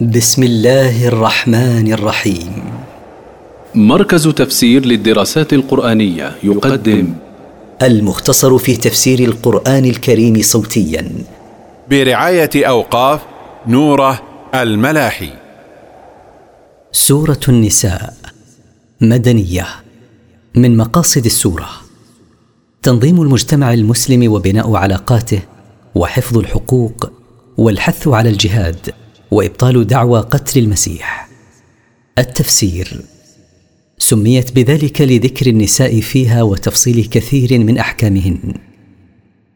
بسم الله الرحمن الرحيم. مركز تفسير للدراسات القرآنية يقدم المختصر في تفسير القرآن الكريم صوتيا. برعاية أوقاف نوره الملاحي. سورة النساء مدنية من مقاصد السورة. تنظيم المجتمع المسلم وبناء علاقاته وحفظ الحقوق والحث على الجهاد. وإبطال دعوى قتل المسيح. التفسير سميت بذلك لذكر النساء فيها وتفصيل كثير من أحكامهن.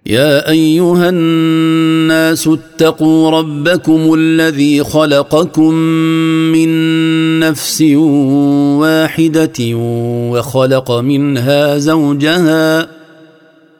يا أيها الناس اتقوا ربكم الذي خلقكم من نفس واحدة وخلق منها زوجها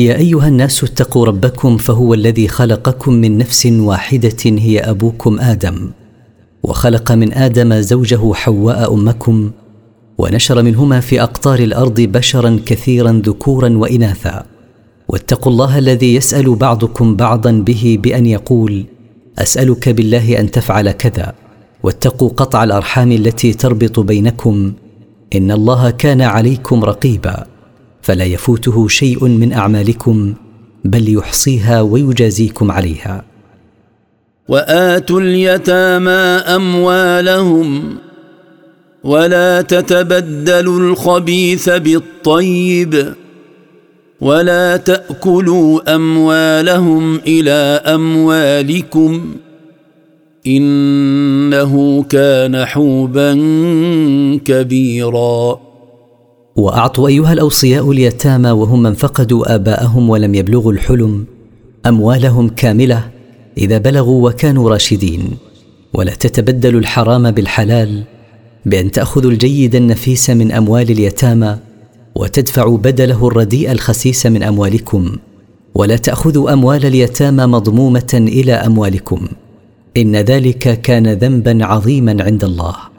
يا أيها الناس اتقوا ربكم فهو الذي خلقكم من نفس واحدة هي أبوكم آدم. وخلق من آدم زوجه حواء أمكم ونشر منهما في أقطار الأرض بشرا كثيرا ذكورا وإناثا. واتقوا الله الذي يسأل بعضكم بعضا به بأن يقول أسألك بالله أن تفعل كذا. واتقوا قطع الأرحام التي تربط بينكم. إن الله كان عليكم رقيبا. فلا يفوته شيء من أعمالكم بل يحصيها ويجازيكم عليها. وآتوا اليتامى أموالهم ولا تتبدلوا الخبيث بالطيب ولا تأكلوا أموالهم إلى أموالكم إنه كان حوبا كبيرا. وأعطوا أيها الأوصياء اليتامى وهم من فقدوا آباءهم ولم يبلغوا الحلم أموالهم كاملة إذا بلغوا وكانوا راشدين. ولا تتبدلوا الحرام بالحلال بأن تأخذوا الجيد النفيس من أموال اليتامى وتدفعوا بدله الرديء الخسيس من أموالكم. ولا تأخذوا أموال اليتامى مضمومة إلى أموالكم. إن ذلك كان ذنبا عظيما عند الله.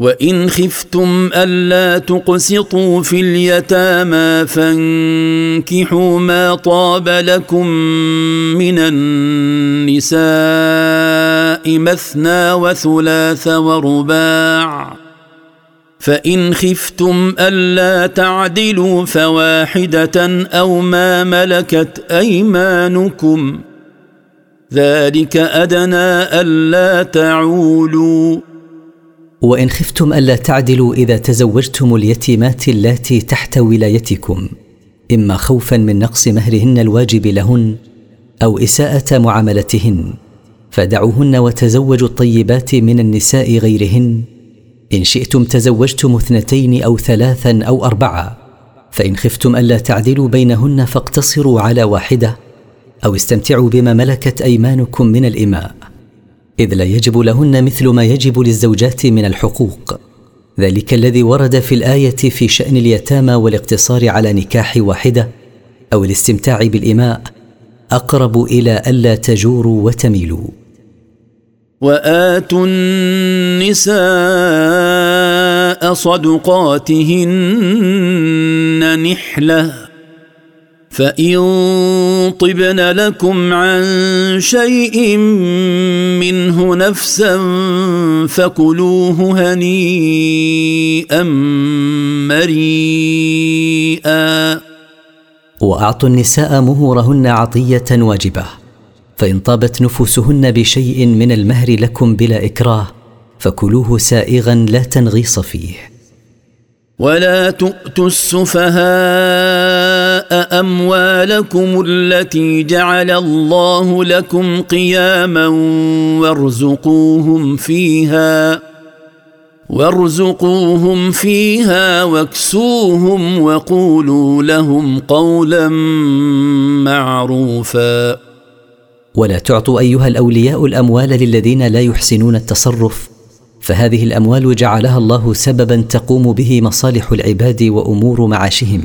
وإن خفتم ألا تقسطوا في اليتامى فانكحوا ما طاب لكم من النساء مثنى وثلاث ورباع. فإن خفتم ألا تعدلوا فواحدة أو ما ملكت أيمانكم. ذلك أدنى ألا تعولوا. وإن خفتم ألا تعدلوا إذا تزوجتم اليتيمات اللاتي تحت ولايتكم إما خوفا من نقص مهرهن الواجب لهن أو إساءة معاملتهن فدعوهن وتزوجوا الطيبات من النساء غيرهن. إن شئتم تزوجتم اثنتين أو ثلاثا أو أربعة فإن خفتم ألا تعدلوا بينهن فاقتصروا على واحدة أو استمتعوا بما ملكت أيمانكم من الإماء. إذ لا يجب لهن مثل ما يجب للزوجات من الحقوق. ذلك الذي ورد في الآية في شأن اليتامى والاقتصار على نكاح واحدة أو الاستمتاع بالإماء أقرب إلى ألا تجوروا وتميلوا. وآتوا النساء صدقاتهن نحلة فان طبن لكم عن شيء منه نفسا فكلوه هنيئا مريئا. وأعطوا النساء مهورهن عطية واجبة. فإن طابت نفوسهن بشيء من المهر لكم بلا إكراه فكلوه سائغا لا تنغيص فيه. ولا تؤتوا السفهاء أموالكم التي جعل الله لكم قياما وارزقوهم فيها وارزقوهم فيها واكسوهم وقولوا لهم قولا معروفا. ولا تعطوا أيها الأولياء الأموال للذين لا يحسنون التصرف. فهذه الأموال جعلها الله سببا تقوم به مصالح العباد وأمور معاشهم.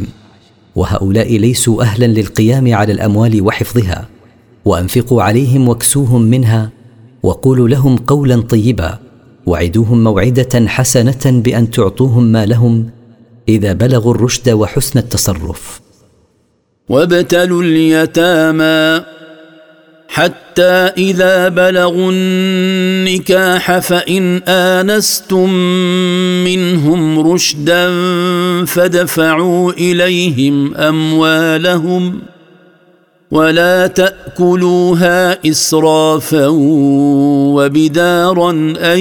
وهؤلاء ليسوا أهلا للقيام على الأموال وحفظها. وأنفقوا عليهم واكسوهم منها. وقولوا لهم قولا طيبا. وعدوهم موعدة حسنة بأن تعطوهم ما لهم. إذا بلغوا الرشد وحسن التصرف. وابتلوا اليتامى. حتى إذا بلغوا النكاح فإن آنستم منهم رشدا فدفعوا إليهم أموالهم ولا تأكلوها إسرافا وبدارا أن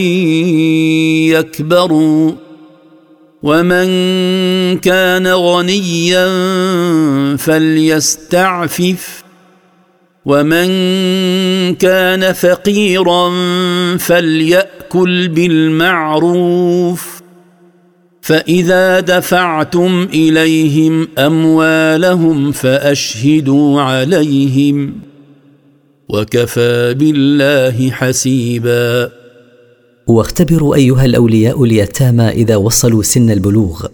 يكبروا ومن كان غنيا فليستعفف ومن كان فقيرا فليأكل بالمعروف فإذا دفعتم إليهم أموالهم فأشهدوا عليهم وكفى بالله حسيبا واختبروا أيها الأولياء اليتامى إذا وصلوا سن البلوغ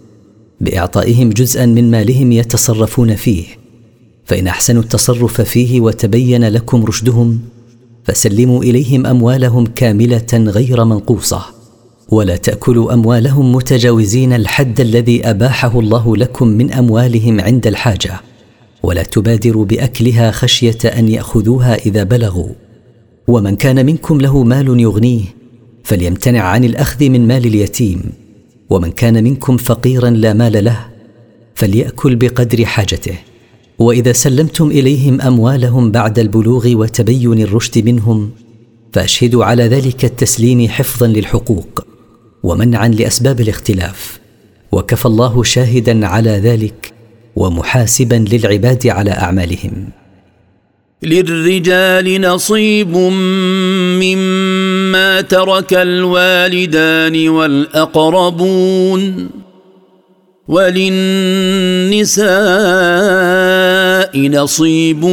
بإعطائهم جزءا من مالهم يتصرفون فيه فإن أحسنوا التصرف فيه وتبين لكم رشدهم فسلموا إليهم أموالهم كاملة غير منقوصة ولا تأكلوا أموالهم متجاوزين الحد الذي أباحه الله لكم من أموالهم عند الحاجة ولا تبادروا بأكلها خشية أن يأخذوها إذا بلغوا ومن كان منكم له مال يغنيه فليمتنع عن الأخذ من مال اليتيم ومن كان منكم فقيرا لا مال له فليأكل بقدر حاجته. وإذا سلمتم إليهم أموالهم بعد البلوغ وتبين الرشد منهم فأشهدوا على ذلك التسليم حفظا للحقوق ومنعا لأسباب الاختلاف. وكفى الله شاهدا على ذلك ومحاسبا للعباد على أعمالهم. للرجال نصيب مما ترك الوالدان والأقربون. وللنساء نصيب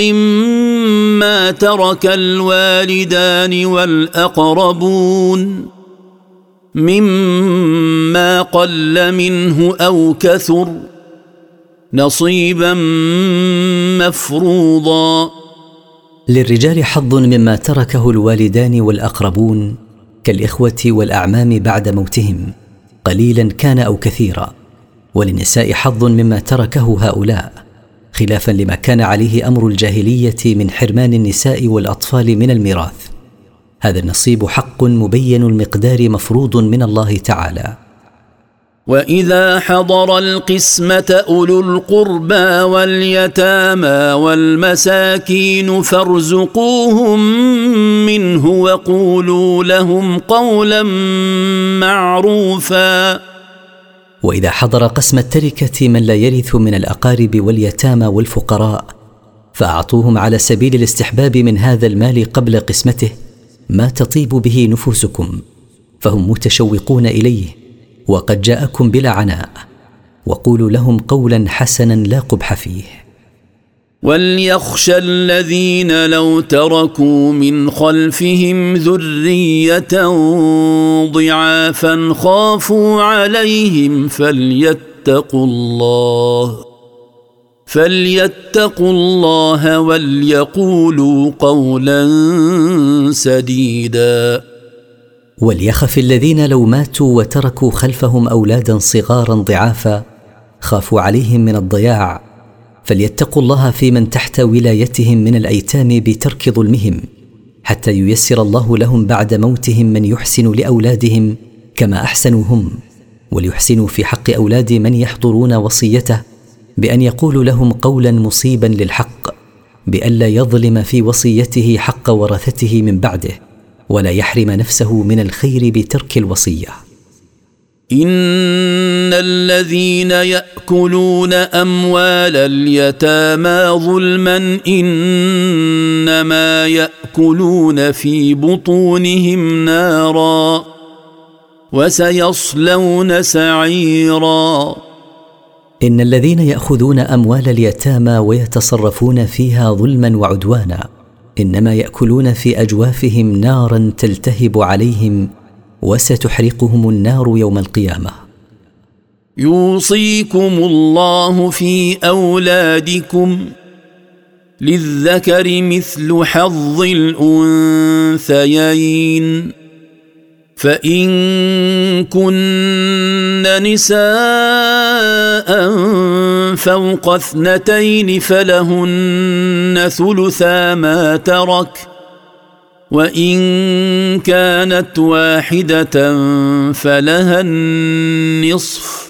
مما ترك الوالدان والأقربون مما قل منه أو كثر نصيبا مفروضا. للرجال حظ مما تركه الوالدان والأقربون كالإخوة والأعمام بعد موتهم. قليلا كان أو كثيرا وللنساء حظ مما تركه هؤلاء خلافا لما كان عليه أمر الجاهلية من حرمان النساء والأطفال من الميراث. هذا النصيب حق مبين المقدار مفروض من الله تعالى. واذا حضر القسمه اولو القربى واليتامى والمساكين فارزقوهم منه وقولوا لهم قولا معروفا. واذا حضر قسم التركه من لا يرث من الاقارب واليتامى والفقراء فاعطوهم على سبيل الاستحباب من هذا المال قبل قسمته ما تطيب به نفوسكم فهم متشوقون اليه. وقد جاءكم بلا عناء وقولوا لهم قولا حسنا لا قبح فيه. وليخشى الذين لو تركوا من خلفهم ذرية ضعافا خافوا عليهم فليتقوا الله فليتقوا الله وليقولوا قولا سديدا. وليخف الذين لو ماتوا وتركوا خلفهم أولادا صغارا ضعافا خافوا عليهم من الضياع. فليتقوا الله في من تحت ولايتهم من الأيتام بترك ظلمهم حتى ييسر الله لهم بعد موتهم من يحسن لأولادهم كما احسنوا هم وليحسنوا في حق أولاد من يحضرون وصيته بأن يقولوا لهم قولا مصيبا للحق بالا يظلم في وصيته حق ورثته من بعده. ولا يحرم نفسه من الخير بترك الوصية. إن الذين يأكلون أموال اليتامى ظلما إنما يأكلون في بطونهم نارا وسيصلون سعيرا. إن الذين يأخذون أموال اليتامى ويتصرفون فيها ظلما وعدوانا إنما يأكلون في أجوافهم نارا تلتهب عليهم وستحرقهم النار يوم القيامة. يوصيكم الله في أولادكم للذكر مثل حظ الأنثيين. فإن كن نساء فوق اثنتين فلهن ثلثا ما ترك وإن كانت واحدة فلها النصف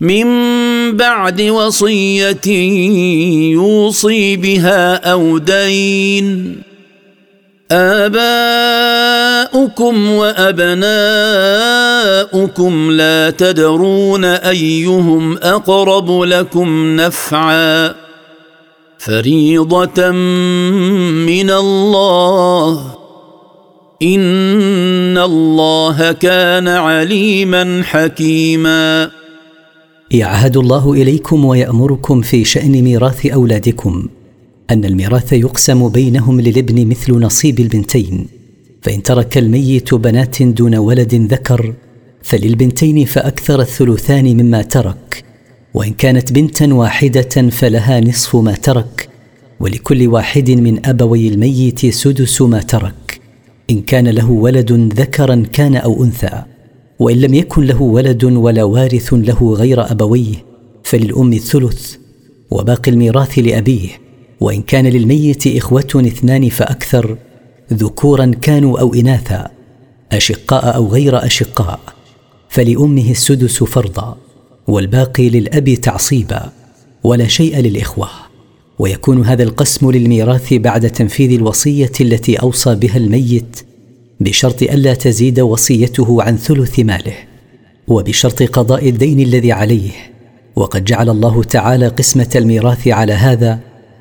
من بعد وصية يوصي بها أو دين. آباؤكم وأبناؤكم لا تدرون أيهم أقرب لكم نفعا. فريضة من الله. إن الله كان عليما حكيما. يعهد الله إليكم ويأمركم في شأن ميراث أولادكم أن الميراث يقسم بينهم للابن مثل نصيب البنتين فإن ترك الميت بنات دون ولد ذكر فللبنتين فأكثر الثلثان مما ترك وإن كانت بنتا واحدة فلها نصف ما ترك ولكل واحد من أبوي الميت سدس ما ترك إن كان له ولد ذكرا كان أو أنثى. وإن لم يكن له ولد ولا وارث له غير أبويه فللأم الثلث وباقي الميراث لأبيه. وإن كان للميت إخوة اثنان فأكثر ذكورا كانوا أو إناثا أشقاء أو غير أشقاء. فلأمه السدس فرضا والباقي للأب تعصيبا ولا شيء للإخوة. ويكون هذا القسم للميراث بعد تنفيذ الوصية التي أوصى بها الميت بشرط ألا تزيد وصيته عن ثلث ماله وبشرط قضاء الدين الذي عليه. وقد جعل الله تعالى قسمة الميراث على هذا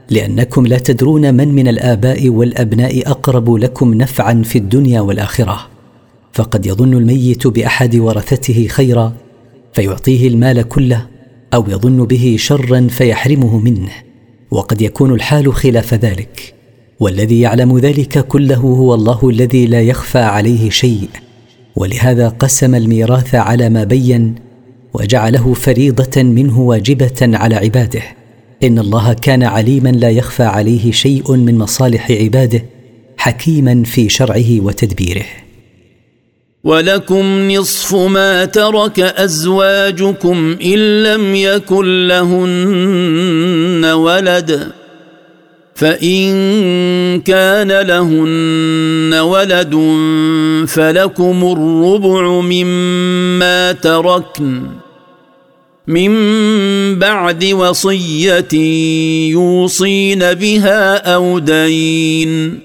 لأنكم لا تدرون من من الآباء والأبناء أقرب لكم نفعا في الدنيا والآخرة. فقد يظن الميت بأحد ورثته خيرا فيعطيه المال كله أو يظن به شرا فيحرمه منه. وقد يكون الحال خلاف ذلك. والذي يعلم ذلك كله هو الله الذي لا يخفى عليه شيء. ولهذا قسم الميراث على ما بين وجعله فريضة منه واجبة على عباده. إن الله كان عليما لا يخفى عليه شيء من مصالح عباده حكيما في شرعه وتدبيره. ولكم نصف ما ترك ازواجكم ان لم يكن لهن ولد. فإن كان لهن ولد فلكم الربع مما تركن من بعد وصية يوصين بها أو دين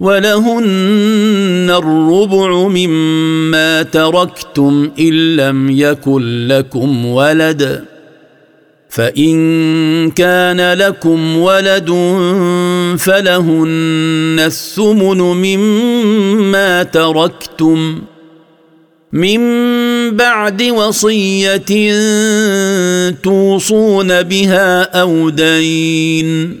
ولهن الربع مما تركتم إن لم يكن لكم ولد فإن كان لكم ولد فلهن الثمن مما تركتم من بعد وصية توصون بها أو دين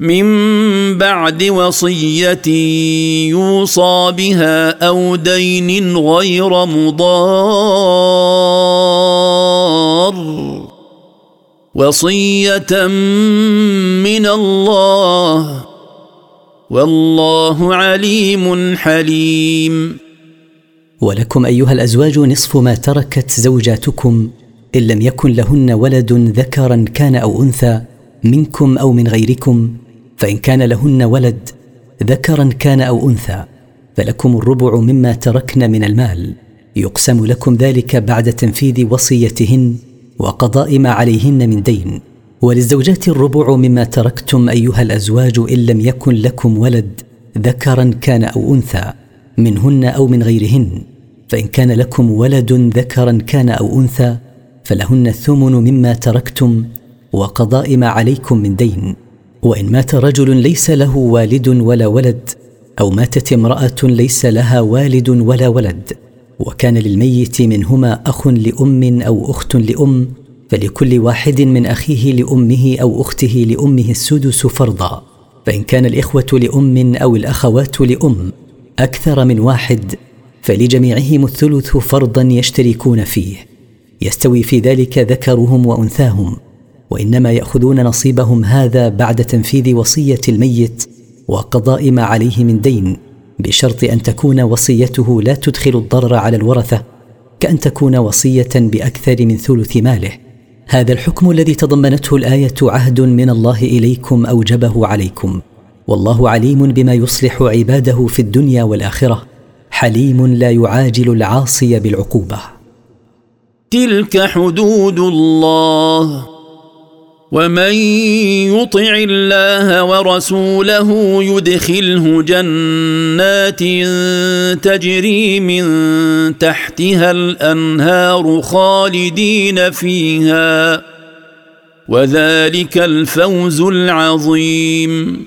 من بعد وصيه يوصى بها أو دين غير مضار وصيه من الله والله عليم حليم. ولكم ايها الازواج نصف ما تركت زوجاتكم. ان لم يكن لهن ولد ذكرا كان أو انثى منكم أو من غيركم فإن كان لهن ولد ذكرا كان أو أنثى فلكم الربع مما تركن من المال. يقسم لكم ذلك بعد تنفيذ وصيتهن وقضاء ما عليهن من دين. وللزوجات الربع مما تركتم أيها الأزواج إن لم يكن لكم ولد ذكرا كان أو أنثى منهن أو من غيرهن. فإن كان لكم ولد ذكرا كان أو أنثى فلهن الثمن مما تركتم وقضاء ما عليكم من دين. وإن مات رجل ليس له والد ولا ولد أو ماتت امرأة ليس لها والد ولا ولد وكان للميت منهما أخ لأم أو أخت لأم فلكل واحد من أخيه لأمه أو أخته لأمه السدس فرضا فإن كان الإخوة لأم أو الأخوات لأم أكثر من واحد فلجميعهم الثلث فرضا يشتركون فيه يستوي في ذلك ذكرهم وأنثاهم. وإنما يأخذون نصيبهم هذا بعد تنفيذ وصية الميت وقضاء ما عليه من دين بشرط أن تكون وصيته لا تدخل الضرر على الورثة كأن تكون وصية بأكثر من ثلث ماله. هذا الحكم الذي تضمنته الآية عهد من الله إليكم أوجبه عليكم. والله عليم بما يصلح عباده في الدنيا والآخرة حليم لا يعاجل العاصي بالعقوبة. تلك حدود الله. ومن يطع الله ورسوله يدخله جنات تجري من تحتها الأنهار خالدين فيها وذلك الفوز العظيم.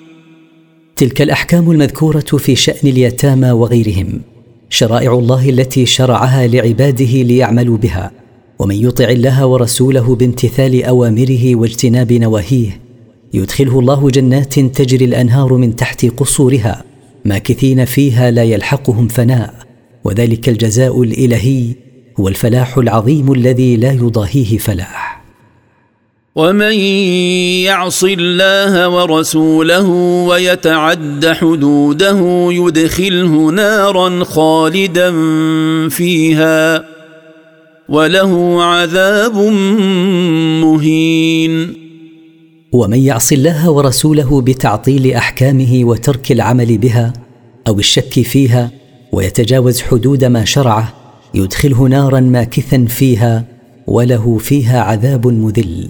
تلك الأحكام المذكورة في شأن اليتامى وغيرهم شرائع الله التي شرعها لعباده ليعملوا بها ومن يطع الله ورسوله بامتثال أوامره واجتناب نواهيه يدخله الله جنات تجري الأنهار من تحت قصورها ماكثين فيها لا يلحقهم فناء وذلك الجزاء الإلهي هو الفلاح العظيم الذي لا يضاهيه فلاح. ومن يعص الله ورسوله ويتعد حدوده يدخله نارا خالدا فيها. وله عذاب مهين. ومن يعص الله ورسوله بتعطيل أحكامه وترك العمل بها أو الشك فيها ويتجاوز حدود ما شرعه يدخله نارا ماكثا فيها وله فيها عذاب مذل.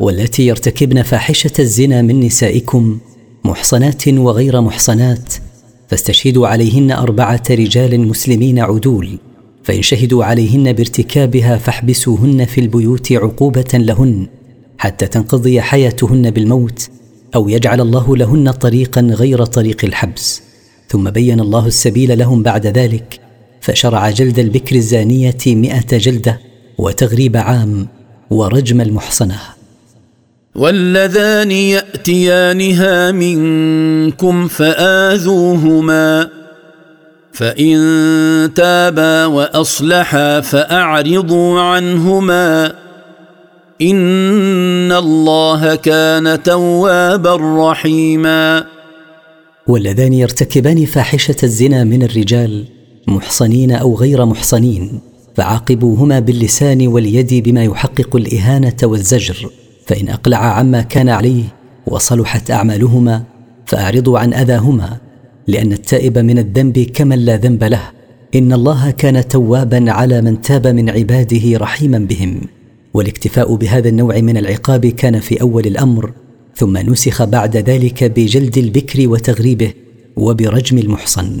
والتي يرتكبن فاحشة الزنا من نسائكم محصنات وغير محصنات فاستشهدوا عليهن أربعة رجال مسلمين عدول فإن شهدوا عليهن بارتكابها فاحبسوهن في البيوت عقوبة لهن حتى تنقضي حياتهن بالموت أو يجعل الله لهن طريقا غير طريق الحبس. ثم بين الله السبيل لهم بعد ذلك فشرع جلد البكر الزانية مائه جلدة وتغريب عام ورجم المحصنة. واللذان يأتيانها منكم فآذوهما فإن تابا وأصلحا فأعرضوا عنهما إن الله كان توابا رحيما. واللذان يرتكبان فاحشة الزنا من الرجال محصنين أو غير محصنين فعاقبوهما باللسان واليد بما يحقق الإهانة والزجر. فإن أقلع عما كان عليه وصلحت أعمالهما فأعرضوا عن أذاهما لأن التائب من الذنب كمن لا ذنب له. إن الله كان توابا على من تاب من عباده رحيما بهم. والاكتفاء بهذا النوع من العقاب كان في أول الأمر ثم نسخ بعد ذلك بجلد البكر وتغريبه وبرجم المحصن.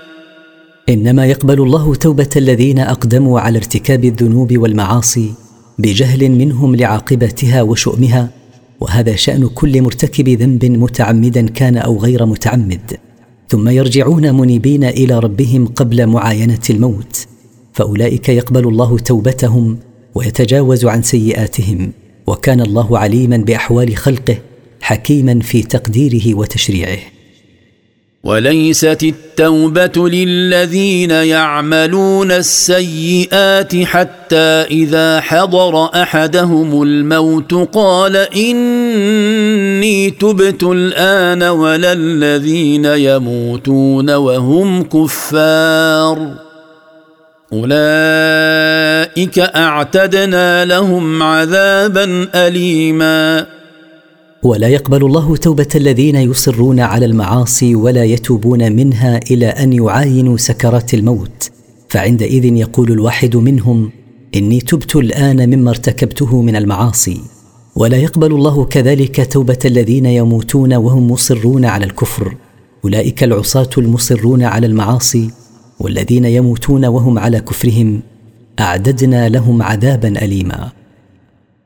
إنما يقبل الله توبة الذين أقدموا على ارتكاب الذنوب والمعاصي بجهل منهم لعاقبتها وشؤمها وهذا شأن كل مرتكب ذنب متعمدا كان أو غير متعمد. ثم يرجعون منيبين إلى ربهم قبل معاينة الموت فأولئك يقبل الله توبتهم ويتجاوز عن سيئاتهم وكان الله عليما بأحوال خلقه حكيما في تقديره وتشريعه. وليست التوبة للذين يعملون السيئات حتى إذا حضر أحدهم الموت قال إني تبت الآن ولا الذين يموتون وهم كفار. أولئك أعتدنا لهم عذابا أليما. ولا يقبل الله توبة الذين يصرون على المعاصي ولا يتوبون منها إلى أن يعاينوا سكرات الموت. فعندئذ يقول الواحد منهم إني تبت الآن مما ارتكبته من المعاصي. ولا يقبل الله كذلك توبة الذين يموتون وهم مصرون على الكفر. أولئك العصاة المصرون على المعاصي والذين يموتون وهم على كفرهم. أعددنا لهم عذابا اليما.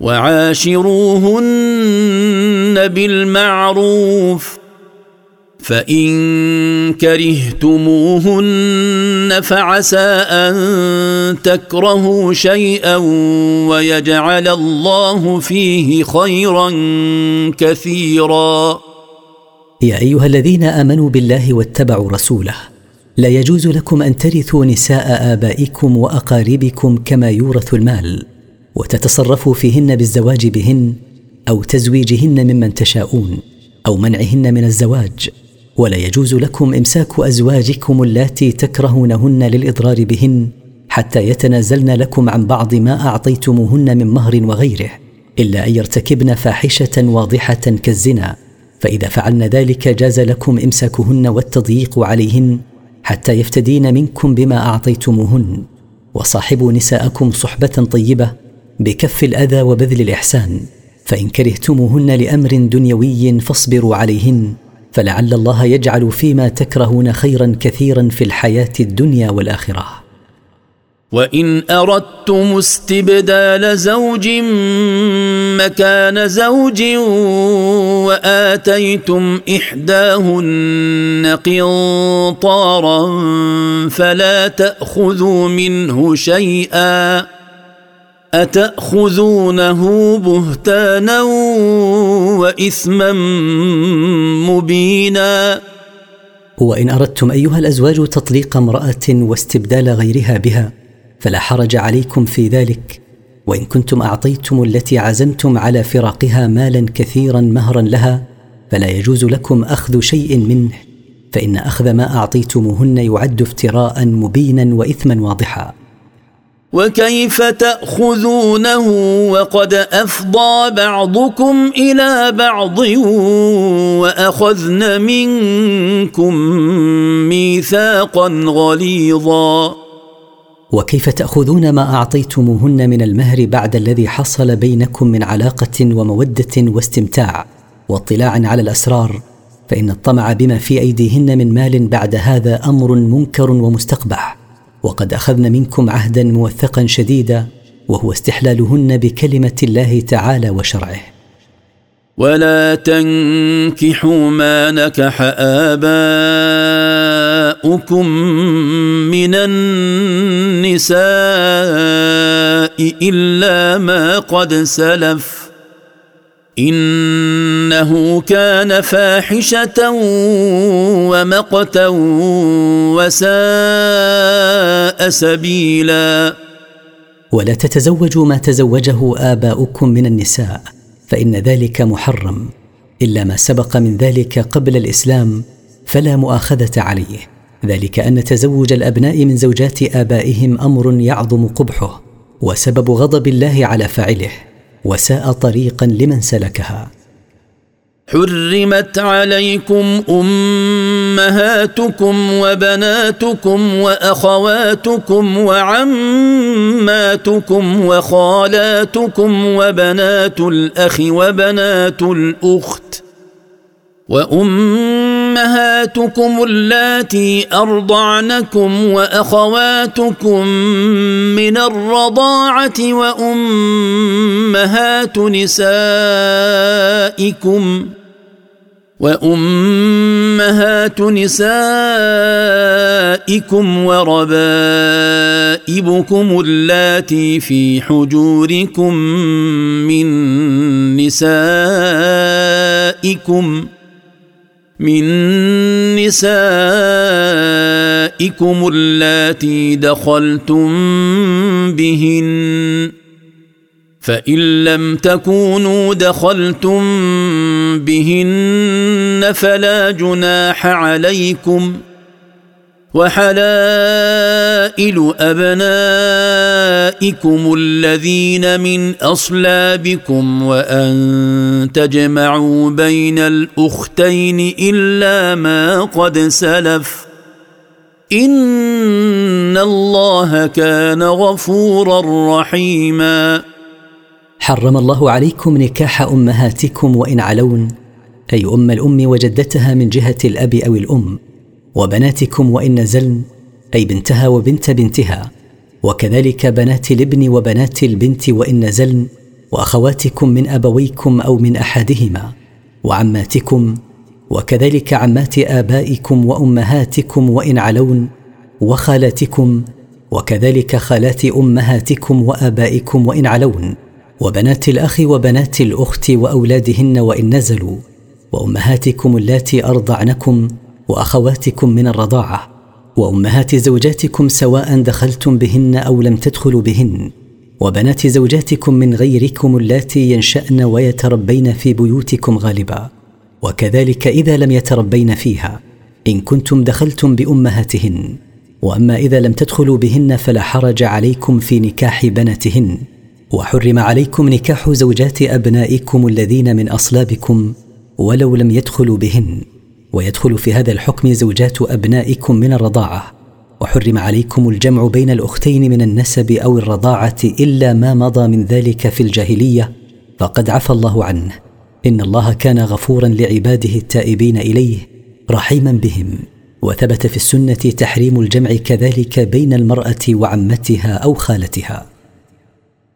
وعاشروهن بالمعروف فإن كرهتموهن فعسى أن تكرهوا شيئا ويجعل الله فيه خيرا كثيرا. يا أيها الذين آمنوا بالله واتبعوا رسوله لا يجوز لكم أن ترثوا نساء آبائكم وأقاربكم كما يورث المال. وتتصرفوا فيهن بالزواج بهن أو تزويجهن ممن تشاءون أو منعهن من الزواج. ولا يجوز لكم إمساك أزواجكم اللاتي تكرهونهن للإضرار بهن حتى يتنازلن لكم عن بعض ما أعطيتموهن من مهر وغيره إلا أن يرتكبن فاحشة واضحة كالزنا. فإذا فعلن ذلك جاز لكم إمساكهن والتضييق عليهن حتى يفتدين منكم بما أعطيتموهن. وصاحبوا نساءكم صحبة طيبة بكف الأذى وبذل الإحسان فإن كرهتموهن لأمر دنيوي فاصبروا عليهن فلعل الله يجعل فيما تكرهون خيرا كثيرا في الحياة الدنيا والآخرة. وإن أردتم استبدال زوج مكان زوج وآتيتم إحداهن قنطارا فلا تأخذوا منه شيئا. أتأخذونه بهتانا وإثما مبينا؟ وإن أردتم أيها الأزواج تطليق امرأة واستبدال غيرها بها فلا حرج عليكم في ذلك. وإن كنتم أعطيتم التي عزمتم على فراقها مالا كثيرا مهرا لها فلا يجوز لكم أخذ شيء منه فإن أخذ ما أعطيتموهن يعد افتراء مبينا واثما واضحا. وكيف تأخذونه وقد أفضى بعضكم إلى بعض وأخذن منكم ميثاقا غليظا. وكيف تأخذون ما أعطيتموهن من المهر بعد الذي حصل بينكم من علاقة ومودة واستمتاع واطلاع على الأسرار؟ فإن الطمع بما في أيديهن من مال بعد هذا أمر منكر ومستقبح. وقد اخذن منكم عهدا موثقا شديدا وهو استحلالهن بكلمة الله تعالى وشرعه. ولا تنكحوا ما نكح آباؤكم من النساء إلا ما قد سلف. إنه كان فاحشة ومقتا وساء سبيلا. ولا تتزوجوا ما تزوجه آباؤكم من النساء فإن ذلك محرم. إلا ما سبق من ذلك قبل الإسلام فلا مؤاخذة عليه. ذلك أن تزوج الأبناء من زوجات آبائهم أمر يعظم قبحه وسبب غضب الله على فاعله. وساء طريقا لمن سلكها. حرمت عليكم امهاتكم وبناتكم واخواتكم وعماتكم وخالاتكم وبنات الاخ وبنات الاخت وأمهاتكم اللاتي أرضعنكم وأخواتكم من الرضاعة وأمهات نسائكم وأمهات نسائكم وربائبكم اللاتي في حجوركم من نسائكم من نسائكم اللاتي دخلتم بهن فإن لم تكونوا دخلتم بهن فلا جناح عليكم وحلائل أبنائكم الذين من أصلابكم وأن تجمعوا بين الأختين إلا ما قد سلف إن الله كان غفورا رحيما. حرم الله عليكم نكاح أمهاتكم وإن علون أي أم الأم وجدتها من جهة الأب أو الأم. وبناتكم وإن نزلن أي بنتها وبنت بنتها. وكذلك بنات الابن وبنات البنت وإن نزلن وأخواتكم من أبويكم أو من أحدهما وعماتكم وكذلك عمات آبائكم وأمهاتكم وإن علون وخالاتكم وكذلك خالات أمهاتكم وآبائكم وإن علون وبنات الأخ وبنات الأخت وأولادهن وإن نزلوا وأمهاتكم اللاتي أرضعنكم وأخواتكم من الرضاعة وأمهات زوجاتكم سواء دخلتم بهن أو لم تدخلوا بهن وبنات زوجاتكم من غيركم اللاتي ينشأن ويتربين في بيوتكم غالبا. وكذلك إذا لم يتربين فيها إن كنتم دخلتم بأمهاتهن وأما إذا لم تدخلوا بهن فلا حرج عليكم في نكاح بناتهن. وحرم عليكم نكاح زوجات أبنائكم الذين من أصلابكم ولو لم يدخلوا بهن. ويدخل في هذا الحكم زوجات أبنائكم من الرضاعة. وحرم عليكم الجمع بين الأختين من النسب أو الرضاعة إلا ما مضى من ذلك في الجاهلية فقد عفى الله عنه. إن الله كان غفورا لعباده التائبين إليه رحيما بهم. وثبت في السنة تحريم الجمع كذلك بين المرأة وعمتها أو خالتها.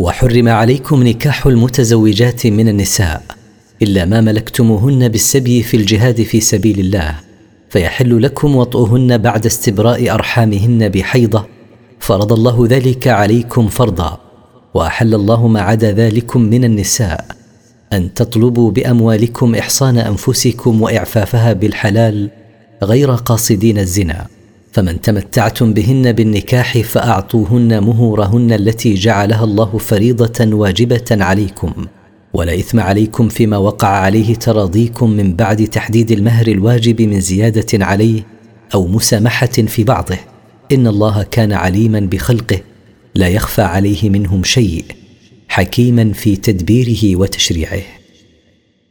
وحرم عليكم نكاح المتزوجات من النساء إلا ما ملكتموهن بالسبي في الجهاد في سبيل الله فيحل لكم وطئهن بعد استبراء أرحامهن بحيضة فرض الله ذلك عليكم فرضا وأحل الله ما عدا ذلكم من النساء أن تطلبوا بأموالكم إحصان أنفسكم وإعفافها بالحلال غير قاصدين الزنا. فمن تمتعتم بهن بالنكاح فأعطوهن مهورهن التي جعلها الله فريضة واجبة عليكم. ولا إثم عليكم فيما وقع عليه تراضيكم من بعد تحديد المهر الواجب من زيادة عليه أو مسامحة في بعضه. إن الله كان عليما بخلقه لا يخفى عليه منهم شيء حكيما في تدبيره وتشريعه.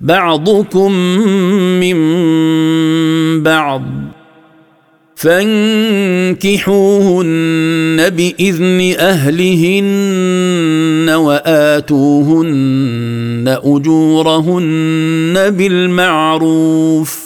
بعضكم من بعض فانكحوهن بإذن أهلهن وآتوهن أجورهن بالمعروف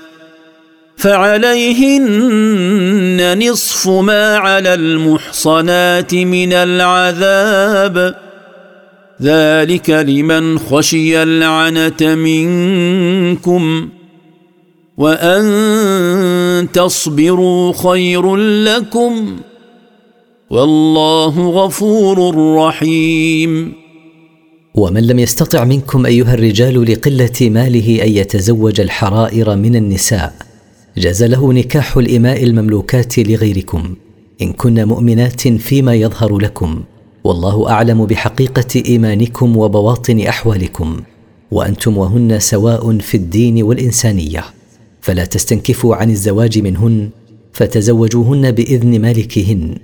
فعليهن نصف ما على المحصنات من العذاب. ذلك لمن خشي العنت منكم. وأن تصبروا خير لكم. والله غفور رحيم. ومن لم يستطع منكم أيها الرجال لقلة ماله أن يتزوج الحرائر من النساء. جاز له نكاح الإماء المملوكات لغيركم إن كن مؤمنات فيما يظهر لكم. والله أعلم بحقيقة إيمانكم وبواطن أحوالكم. وأنتم وهن سواء في الدين والإنسانية. فلا تستنكفوا عن الزواج منهن فتزوجوهن بإذن مالكهن.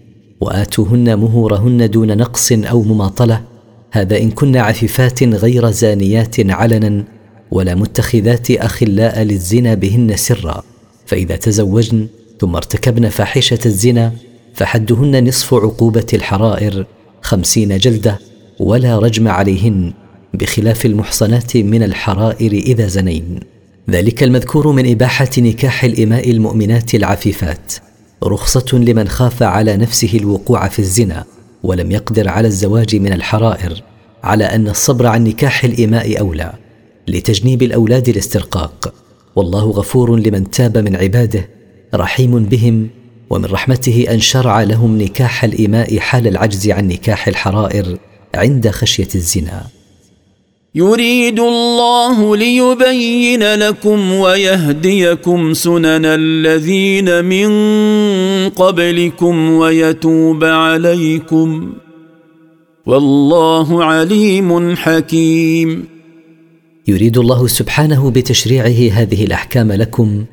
وآتوهن مهورهن دون نقص أو مماطلة. هذا إن كن عفيفات غير زانيات علنا ولا متخذات أخلاء للزنا بهن سرا. فإذا تزوجن ثم ارتكبن فاحشة الزنا فحدهن نصف عقوبة الحرائر خمسين جلدة ولا رجم عليهن بخلاف المحصنات من الحرائر إذا زنين. ذلك المذكور من إباحة نكاح الإماء المؤمنات العفيفات. رخصة لمن خاف على نفسه الوقوع في الزنا ولم يقدر على الزواج من الحرائر على أن الصبر عن نكاح الإماء أولى لتجنيب الأولاد الاسترقاق والله غفور لمن تاب من عباده رحيم بهم ومن رحمته أن شرع لهم نكاح الاماء حال العجز عن نكاح الحرائر عند خشية الزنا. يريد الله ليبين لكم ويهديكم سنن الذين من قبلكم ويتوب عليكم. والله عليم حكيم. يريد الله سبحانه بتشريعه هذه الأحكام لكم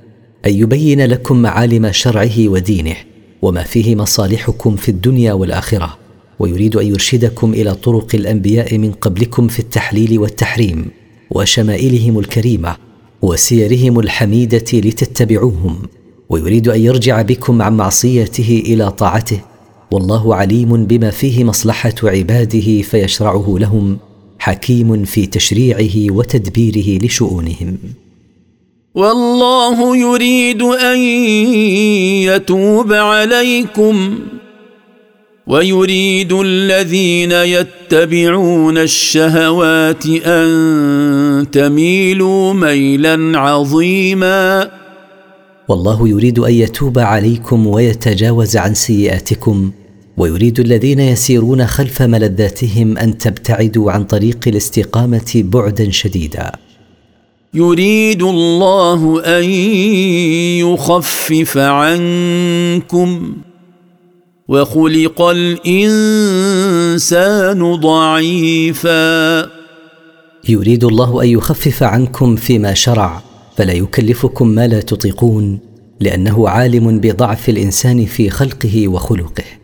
أن يبين لكم معالم شرعه ودينه وما فيه مصالحكم في الدنيا والآخرة ويريد أن يرشدكم إلى طرق الأنبياء من قبلكم في التحليل والتحريم وشمائلهم الكريمة وسيرهم الحميدة لتتبعوهم ويريد أن يرجع بكم عن معصيته إلى طاعته والله عليم بما فيه مصلحة عباده فيشرعه لهم. حكيم في تشريعه وتدبيره لشؤونهم. والله يريد أن يتوب عليكم ويريد الذين يتبعون الشهوات أن تميلوا ميلا عظيما. والله يريد أن يتوب عليكم ويتجاوز عن سيئاتكم. ويريد الذين يسيرون خلف ملذاتهم أن تبتعدوا عن طريق الاستقامة بعدا شديدا. يريد الله أن يخفف عنكم وخلق الإنسان ضعيفا. يريد الله أن يخفف عنكم فيما شرع فلا يكلفكم ما لا تطيقون لأنه عالم بضعف الإنسان في خلقه وخلقه.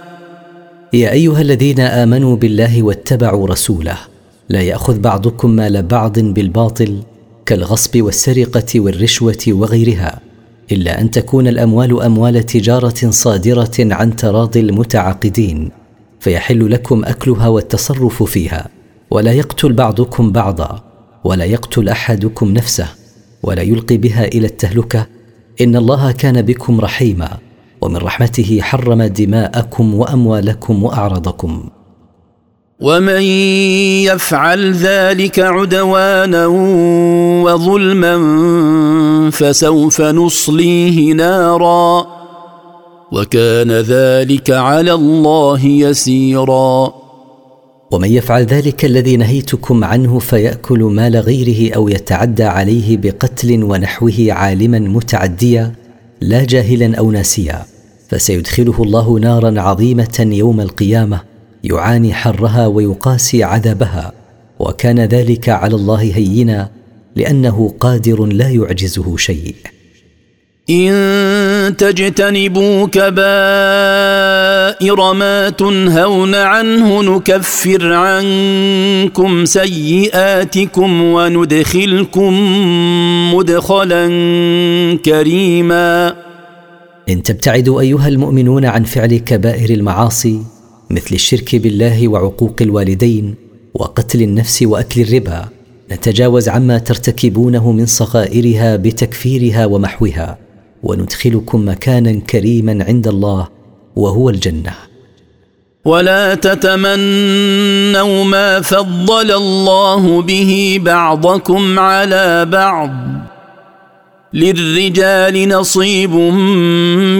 يا أيها الذين آمنوا بالله واتبعوا رسوله لا يأخذ بعضكم مال بعض بالباطل كالغصب والسرقة والرشوة وغيرها إلا أن تكون الأموال أموال تجارة صادرة عن تراضي المتعاقدين فيحل لكم أكلها والتصرف فيها ولا يقتل بعضكم بعضا ولا يقتل أحدكم نفسه ولا يلقي بها إلى التهلكة إن الله كان بكم رحيما. ومن رحمته حرم دماءكم وأموالكم وأعراضكم. ومن يفعل ذلك عدوانا وظلما فسوف نصليه نارا. وكان ذلك على الله يسيرا. ومن يفعل ذلك الذي نهيتكم عنه فيأكل مال غيره أو يتعدى عليه بقتل ونحوه عالما متعديا لا جاهلا أو ناسيا. فسيدخله الله نارا عظيمة يوم القيامة يعاني حرها ويقاسي عذابها وكان ذلك على الله هينا لأنه قادر لا يعجزه شيء. إن تجتنبوا كبائر ما تنهون عنه نكفر عنكم سيئاتكم وندخلكم مدخلا كريما. إن تبتعدوا أيها المؤمنون عن فعل كبائر المعاصي مثل الشرك بالله وعقوق الوالدين وقتل النفس وأكل الربا نتجاوز عما ترتكبونه من صغائرها بتكفيرها ومحوها وندخلكم مكانا كريما عند الله وهو الجنة. ولا تتمنوا ما فضل الله به بعضكم على بعض. للرجال نصيب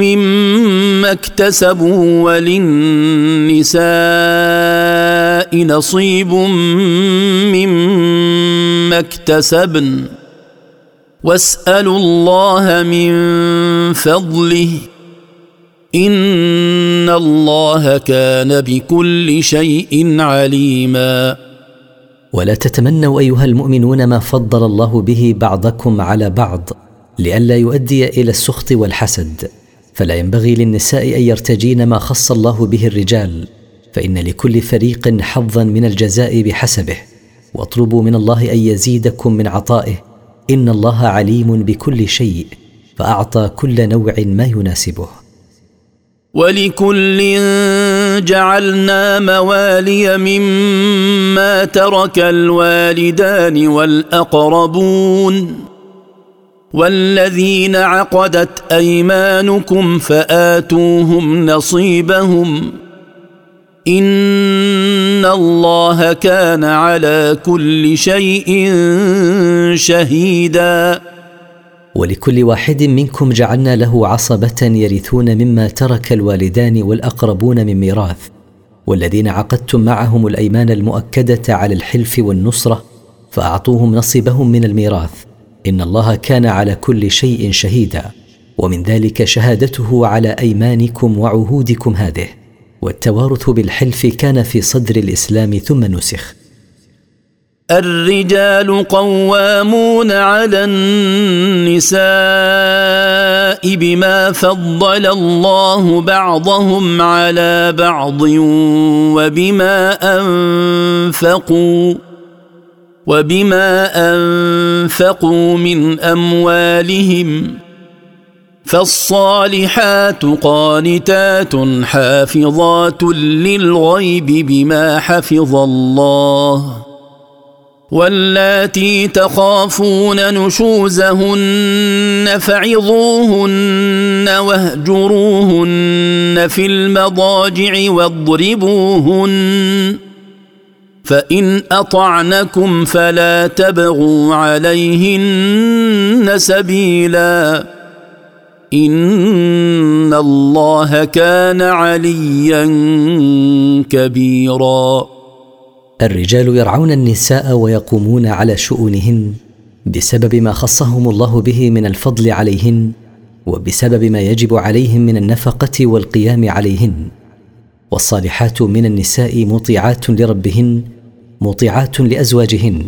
مما اكتسبوا وللنساء نصيب مما اكتسبن واسالوا الله من فضله ان الله كان بكل شيء عليما ولا تتمنوا ايها المؤمنون ما فضل الله به بعضكم على بعض لئلا يؤدي إلى السخط والحسد. فلا ينبغي للنساء أن يرتجين ما خص الله به الرجال فإن لكل فريق حظا من الجزاء بحسبه. واطلبوا من الله أن يزيدكم من عطائه. إن الله عليم بكل شيء فأعطى كل نوع ما يناسبه. ولكل جعلنا موالي مما ترك الوالدان والأقربون. والذين عقدت أيمانكم فآتوهم نصيبهم إن الله كان على كل شيء شهيدا. ولكل واحد منكم جعلنا له عصبة يرثون مما ترك الوالدان والأقربون من ميراث. والذين عقدتم معهم الأيمان المؤكدة على الحلف والنصرة فأعطوهم نصيبهم من الميراث. إن الله كان على كل شيء شهيدا ومن ذلك شهادته على أيمانكم وعهودكم هذه. والتوارث بالحلف كان في صدر الإسلام ثم نسخ. الرجال قوامون على النساء بما فضل الله بعضهم على بعض وبما أنفقوا. وبما أنفقوا من أموالهم فالصالحات قانتات حافظات للغيب بما حفظ الله واللاتي تخافون نشوزهن فعظوهن واهجروهن في المضاجع واضربوهن فإن أطعنكم فلا تبغوا عليهن سبيلا. إن الله كان عليا كبيرا. الرجال يرعون النساء ويقومون على شؤونهن بسبب ما خصهم الله به من الفضل عليهن وبسبب ما يجب عليهم من النفقة والقيام عليهن. والصالحات من النساء مطيعات لربهن مطيعات لأزواجهن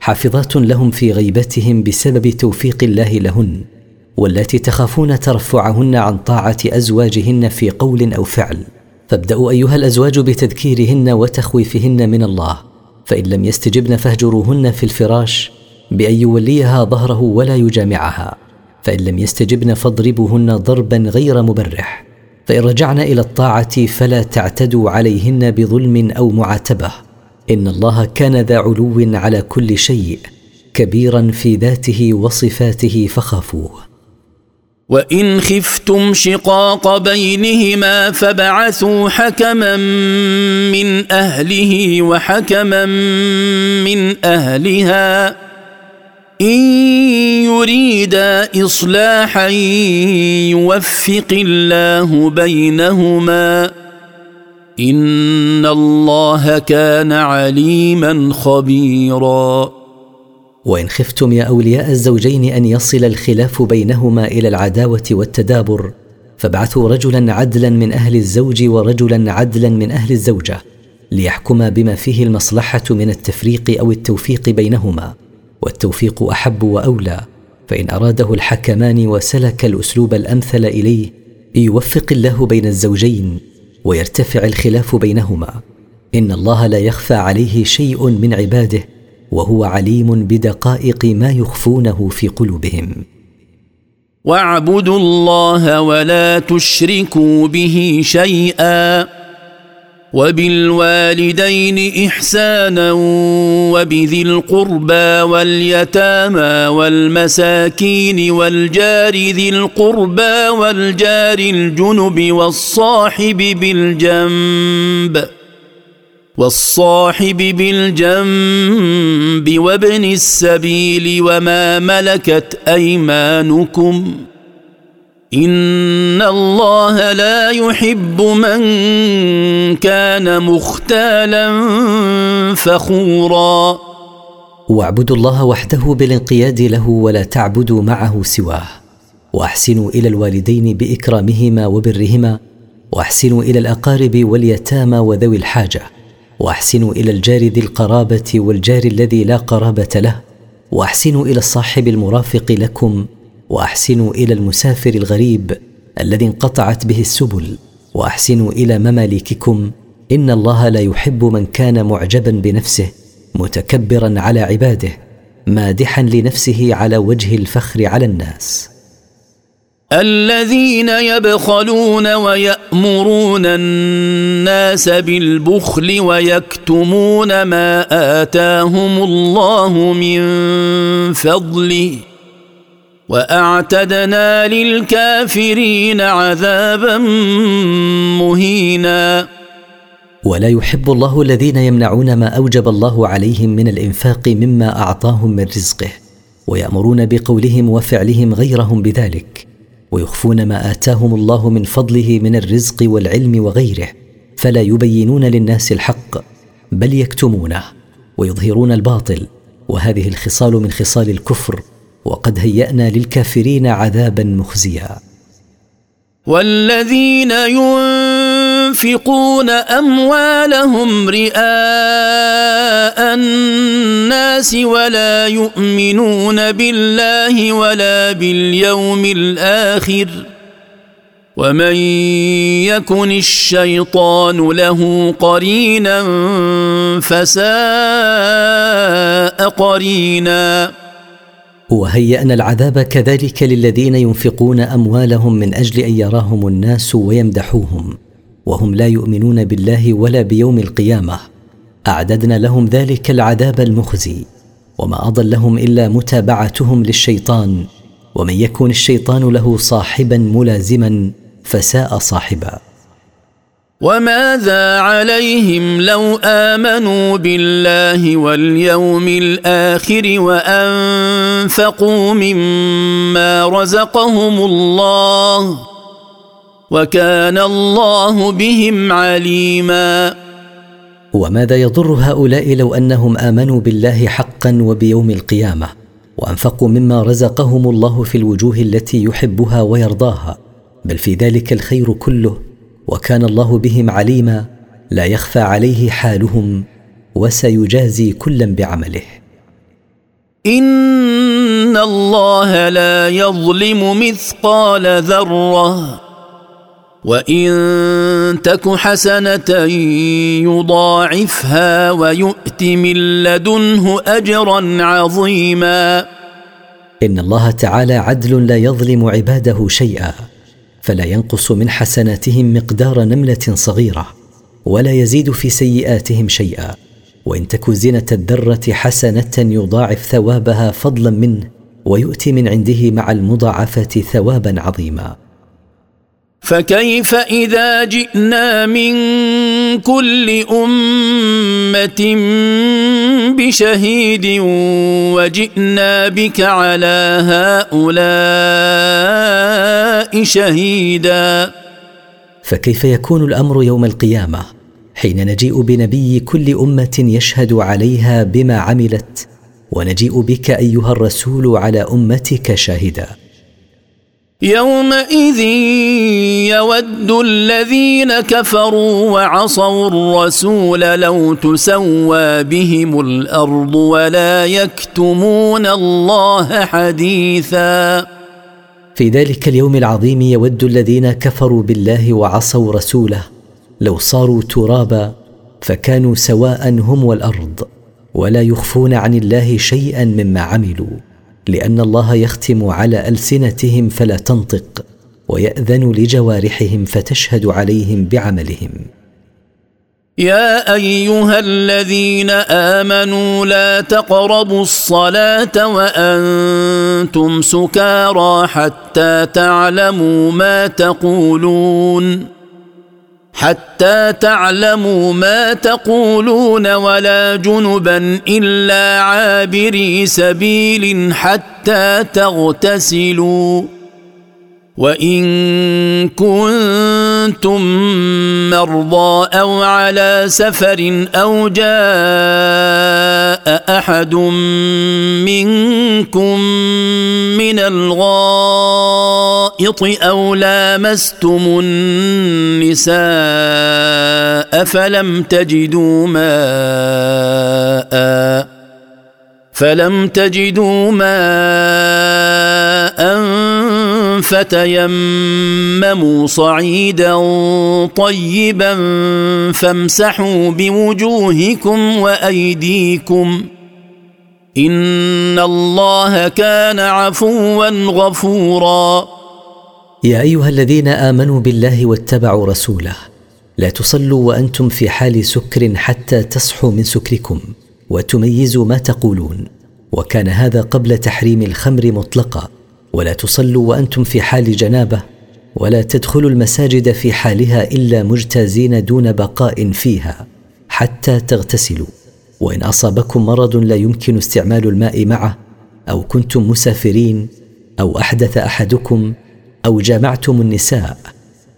حافظات لهم في غيبتهم بسبب توفيق الله لهن واللاتي تخافون ترفعهن عن طاعة أزواجهن في قول أو فعل. فابدأوا أيها الأزواج بتذكيرهن وتخويفهن من الله فإن لم يستجبن فاهجروهن في الفراش بأن يوليها ظهره ولا يجامعها. فإن لم يستجبن فاضربوهن ضربا غير مبرح. فإن رجعن إلى الطاعة فلا تعتدوا عليهن بظلم أو معاتبة. إن الله كان ذا علو على كل شيء كبيرا في ذاته وصفاته فخافوه. وإن خفتم شقاق بينهما فبعثوا حكما من أهله وحكما من أهلها. إن يريدا اصلاحا يوفق الله بينهما. ان الله كان عليما خبيرا. وان خفتم يا اولياء الزوجين ان يصل الخلاف بينهما إلى العداوه والتدابر فابعثوا رجلا عدلا من أهل الزوج ورجلا عدلا من أهل الزوجه ليحكما بما فيه المصلحه من التفريق أو التوفيق بينهما والتوفيق احب واولى. فان اراده الحكمان وسلك الاسلوب الامثل اليه يوفق الله بين الزوجين. ويرتفع الخلاف بينهما. إن الله لا يخفى عليه شيء من عباده وهو عليم بدقائق ما يخفونه في قلوبهم. واعبدوا الله ولا تشركوا به شيئا. وبالوالدين إحسانا وبذي القربى واليتامى والمساكين والجار ذي القربى والجار الجنب والصاحب بالجنب والصاحب بالجنب وابن السبيل وما ملكت أيمانكم ان الله لا يحب من كان مختالا فخورا. واعبدوا الله وحده بالانقياد له ولا تعبدوا معه سواه. وأحسنوا إلى الوالدين بإكرامهما وبرهما. وأحسنوا إلى الأقارب واليتامى وذوي الحاجة. وأحسنوا إلى الجار ذي القرابة والجار الذي لا قرابة له. وأحسنوا إلى الصاحب المرافق لكم وأحسنوا إلى المسافر الغريب الذي انقطعت به السبل وأحسنوا إلى مماليككم. إن الله لا يحب من كان معجبا بنفسه متكبرا على عباده مادحا لنفسه على وجه الفخر على الناس. الذين يبخلون ويأمرون الناس بالبخل ويكتمون ما آتاهم الله من فضله وأعتدنا للكافرين عذابا مهينا. ولا يحب الله الذين يمنعون ما أوجب الله عليهم من الإنفاق مما أعطاهم من رزقه ويأمرون بقولهم وفعلهم غيرهم بذلك ويخفون ما آتاهم الله من فضله من الرزق والعلم وغيره فلا يبينون للناس الحق بل يكتمونه ويظهرون الباطل وهذه الخصال من خصال الكفر وقد هيأنا للكافرين عذابا مخزيا. والذين ينفقون أموالهم رئاء الناس ولا يؤمنون بالله ولا باليوم الآخر. ومن يكن الشيطان له قرينا فساء قرينا. وهيأنا العذاب كذلك للذين ينفقون أموالهم من أجل أن يراهم الناس ويمدحوهم وهم لا يؤمنون بالله ولا بيوم القيامة. أعددنا لهم ذلك العذاب المخزي وما أضلهم إلا متابعتهم للشيطان ومن يكن الشيطان له صاحبا ملازما فساء صاحبا. وماذا عليهم لو آمنوا بالله واليوم الآخر وأنفقوا مما رزقهم الله وكان الله بهم عليما؟ وماذا يضر هؤلاء لو أنهم آمنوا بالله حقا وبيوم القيامة وأنفقوا مما رزقهم الله في الوجوه التي يحبها ويرضاها؟ بل في ذلك الخير كله. وكان الله بهم عليما لا يخفى عليه حالهم وسيجازي كلا بعمله. إن الله لا يظلم مثقال ذرة وإن تك حسنة يضاعفها ويؤت من لدنه أجرا عظيما. إن الله تعالى عدل لا يظلم عباده شيئا. فلا ينقص من حسناتهم مقدار نملة صغيرة ولا يزيد في سيئاتهم شيئا. وإن تك زنه الذره حسنة يضاعف ثوابها فضلا منه ويؤتي من عنده مع المضاعفة ثوابا عظيما. فكيف إذا جئنا من كل أمة بشهيد وجئنا بك على هؤلاء شهيدا؟ فكيف يكون الأمر يوم القيامة حين نجيء بنبي كل أمة يشهد عليها بما عملت ونجيء بك أيها الرسول على أمتك شاهدا؟ يومئذ يود الذين كفروا وعصوا الرسول لو تسوى بهم الأرض ولا يكتمون الله حديثا. في ذلك اليوم العظيم يود الذين كفروا بالله وعصوا رسوله لو صاروا ترابا فكانوا سواء هم والأرض ولا يخفون عن الله شيئا مما عملوا. لأن الله يختم على ألسنتهم فلا تنطق ويأذن لجوارحهم فتشهد عليهم بعملهم. يا أيها الذين آمنوا لا تقربوا الصلاة وأنتم سكارى حتى تعلموا ما تقولون. حتى تعلموا ما تقولون ولا جنبا إلا عابري سبيل حتى تغتسلوا. وإن كنتم مرضى أو على سفر أو جاء أحد منكم من الغائط أو لامستم النساء فلم تجدوا ماء فلم تجدوا ماء فتيمموا صعيدا طيبا فامسحوا بوجوهكم وأيديكم إن الله كان عفوا غفورا. يا أيها الذين آمنوا بالله واتبعوا رسوله لا تصلوا وأنتم في حال سكر حتى تصحوا من سكركم وتميزوا ما تقولون. وكان هذا قبل تحريم الخمر مطلقا. ولا تصلوا وأنتم في حال جنابة ولا تدخلوا المساجد في حالها إلا مجتازين دون بقاء فيها حتى تغتسلوا. وإن أصابكم مرض لا يمكن استعمال الماء معه أو كنتم مسافرين أو أحدث أحدكم أو جامعتم النساء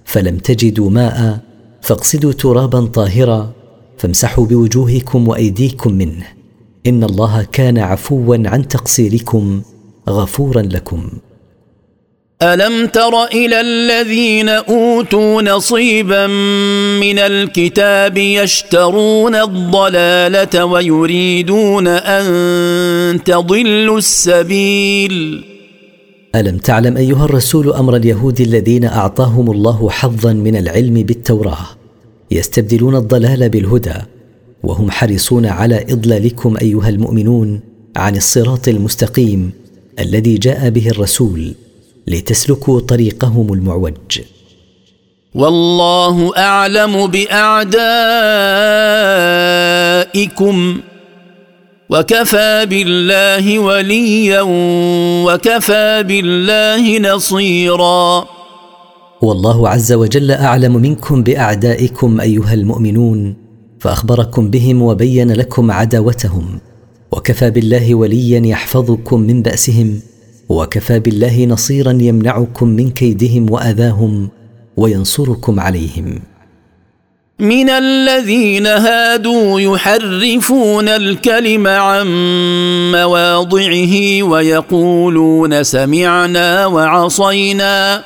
فلم تجدوا ماء فاقصدوا ترابا طاهرا فامسحوا بوجوهكم وأيديكم منه. إن الله كان عفوا عن تقصيركم. غفورا لكم. ألم تر إلى الذين أوتوا نصيبا من الكتاب يشترون الضلالة ويريدون أن تضلوا السبيل؟ ألم تعلم أيها الرسول أمر اليهود الذين أعطاهم الله حظا من العلم بالتوراة؟ يستبدلون الضلال بالهدى وهم حريصون على إضلالكم أيها المؤمنون عن الصراط المستقيم. الذي جاء به الرسول لتسلكوا طريقهم المعوج. والله أعلم بأعدائكم وكفى بالله وليا وكفى بالله نصيرا. والله عز وجل أعلم منكم بأعدائكم أيها المؤمنون فأخبركم بهم وبين لكم عداوتهم. وكفى بالله وليا يحفظكم من بأسهم وكفى بالله نصيرا يمنعكم من كيدهم وأذاهم وينصركم عليهم. من الذين هادوا يحرفون الكلم عن مواضعه ويقولون سمعنا وعصينا.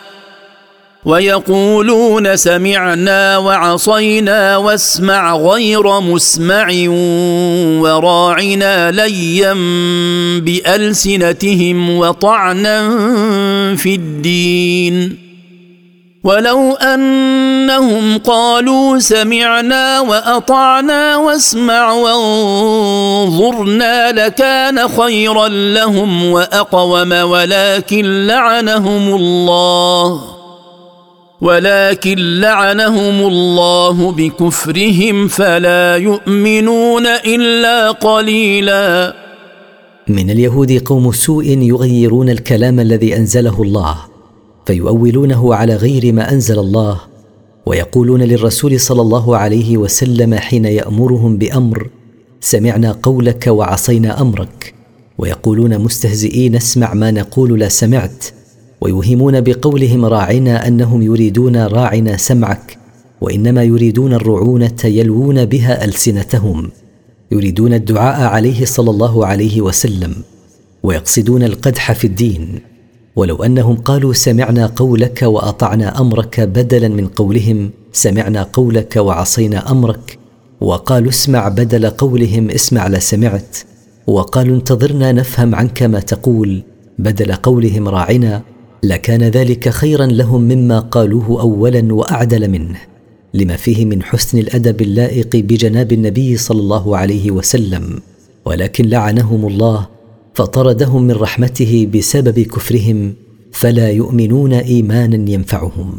ويقولون سمعنا وعصينا واسمع غير مسمع وراعنا ليا بألسنتهم وطعنا في الدين. ولو أنهم قالوا سمعنا وأطعنا واسمع وانظرنا لكان خيرا لهم وأقوم ولكن لعنهم الله. ولكن لعنهم الله بكفرهم فلا يؤمنون إلا قليلا. من اليهود قوم سوء يغيرون الكلام الذي أنزله الله فيؤولونه على غير ما أنزل الله ويقولون للرسول صلى الله عليه وسلم حين يأمرهم بأمر سمعنا قولك وعصينا أمرك ويقولون مستهزئين اسمع ما نقول لا سمعت ويوهمون بقولهم راعنا أنهم يريدون راعنا سمعك وإنما يريدون الرعونة يلوون بها ألسنتهم يريدون الدعاء عليه صلى الله عليه وسلم ويقصدون القدح في الدين. ولو أنهم قالوا سمعنا قولك وأطعنا أمرك بدلا من قولهم سمعنا قولك وعصينا أمرك وقالوا اسمع بدل قولهم اسمع لسمعت وقالوا انتظرنا نفهم عنك ما تقول بدل قولهم راعنا لكان ذلك خيرا لهم مما قالوه اولا وأعدل منه لما فيه من حسن الأدب اللائق بجناب النبي صلى الله عليه وسلم ولكن لعنهم الله فطردهم من رحمته بسبب كفرهم فلا يؤمنون ايمانا ينفعهم.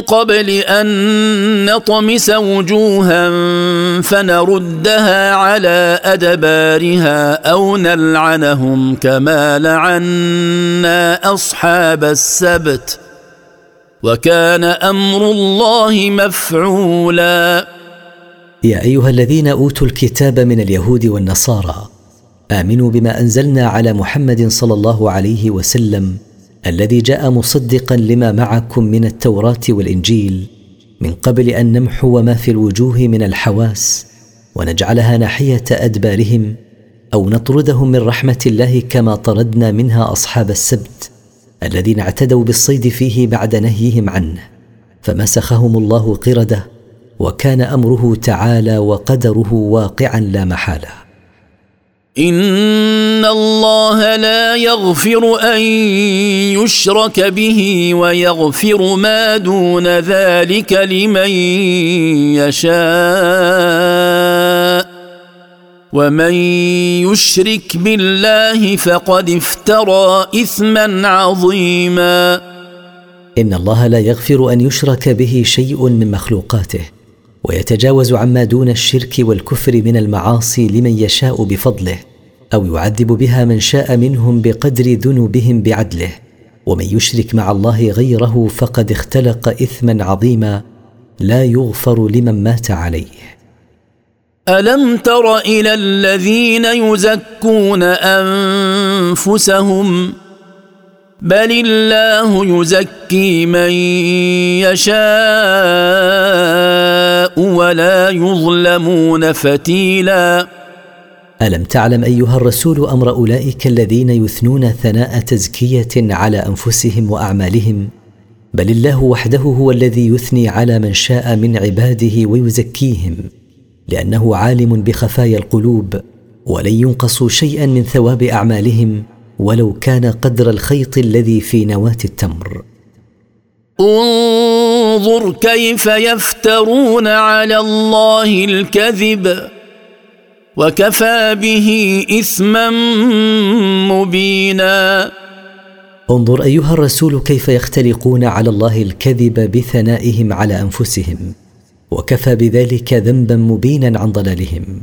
قبل أن نطمس وجوها فنردها على أدبارها أو نلعنهم كما لعنا أصحاب السبت وكان أمر الله مفعولا. يا أيها الذين أوتوا الكتاب من اليهود والنصارى آمنوا بما أنزلنا على محمد صلى الله عليه وسلم الذي جاء مصدقا لما معكم من التوراة والإنجيل من قبل أن نمحو ما في الوجوه من الحواس ونجعلها ناحية أدبارهم أو نطردهم من رحمة الله كما طردنا منها أصحاب السبت الذين اعتدوا بالصيد فيه بعد نهيهم عنه. فمسخهم الله قردة وكان أمره تعالى وقدره واقعا لا محالة. ان الله لا يغفر ان يشرك به ويغفر ما دون ذلك لمن يشاء ومن يشرك بالله فقد افترى اثما عظيما ان الله لا يغفر ان يشرك به شيء من مخلوقاته ويتجاوز عما دون الشرك والكفر من المعاصي لمن يشاء بفضله أو يعذب بها من شاء منهم بقدر ذنوبهم بعدله. ومن يشرك مع الله غيره فقد اختلق اثما عظيما لا يغفر لمن مات عليه. ألم تر إلى الذين يزكون أنفسهم بل الله يزكي من يشاء ولا يظلمون فتيلا الم تعلم ايها الرسول أمر اولئك الذين يثنون ثناء تزكيه على انفسهم واعمالهم؟ بل الله وحده هو الذي يثني على من شاء من عباده ويزكيهم لأنه عالم بخفايا القلوب ولن ينقصوا شيئا من ثواب اعمالهم. ولو كان قدر الخيط الذي في نواة التمر. انظر كيف يفترون على الله الكذب وكفى به إثما مبينا. انظر أيها الرسول كيف يختلقون على الله الكذب بثنائهم على أنفسهم وكفى بذلك ذنبا مبينا عن ضلالهم.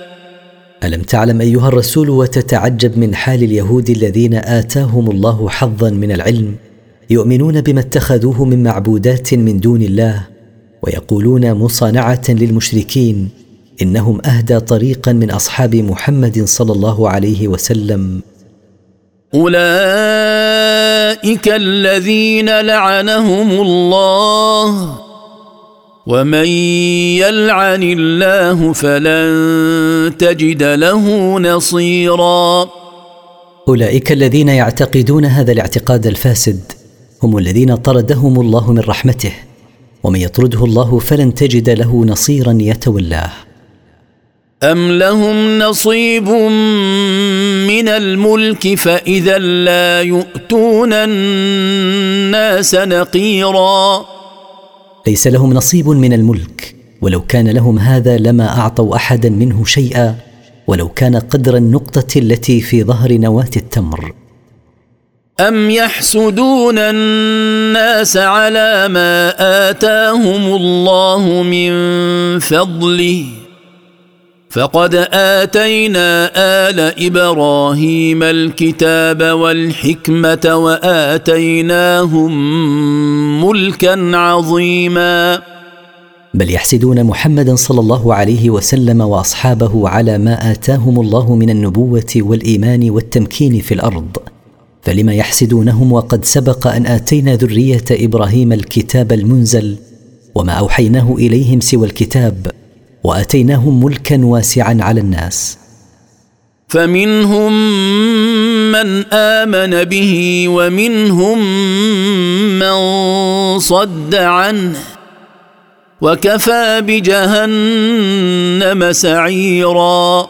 ألم تعلم أيها الرسول وتتعجب من حال اليهود الذين آتاهم الله حظا من العلم؟ يؤمنون بما اتخذوه من معبودات من دون الله ويقولون مصانعة للمشركين إنهم أهدى طريقا من أصحاب محمد صلى الله عليه وسلم. أولئك الذين لعنهم الله. ومن يلعن الله فلن تجد له نصيرا أولئك الذين يعتقدون هذا الاعتقاد الفاسد هم الذين طردهم الله من رحمته ومن يطرده الله فلن تجد له نصيرا يتولاه. أم لهم نصيب من الملك فإذا لا يؤتون الناس نقيرا ليس لهم نصيب من الملك ولو كان لهم هذا لما أعطوا أحدا منه شيئا ولو كان قدر النقطة التي في ظهر نواة التمر. أم يحسدون الناس على ما آتاهم الله من فضله؟ فقد آتينا آل إبراهيم الكتاب والحكمة وآتيناهم ملكا عظيما. بل يحسدون محمدا صلى الله عليه وسلم وأصحابه على ما آتاهم الله من النبوة والإيمان والتمكين في الأرض. فلم يحسدونهم وقد سبق أن آتينا ذرية إبراهيم الكتاب المنزل وما أوحيناه إليهم سوى الكتاب. وأتيناهم ملكا واسعا على الناس. فمنهم من آمن به ومنهم من صد عنه وكفى بجهنم سعيرا.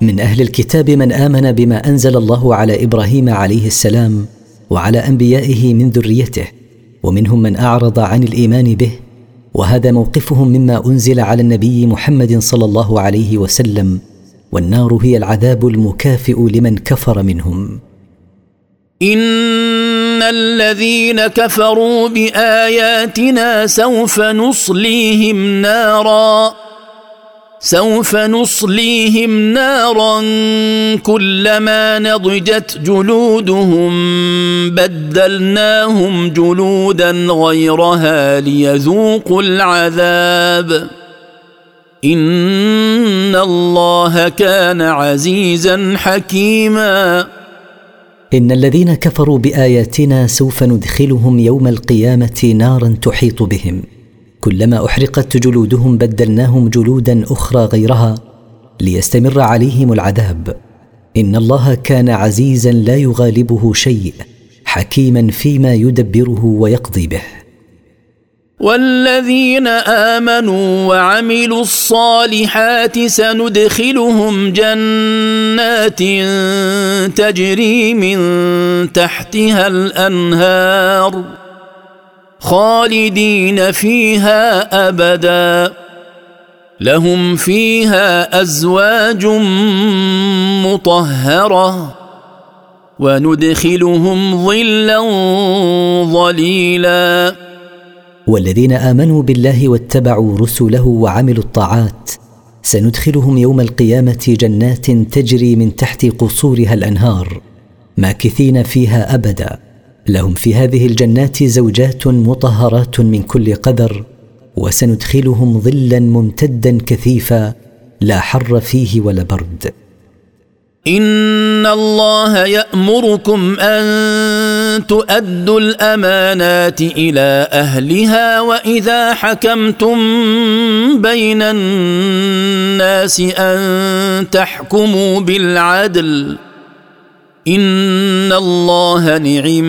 من أهل الكتاب من آمن بما أنزل الله على إبراهيم عليه السلام وعلى أنبيائه من ذريته ومنهم من أعرض عن الإيمان به وهذا موقفهم مما أنزل على النبي محمد صلى الله عليه وسلم والنار هي العذاب المكافئ لمن كفر منهم. إن الذين كفروا بآياتنا سوف نصليهم نارا. سوف نصليهم نارا كلما نضجت جلودهم بدلناهم جلودا غيرها ليذوقوا العذاب. إن الله كان عزيزا حكيما. إن الذين كفروا بآياتنا سوف ندخلهم يوم القيامة نارا تحيط بهم. كلما أحرقت جلودهم بدلناهم جلودا أخرى غيرها ليستمر عليهم العذاب. إن الله كان عزيزا لا يغالبه شيء حكيما فيما يدبره ويقضي به. والذين آمنوا وعملوا الصالحات سندخلهم جنات تجري من تحتها الأنهار. خالدين فيها أبدا. لهم فيها أزواج مطهرة. وندخلهم ظلا ظليلا. والذين آمنوا بالله واتبعوا رسله وعملوا الطاعات سندخلهم يوم القيامة جنات تجري من تحت قصورها الأنهار ماكثين فيها أبدا. لهم في هذه الجنات زوجات مطهرات من كل قدر وسندخلهم ظلا ممتدا كثيفا لا حر فيه ولا برد. إن الله يأمركم أن تؤدوا الأمانات إلى أهلها وإذا حكمتم بين الناس أن تحكموا بالعدل. ان الله نعم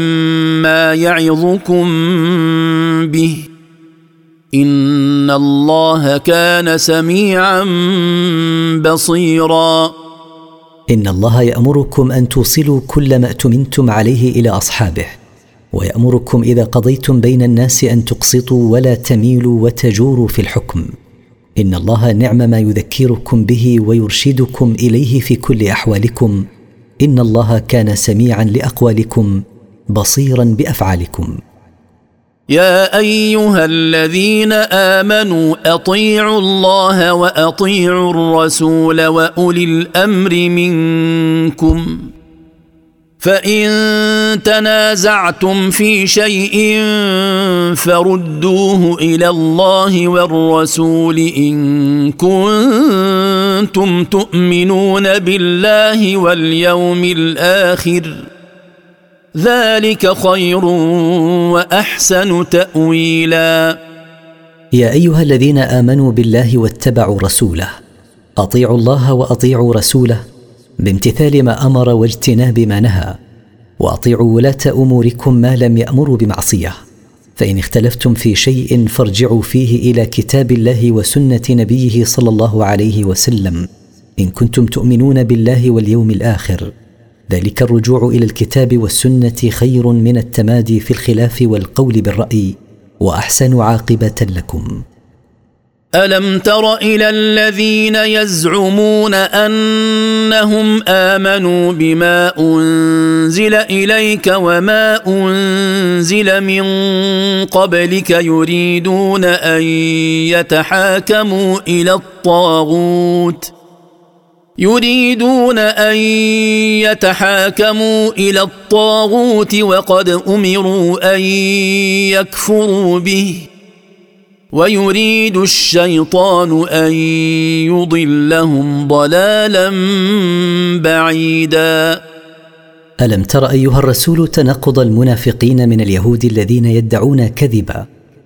ما يعظكم به ان الله كان سميعا بصيرا ان الله يامركم ان توصلوا كل ما اؤتمنتم عليه إلى اصحابه ويامركم اذا قضيتم بين الناس ان تقسطوا ولا تميلوا وتجوروا في الحكم ان الله نعم ما يذكركم به ويرشدكم اليه في كل احوالكم إن الله كان سميعا لأقوالكم بصيرا بأفعالكم. يا أيها الذين آمنوا أطيعوا الله وأطيعوا الرسول وأولي الأمر منكم. فإن تنازعتم في شيء فردوه إلى الله والرسول إن كنتم تؤمنون بالله واليوم الآخر ذلك خير وأحسن تأويلا. يا أيها الذين آمنوا بالله واتبعوا رسوله أطيعوا الله وأطيعوا رسوله بامتثال ما أمر واجتناب ما نهى وأطيعوا ولاة أموركم ما لم يأمروا بمعصية. فإن اختلفتم في شيء فارجعوا فيه إلى كتاب الله وسنة نبيه صلى الله عليه وسلم. إن كنتم تؤمنون بالله واليوم الآخر ذلك الرجوع إلى الكتاب والسنة خير من التمادي في الخلاف والقول بالرأي وأحسن عاقبة لكم. ألم تر إلى الذين يزعمون أنهم آمنوا بما أنزل إليك وما أنزل من قبلك يريدون أن يتحاكموا إلى الطاغوت يريدون أن يتحاكموا إلى الطاغوت وقد أمروا أن يكفروا به ويريد الشيطان أن يضلهم ضلالا بعيدا. ألم تر أيها الرسول تنقض المنافقين من اليهود الذين يدعون كذبا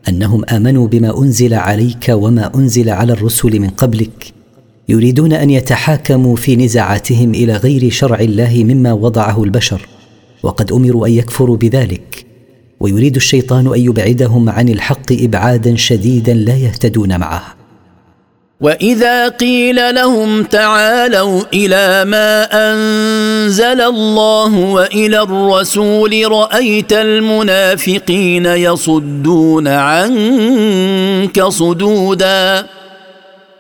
أنهم آمنوا بما أنزل عليك وما أنزل على الرسل من قبلك؟ يريدون أن يتحاكموا في نزاعاتهم إلى غير شرع الله مما وضعه البشر وقد أمروا أن يكفروا بذلك. ويريد الشيطان أن يبعدهم عن الحق إبعادا شديدا لا يهتدون معه. وإذا قيل لهم تعالوا إلى ما أنزل الله وإلى الرسول رأيت المنافقين يصدون عنك صدودا.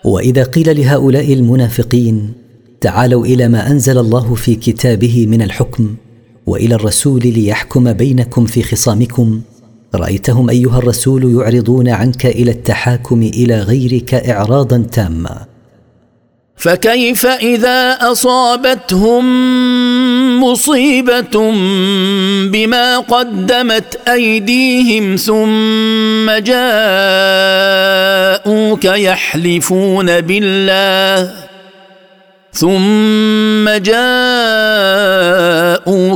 وإذا قيل لهؤلاء المنافقين تعالوا إلى ما أنزل الله في كتابه من الحكم وإلى الرسول ليحكم بينكم في خصامكم. رأيتهم أيها الرسول يعرضون عنك إلى التحاكم إلى غيرك اعراضا تاما فكيف إذا أصابتهم مصيبة بما قدمت أيديهم ثم جاءوك يحلفون بالله؟ ثم جاءوك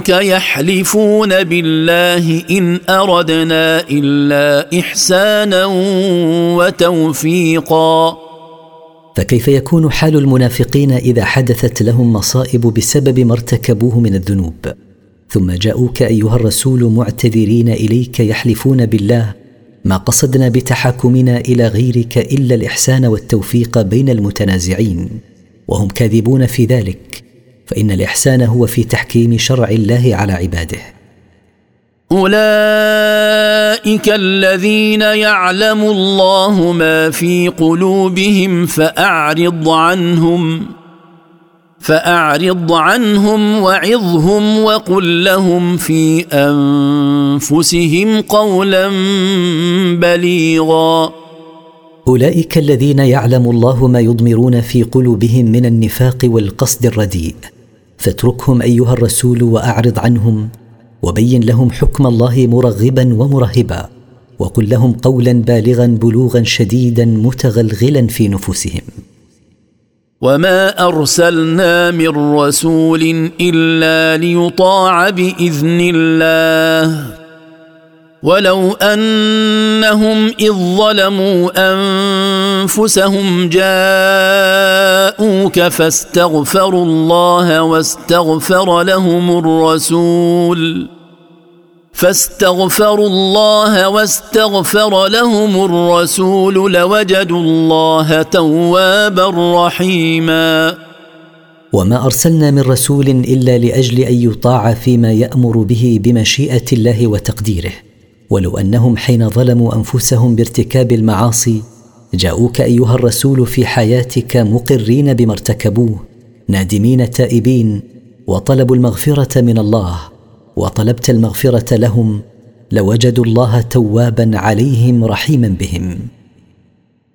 يحلفون بالله إن أردنا إلا إحسانا وتوفيقا. فكيف يكون حال المنافقين إذا حدثت لهم مصائب بسبب ما ارتكبوه من الذنوب؟ ثم جاءوك أيها الرسول معتذرين إليك يحلفون بالله ما قصدنا بتحاكمنا إلى غيرك إلا الإحسان والتوفيق بين المتنازعين. وهم كاذبون في ذلك فإن الإحسان هو في تحكيم شرع الله على عباده. أولئك الذين يعلم الله ما في قلوبهم فأعرض عنهم فأعرض عنهم وعظهم وقل لهم في أنفسهم قولا بليغا. أولئك الذين يعلم الله ما يضمرون في قلوبهم من النفاق والقصد الرديء. فاتركهم أيها الرسول وأعرض عنهم وبين لهم حكم الله مرغبا ومرهبا وقل لهم قولا بالغا بلوغا شديدا متغلغلا في نفوسهم. وما أرسلنا من رسول إلا ليطاع بإذن الله. ولو انهم اذ ظلموا انفسهم جاءوك فاستغفروا الله واستغفر لهم الرسول فاستغفروا الله واستغفر لهم الرسول لوجدوا الله توابا رحيما وما ارسلنا من رسول الا لاجل ان يطاع فيما يامر به بمشيئه الله وتقديره ولو أنهم حين ظلموا أنفسهم بارتكاب المعاصي جاءوك أيها الرسول في حياتك مقرين بما ارتكبوه نادمين تائبين وطلبوا المغفرة من الله وطلبت المغفرة لهم لوجدوا الله توابا عليهم رحيما بهم.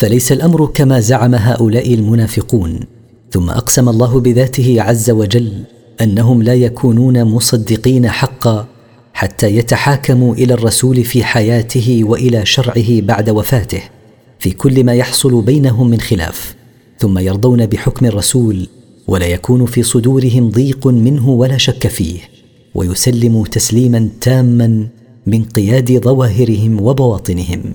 فليس الأمر كما زعم هؤلاء المنافقون. ثم أقسم الله بذاته عز وجل أنهم لا يكونون مصدقين حقا حتى يتحاكموا إلى الرسول في حياته وإلى شرعه بعد وفاته في كل ما يحصل بينهم من خلاف. ثم يرضون بحكم الرسول ولا يكون في صدورهم ضيق منه ولا شك فيه. ويسلموا تسليما تاما من قياد ظواهرهم وبواطنهم.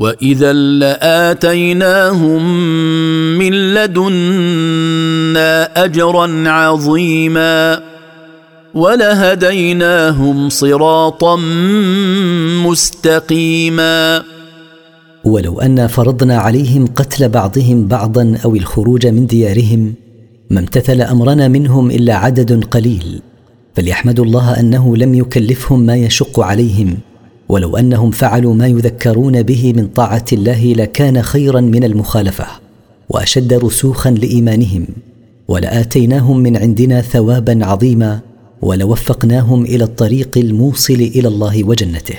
واذا لاتيناهم من لدنا اجرا عظيما ولهديناهم صراطا مستقيما ولو انا فرضنا عليهم قتل بعضهم بعضا أو الخروج من ديارهم ما امتثل أمرنا منهم إلا عدد قليل فليحمدوا الله أنه لم يكلفهم ما يشق عليهم. ولو أنهم فعلوا ما يذكرون به من طاعة الله لكان خيرا من المخالفة وأشد رسوخا لإيمانهم ولآتيناهم من عندنا ثوابا عظيما ولوفقناهم إلى الطريق الموصل إلى الله وجنته.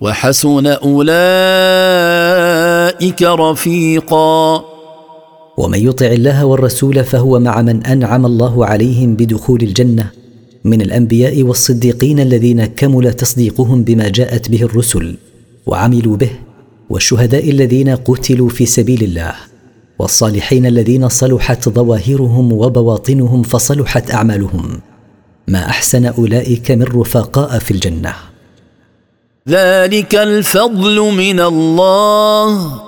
وحسن أولئك رفيقا. ومن يطع الله والرسول فهو مع من أنعم الله عليهم بدخول الجنة. من الأنبياء والصديقين الذين كمل تصديقهم بما جاءت به الرسل وعملوا به. والشهداء الذين قتلوا في سبيل الله. والصالحين الذين صلحت ظواهرهم وبواطنهم فصلحت أعمالهم. ما أحسن أولئك من رفقاء في الجنة. ذلك الفضل من الله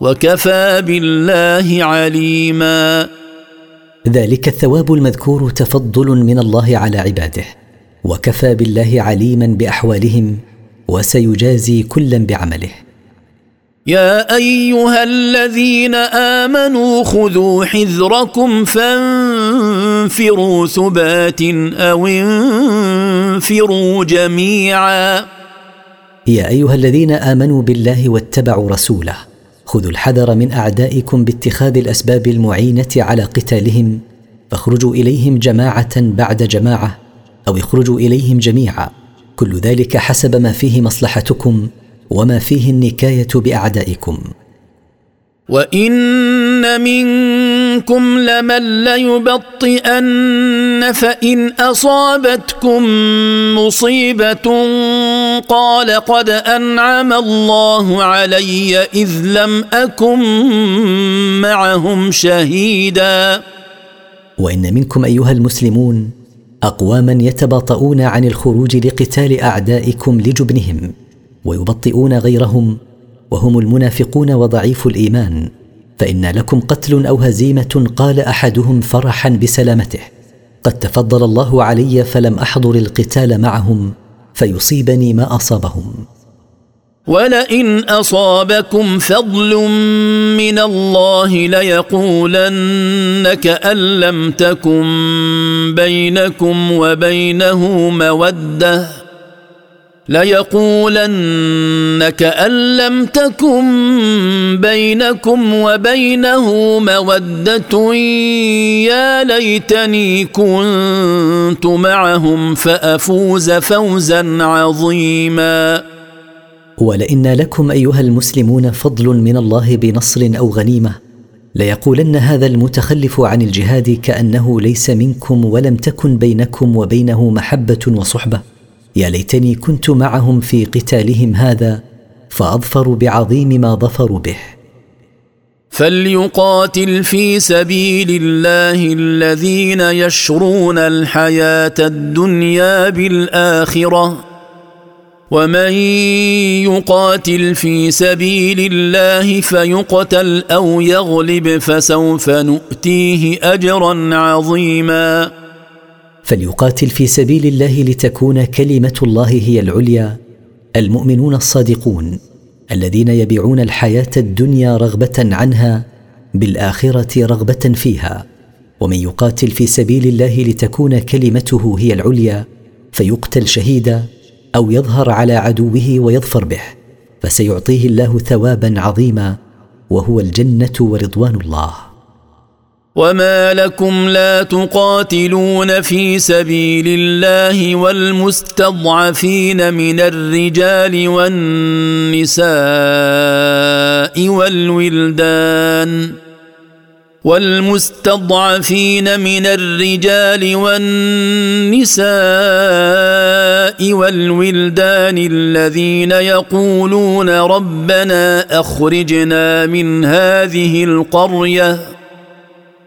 وكفى بالله عليما. ذلك الثواب المذكور تفضل من الله على عباده وكفى بالله عليما بأحوالهم وسيجازي كلا بعمله. يا أيها الذين آمنوا خذوا حذركم فانفروا ثبات أو انفروا جميعا. يا أيها الذين آمنوا بالله واتبعوا رسوله خذوا الحذر من أعدائكم باتخاذ الأسباب المعينة على قتالهم فاخرجوا إليهم جماعة بعد جماعة أو اخرجوا إليهم جميعا. كل ذلك حسب ما فيه مصلحتكم وما فيه النكاية بأعدائكم. وإن منكم لمن ليبطئن فإن أصابتكم مصيبة قال قد أنعم الله علي إذ لم أكن معهم شهيدا. وإن منكم أيها المسلمون أقواما يتباطؤون عن الخروج لقتال أعدائكم لجبنهم ويبطئون غيرهم وهم المنافقون وضعيف الإيمان. فإن لكم قتل أو هزيمة قال أحدهم فرحا بسلامته. قد تفضل الله علي فلم أحضر القتال معهم فيصيبني ما أصابهم. ولئن أصابكم فضل من الله ليقولن كان لم تكن بينكم وبينه مودة. ليقولن كأن لم تكن بينكم وبينه مودة. يا ليتني كنت معهم فأفوز فوزا عظيما. ولئن لكم أيها المسلمون فضل من الله بنصر أو غنيمة ليقولن هذا المتخلف عن الجهاد كأنه ليس منكم ولم تكن بينكم وبينه محبة وصحبة. يا ليتني كنت معهم في قتالهم هذا فأظفروا بعظيم ما ظفروا به. فليقاتل في سبيل الله الذين يشرون الحياة الدنيا بالآخرة. ومن يقاتل في سبيل الله فيقتل أو يغلب فسوف نؤتيه اجرا عظيما. فليقاتل في سبيل الله لتكون كلمة الله هي العليا المؤمنون الصادقون الذين يبيعون الحياة الدنيا رغبة عنها بالآخرة رغبة فيها. ومن يقاتل في سبيل الله لتكون كلمته هي العليا فيقتل شهيدا أو يظهر على عدوه ويظفر به فسيعطيه الله ثوابا عظيما وهو الجنة ورضوان الله. وما لكم لا تقاتلون في سبيل الله والمستضعفين من الرجال والنساء والولدان والمستضعفين من الرجال والنساء والولدان الذين يقولون ربنا اخرجنا من هذه القريه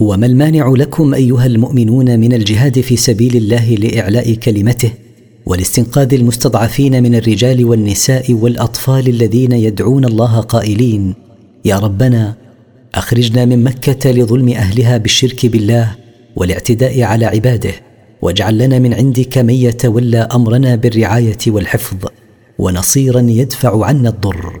وما المانع لكم أيها المؤمنون من الجهاد في سبيل الله لإعلاء كلمته ولاستنقاذ المستضعفين من الرجال والنساء والأطفال الذين يدعون الله قائلين يا ربنا أخرجنا من مكة لظلم أهلها بالشرك بالله والاعتداء على عباده واجعل لنا من عندك من يتولى أمرنا بالرعاية والحفظ ونصيرا يدفع عنا الضر.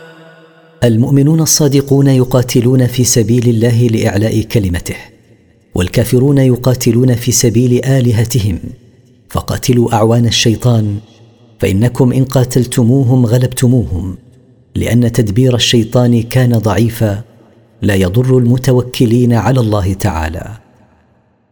المؤمنون الصادقون يقاتلون في سبيل الله لإعلاء كلمته والكافرون يقاتلون في سبيل آلهتهم. فقاتلوا أعوان الشيطان فإنكم إن قاتلتموهم غلبتموهم لأن تدبير الشيطان كان ضعيفا لا يضر المتوكلين على الله تعالى.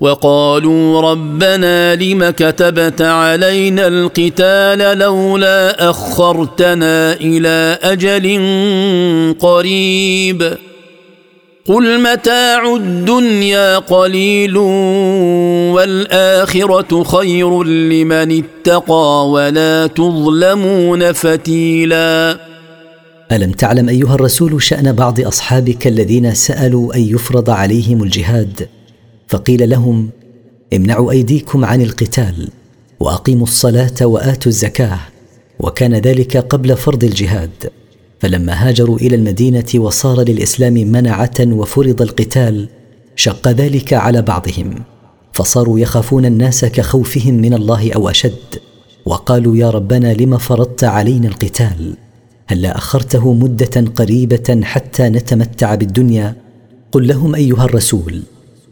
وقالوا ربنا لم كتبت علينا القتال لولا أخرتنا إلى أجل قريب. قل متاع الدنيا قليل والآخرة خير لمن اتقى ولا تظلمون فتيلا. ألم تعلم أيها الرسول شأن بعض أصحابك الذين سألوا أن يفرض عليهم الجهاد؟ فقيل لهم امنعوا أيديكم عن القتال وأقيموا الصلاة وآتوا الزكاة وكان ذلك قبل فرض الجهاد. فلما هاجروا إلى المدينة وصار للإسلام منعة وفرض القتال شق ذلك على بعضهم فصاروا يخافون الناس كخوفهم من الله أو أشد وقالوا يا ربنا لم فرضت علينا القتال؟ هلا أخرته مدة قريبة حتى نتمتع بالدنيا؟ قل لهم أيها الرسول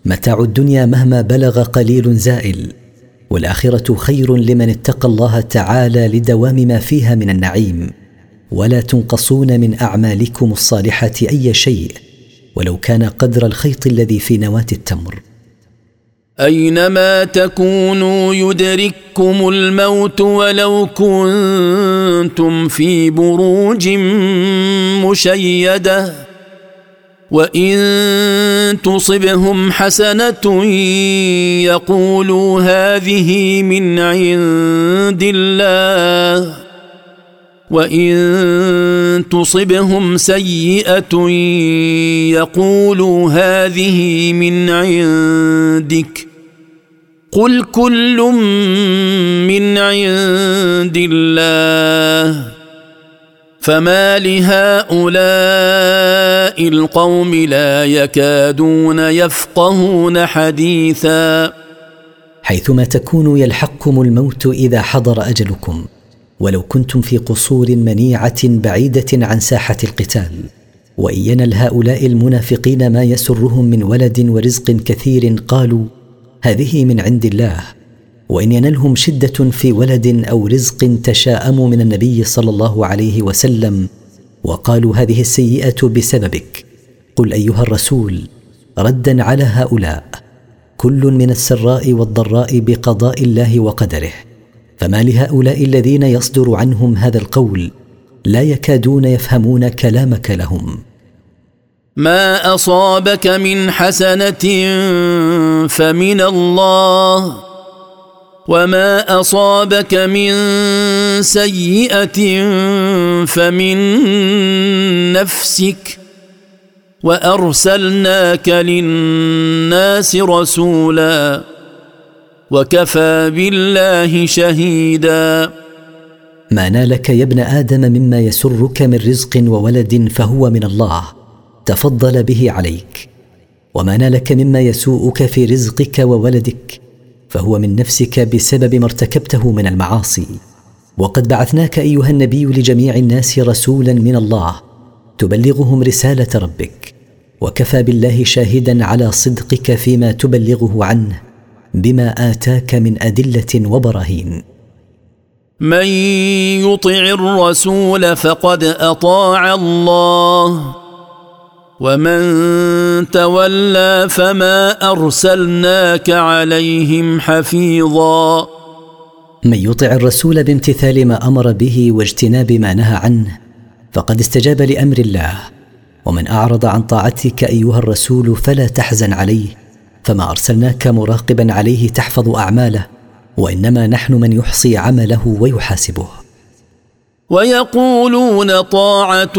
متاع الدنيا مهما بلغ قليل زائل والآخرة خير لمن اتقى الله تعالى لدوام ما فيها من النعيم. ولا تنقصون من أعمالكم الصالحه أي شيء ولو كان قدر الخيط الذي في نواة التمر. أينما تكونوا يدرككم الموت ولو كنتم في بروج مشيدة وان تصبهم حسنه يقولوا هذه من عند الله وان تصبهم سيئه يقولوا هذه من عندك قل كل من عند الله فما لهؤلاء القوم لا يكادون يفقهون حديثا. حيثما تكونوا يلحقكم الموت إذا حضر أجلكم ولو كنتم في قصور منيعة بعيدة عن ساحة القتال. وان ينل هؤلاء المنافقين ما يسرهم من ولد ورزق كثير قالوا هذه من عند الله. وإن ينلهم شدة في ولد أو رزق تشاءموا من النبي صلى الله عليه وسلم وقالوا هذه السيئة بسببك. قل أيها الرسول ردا على هؤلاء. كل من السراء والضراء بقضاء الله وقدره. فما لهؤلاء الذين يصدر عنهم هذا القول؟ لا يكادون يفهمون كلامك لهم. ما أصابك من حسنة فمن الله. وما اصابك من سيئه فمن نفسك وارسلناك للناس رسولا وكفى بالله شهيدا. ما نالك يا ابن آدم مما يسرك من رزق وولد فهو من الله تفضل به عليك. وما نالك مما يسوءك في رزقك وولدك فهو من نفسك بسبب ما ارتكبته من المعاصي. وقد بعثناك أيها النبي لجميع الناس رسولا من الله تبلغهم رسالة ربك. وكفى بالله شاهدا على صدقك فيما تبلغه عنه بما آتاك من أدلة وبراهين. من يطع الرسول فقد أطاع الله. ومن تولى فما ارسلناك عليهم حفيظا من يطع الرسول بامتثال ما أمر به واجتناب ما نهى عنه فقد استجاب لامر الله. ومن اعرض عن طاعتك ايها الرسول فلا تحزن عليه فما ارسلناك مراقبا عليه تحفظ اعماله وانما نحن من يحصي عمله ويحاسبه. ويقولون طاعه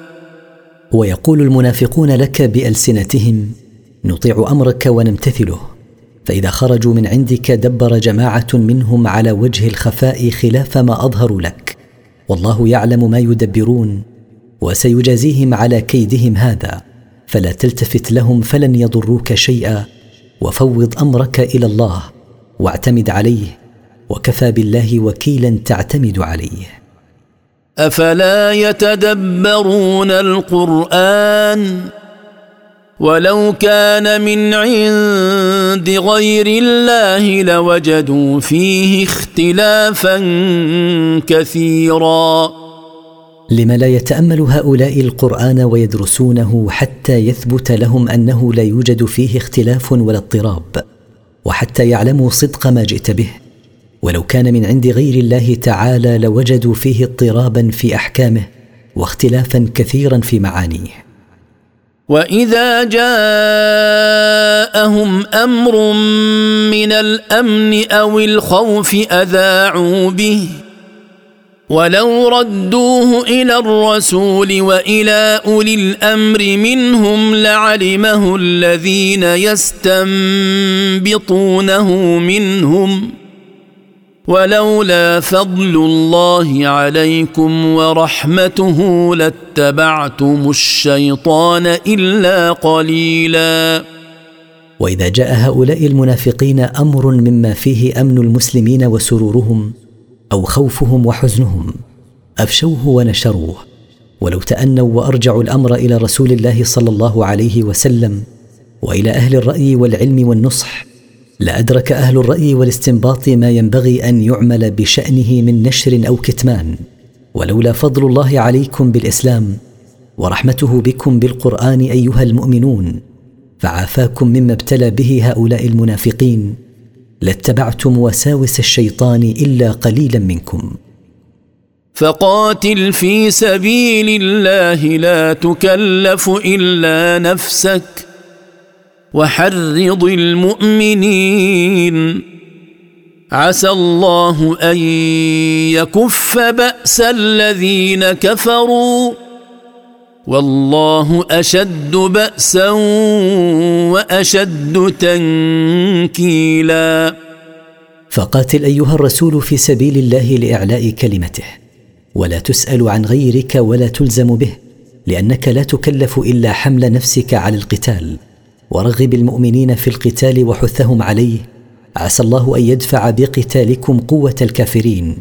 ويقول المنافقون لك بألسنتهم نطيع أمرك ونمتثله. فإذا خرجوا من عندك دبر جماعة منهم على وجه الخفاء خلاف ما أظهروا لك. والله يعلم ما يدبرون وسيجازيهم على كيدهم هذا. فلا تلتفت لهم فلن يضروك شيئا. وفوض أمرك إلى الله واعتمد عليه وكفى بالله وكيلا تعتمد عليه. أفلا يتدبرون القرآن ولو كان من عند غير الله لوجدوا فيه اختلافا كثيرا. لم لا يتأمل هؤلاء القرآن ويدرسونه حتى يثبت لهم أنه لا يوجد فيه اختلاف ولا اضطراب وحتى يعلموا صدق ما جئت به. ولو كان من عند غير الله تعالى لوجدوا فيه اضطرابا في أحكامه واختلافا كثيرا في معانيه. وإذا جاءهم أمر من الأمن أو الخوف أذاعوا به. ولو ردوه إلى الرسول وإلى أولي الأمر منهم لعلمه الذين يستنبطونه منهم. ولولا فضل الله عليكم ورحمته لاتبعتم الشيطان إلا قليلا. وإذا جاء هؤلاء المنافقين أمر مما فيه أمن المسلمين وسرورهم أو خوفهم وحزنهم أفشوه ونشروه. ولو تأنوا وأرجعوا الأمر إلى رسول الله صلى الله عليه وسلم وإلى أهل الرأي والعلم والنصح لأدرك أهل الرأي والاستنباط ما ينبغي أن يعمل بشأنه من نشر أو كتمان. ولولا فضل الله عليكم بالإسلام ورحمته بكم بالقرآن أيها المؤمنون فعافاكم مما ابتلى به هؤلاء المنافقين. لاتبعتم وساوس الشيطان إلا قليلا منكم. فقاتل في سبيل الله لا تكلف إلا نفسك. وحرض المؤمنين. عسى الله أن يكف بأس الذين كفروا. والله أشد بأسا وأشد تنكيلا. فقاتل أيها الرسول في سبيل الله لإعلاء كلمته. ولا تسأل عن غيرك ولا تلزم به لأنك لا تكلف إلا حمل نفسك على القتال. ورغب المؤمنين في القتال وحثهم عليه. عسى الله أن يدفع بقتالكم قوة الكافرين.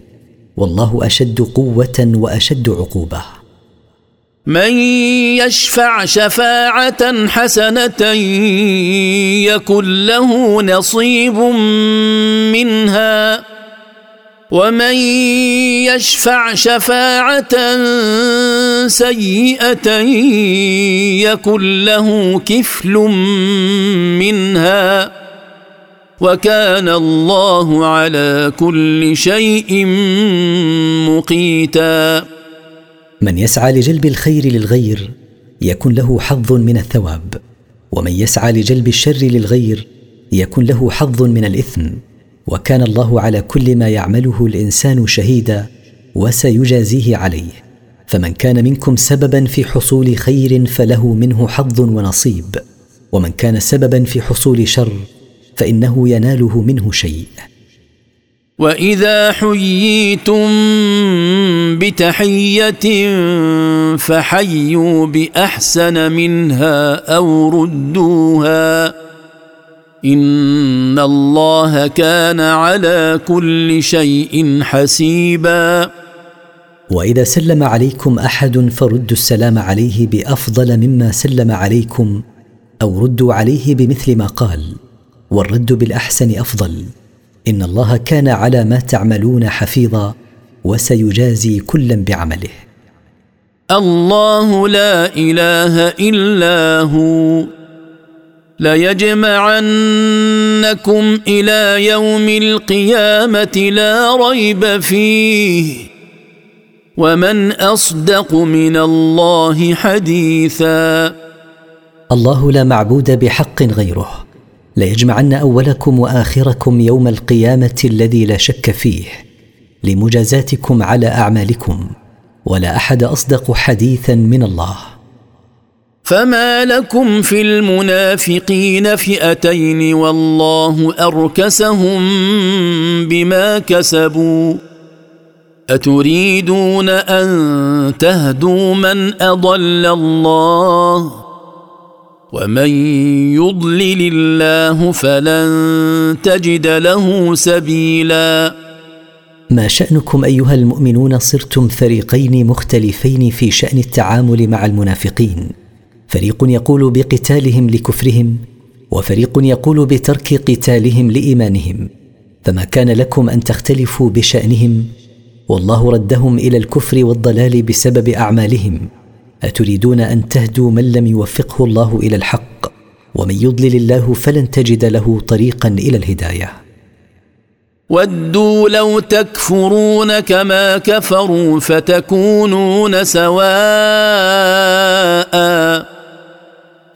والله أشد قوة وأشد عقوبة. من يشفع شفاعة حسنة يكن له نصيب منها. ومن يشفع شفاعة سيئة يكن له كفل منها وكان الله على كل شيء مقيتا. من يسعى لجلب الخير للغير يكن له حظ من الثواب ومن يسعى لجلب الشر للغير يكن له حظ من الإثم. وكان الله على كل ما يعمله الإنسان شهيدا وسيجازيه عليه. فمن كان منكم سببا في حصول خير فله منه حظ ونصيب. ومن كان سببا في حصول شر فإنه يناله منه شيء. وإذا حييتم بتحية فحيوا بأحسن منها أو ردوها ان الله كان على كل شيء حسيبا. واذا سلم عليكم احد فردوا السلام عليه بافضل مما سلم عليكم أو ردوا عليه بمثل ما قال. والرد بالاحسن افضل. ان الله كان على ما تعملون حفيظا. وسيجازي كلا بعمله. الله لا اله الا هو. ليجمعنكم إلى يوم القيامة لا ريب فيه. ومن أصدق من الله حديثا. الله لا معبود بحق غيره. ليجمعن أولكم وآخركم يوم القيامة الذي لا شك فيه. لمجازاتكم على أعمالكم. ولا أحد أصدق حديثا من الله. فما لكم في المنافقين فئتين والله اركسهم بما كسبوا اتريدون ان تهدوا من اضل الله ومن يضلل الله فلن تجد له سبيلا ما شانكم ايها المؤمنون صرتم فريقين مختلفين في شان التعامل مع المنافقين فريق يقول بقتالهم لكفرهم وفريق يقول بترك قتالهم لإيمانهم. فما كان لكم أن تختلفوا بشأنهم؟ والله ردهم إلى الكفر والضلال بسبب أعمالهم. أتريدون أن تهدوا من لم يوفقه الله إلى الحق؟ ومن يضلل الله فلن تجد له طريقا إلى الهداية. ودوا لو تكفرون كما كفروا فتكونون سواء.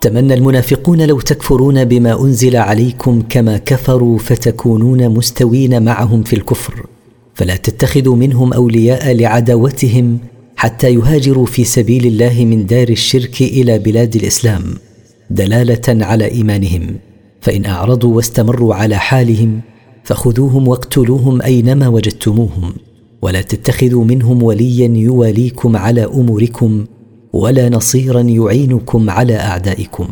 تمنى المنافقون لو تكفرون بما أنزل عليكم كما كفروا فتكونون مستوين معهم في الكفر. فلا تتخذوا منهم أولياء لعداوتهم حتى يهاجروا في سبيل الله من دار الشرك إلى بلاد الإسلام دلالة على إيمانهم. فإن أعرضوا واستمروا على حالهم فخذوهم واقتلوهم أينما وجدتموهم. ولا تتخذوا منهم وليا يواليكم على أموركم ولا نصيرا يعينكم على أعدائكم.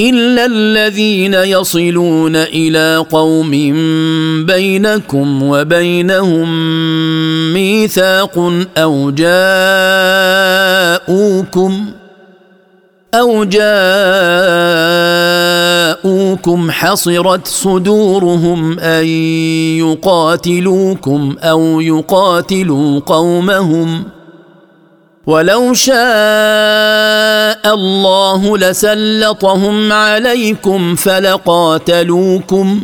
إلا الذين يصلون إلى قوم بينكم وبينهم ميثاق أو جاءوكم أو جاءوكم حصرت صدورهم أن يقاتلوكم أو يقاتلوا قومهم ولو شاء الله لسلطهم عليكم فلقاتلوكم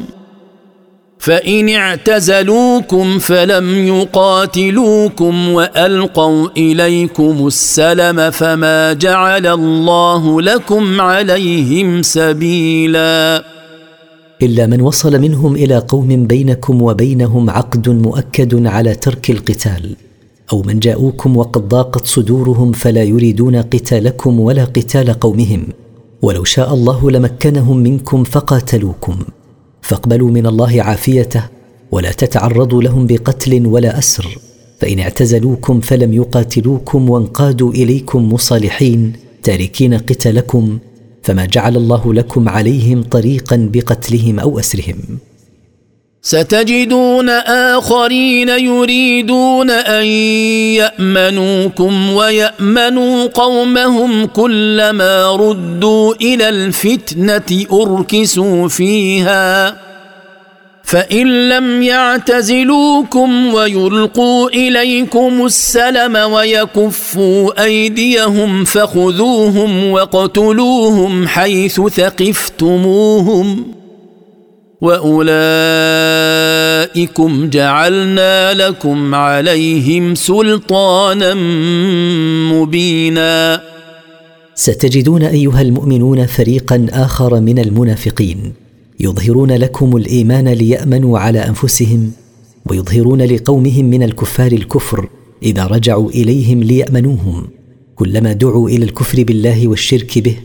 فإن اعتزلوكم فلم يقاتلوكم وألقوا إليكم السلم فما جعل الله لكم عليهم سبيلا. إلا من وصل منهم إلى قوم بينكم وبينهم عقد مؤكد على ترك القتال. أو من جاءوكم وقد ضاقت صدورهم فلا يريدون قتالكم ولا قتال قومهم. ولو شاء الله لمكنهم منكم فقاتلوكم. فاقبلوا من الله عافيته ولا تتعرضوا لهم بقتل ولا أسر. فإن اعتزلوكم فلم يقاتلوكم وانقادوا إليكم مصالحين تاركين قتالكم فما جعل الله لكم عليهم طريقا بقتلهم أو أسرهم. ستجدون آخرين يريدون أن يأمنوكم ويأمنوا قومهم كلما ردوا إلى الفتنة أركسوا فيها. فإن لم يعتزلوكم ويلقوا إليكم السلم ويكفوا أيديهم فخذوهم واقتلوهم حيث ثقفتموهم. واولئكم جعلنا لكم عليهم سلطانا مبينا. ستجدون أيها المؤمنون فريقا آخر من المنافقين يظهرون لكم الإيمان ليأمنوا على أنفسهم ويظهرون لقومهم من الكفار الكفر إذا رجعوا إليهم ليأمنوهم. كلما دعوا إلى الكفر بالله والشرك به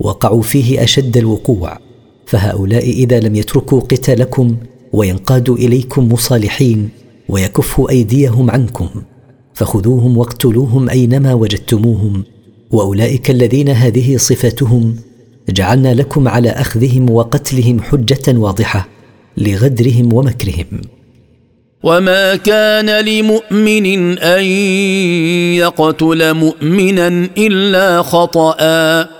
وقعوا فيه أشد الوقوع. فهؤلاء إذا لم يتركوا قتالكم وينقادوا إليكم مصالحين ويكفوا أيديهم عنكم فخذوهم واقتلوهم أينما وجدتموهم وأولئك الذين هذه صفتهم جعلنا لكم على أخذهم وقتلهم حجة واضحة لغدرهم ومكرهم. وما كان لمؤمن أن يقتل مؤمنا إلا خطأ.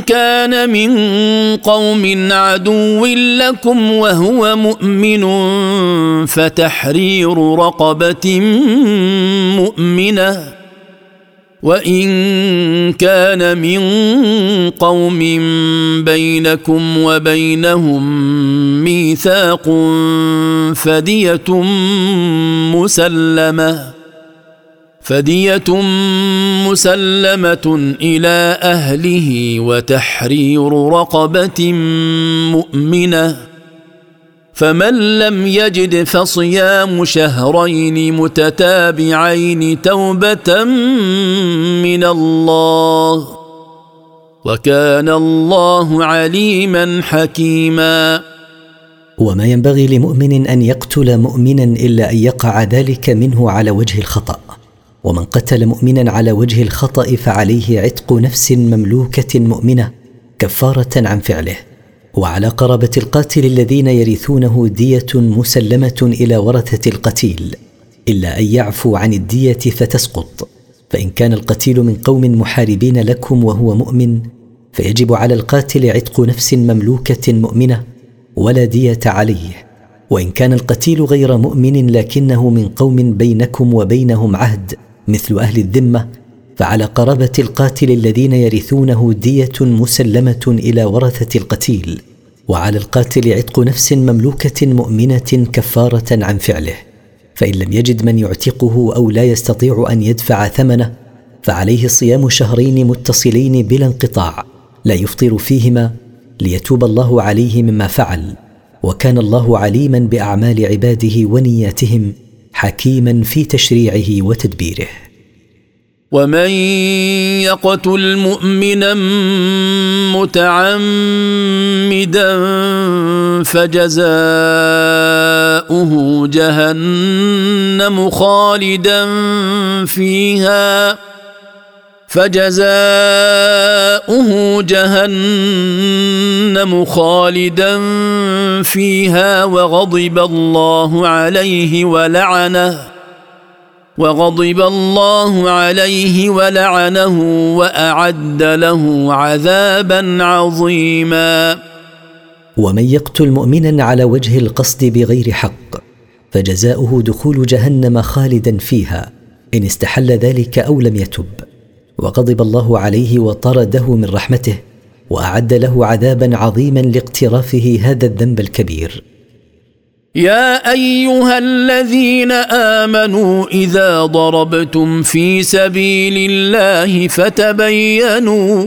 كان من قوم عدو لكم وهو مؤمن فتحرير رقبة مؤمنة. وإن كان من قوم بينكم وبينهم ميثاق فدية مسلمة. فدية مسلمة إلى أهله وتحرير رقبة مؤمنة. فمن لم يجد فصيام شهرين متتابعين توبة من الله. وكان الله عليما حكيما. وما ينبغي لمؤمن أن يقتل مؤمنا إلا أن يقع ذلك منه على وجه الخطأ. ومن قتل مؤمنا على وجه الخطأ فعليه عتق نفس مملوكة مؤمنة كفارة عن فعله. وعلى قرابة القاتل الذين يرثونه دية مسلمة إلى ورثة القتيل. إلا أن يعفوا عن الدية فتسقط. فإن كان القتيل من قوم محاربين لكم وهو مؤمن فيجب على القاتل عتق نفس مملوكة مؤمنة ولا دية عليه. وإن كان القتيل غير مؤمن لكنه من قوم بينكم وبينهم عهد مثل أهل الذمة فعلى قرابة القاتل الذين يرثونه دية مسلمة إلى ورثة القتيل وعلى القاتل عتق نفس مملوكة مؤمنة كفارة عن فعله. فإن لم يجد من يعتقه أو لا يستطيع أن يدفع ثمنه فعليه صيام شهرين متصلين بلا انقطاع لا يفطر فيهما ليتوب الله عليه مما فعل وكان الله عليما بأعمال عباده ونياتهم حكيما في تشريعه وتدبيره. ومن يقتل مؤمنا متعمدا فجزاؤه جهنم خالدا فيها فجزاؤه جهنم خالدا فيها وغضب الله عليه ولعنه وغضب الله عليه ولعنه وأعد له عذابا عظيما. ومن يقتل مؤمنا على وجه القصد بغير حق فجزاؤه دخول جهنم خالدا فيها إن استحل ذلك أو لم يتب. وغضب الله عليه وطرده من رحمته وأعد له عذابا عظيما لاقترافه هذا الذنب الكبير. يا أيها الذين آمنوا إذا ضربتم في سبيل الله فتبينوا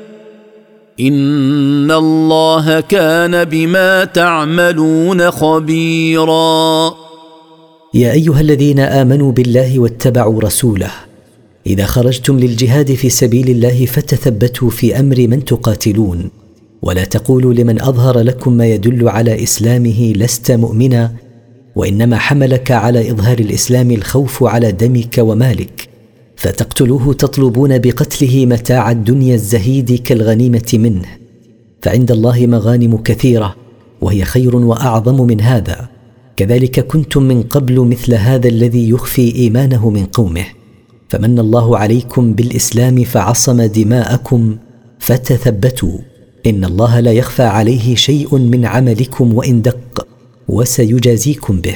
ان الله كان بما تعملون خبيرا. يا ايها الذين امنوا بالله واتبعوا رسوله. اذا خرجتم للجهاد في سبيل الله فتثبتوا في أمر من تقاتلون. ولا تقولوا لمن اظهر لكم ما يدل على اسلامه لست مؤمنا. وانما حملك على اظهار الاسلام الخوف على دمك ومالك. فتقتلوه تطلبون بقتله متاع الدنيا الزهيد كالغنيمة منه. فعند الله مغانم كثيرة وهي خير وأعظم من هذا. كذلك كنتم من قبل مثل هذا الذي يخفي إيمانه من قومه. فمن الله عليكم بالإسلام فعصم دماءكم فتثبتوا. إن الله لا يخفى عليه شيء من عملكم وإن دق وسيجازيكم به.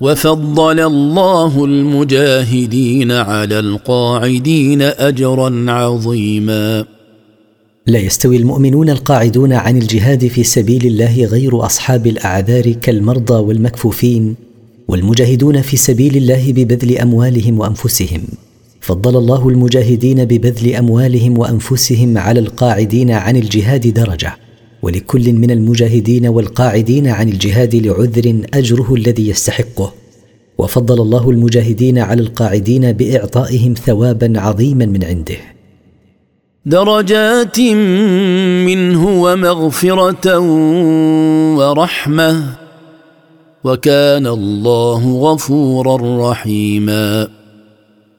وفضل الله المجاهدين على القاعدين أجرا عظيما. لا يستوي المؤمنون القاعدون عن الجهاد في سبيل الله غير أصحاب الأعذار كالمرضى والمكفوفين والمجاهدون في سبيل الله ببذل أموالهم وأنفسهم. فضل الله المجاهدين ببذل أموالهم وأنفسهم على القاعدين عن الجهاد درجة. ولكل من المجاهدين والقاعدين عن الجهاد لعذر أجره الذي يستحقه. وفضل الله المجاهدين على القاعدين بإعطائهم ثوابا عظيما من عنده. درجات منه ومغفرة ورحمة. وكان الله غفورا رحيما.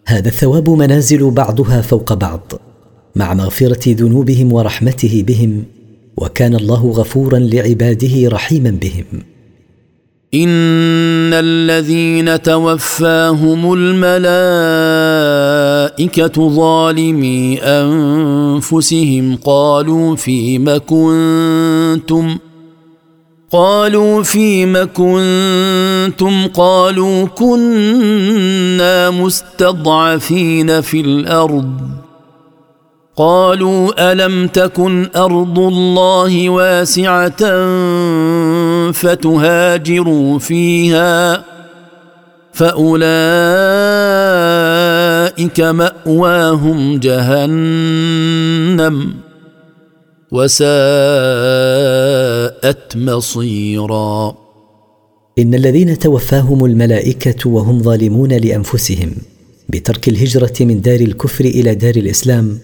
هذا الثواب منازل بعضها فوق بعض. مع مغفرة ذنوبهم ورحمته بهم وكان الله غفورا لعباده رحيما بهم. إن الذين توفاهم الملائكة ظالمي أنفسهم قالوا فيم كنتم؟ قالوا فيم كنتم؟ قالوا كنا مستضعفين في الأرض. قالوا ألم تكن أرض الله واسعة فتهاجروا فيها فأولئك مأواهم جهنم وساءت مصيرا. إن الذين توفاهم الملائكة وهم ظالمون لأنفسهم بترك الهجرة من دار الكفر إلى دار الإسلام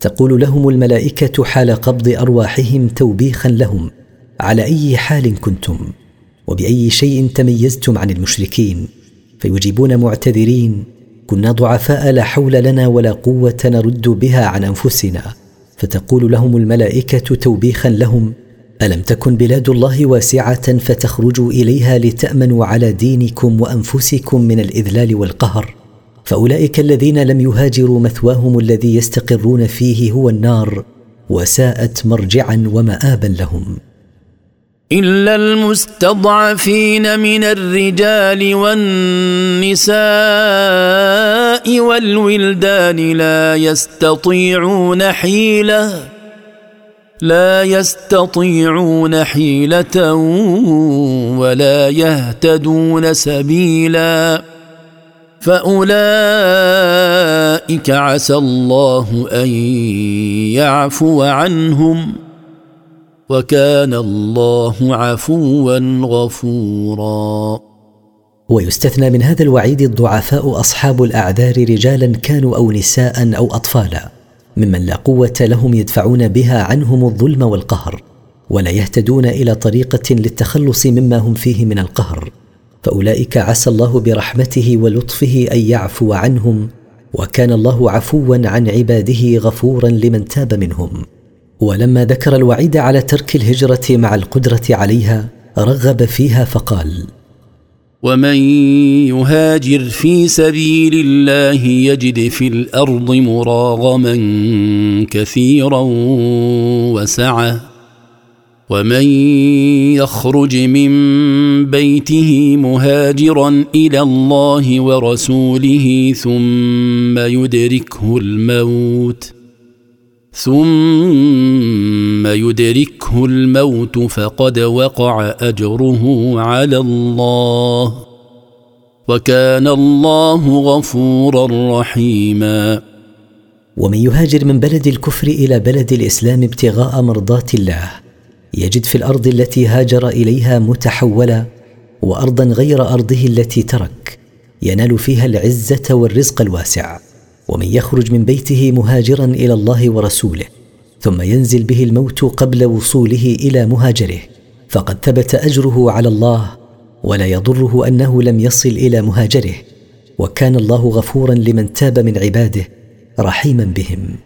تقول لهم الملائكة حال قبض أرواحهم توبيخا لهم على أي حال كنتم؟ وبأي شيء تميزتم عن المشركين؟ فيجيبون معتذرين كنا ضعفاء لا حول لنا ولا قوة نرد بها عن أنفسنا. فتقول لهم الملائكة توبيخا لهم ألم تكن بلاد الله واسعة فتخرجوا إليها لتأمنوا على دينكم وأنفسكم من الإذلال والقهر؟ فأولئك الذين لم يهاجروا مثواهم الذي يستقرون فيه هو النار وساءت مرجعا ومابا لهم. إلا المستضعفين من الرجال والنساء والولدان لا يستطيعون حيلة لا يستطيعون حيلة ولا يهتدون سبيلا. فأولئك عسى الله أن يعفو عنهم وكان الله عفوا غفورا. ويستثنى من هذا الوعيد الضعفاء أصحاب الأعذار رجالا كانوا أو نساء أو اطفالا ممن لا قوة لهم يدفعون بها عنهم الظلم والقهر ولا يهتدون إلى طريقة للتخلص مما هم فيه من القهر. فأولئك عسى الله برحمته ولطفه أن يعفو عنهم وكان الله عفوا عن عباده غفورا لمن تاب منهم. ولما ذكر الوعيد على ترك الهجرة مع القدرة عليها رغب فيها فقال ومن يهاجر في سبيل الله يجد في الأرض مراغما كثيرا وسعه ومن يخرج من بيته مهاجرا إلى الله ورسوله ثم يدركه الموت ثم يدركه الموت فقد وقع أجره على الله وكان الله غفورا رحيما. ومن يهاجر من بلد الكفر إلى بلد الإسلام ابتغاء مرضات الله يجد في الأرض التي هاجر إليها متحولا وأرضا غير أرضه التي ترك. ينال فيها العزة والرزق الواسع. ومن يخرج من بيته مهاجرا إلى الله ورسوله ثم ينزل به الموت قبل وصوله إلى مهاجره. فقد ثبت أجره على الله ولا يضره أنه لم يصل إلى مهاجره. وكان الله غفورا لمن تاب من عباده رحيما بهم.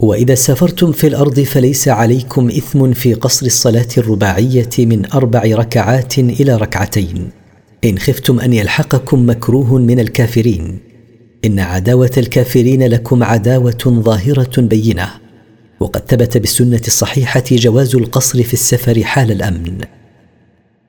وإذا سافرتم في الأرض فليس عليكم إثم في قصر الصلاة الرباعية من أربع ركعات إلى ركعتين. إن خفتم أن يلحقكم مكروه من الكافرين. إن عداوة الكافرين لكم عداوة ظاهرة بينة. وقد ثبت بالسنة الصحيحة جواز القصر في السفر حال الأمن.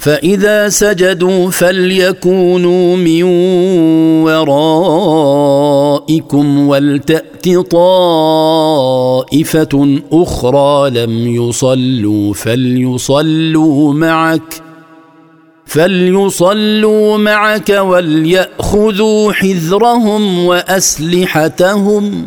فإذا سجدوا فليكونوا من ورائكم ولتأت طائفة أخرى لم يصلوا فليصلوا معك فليصلوا معك وليأخذوا حذرهم وأسلحتهم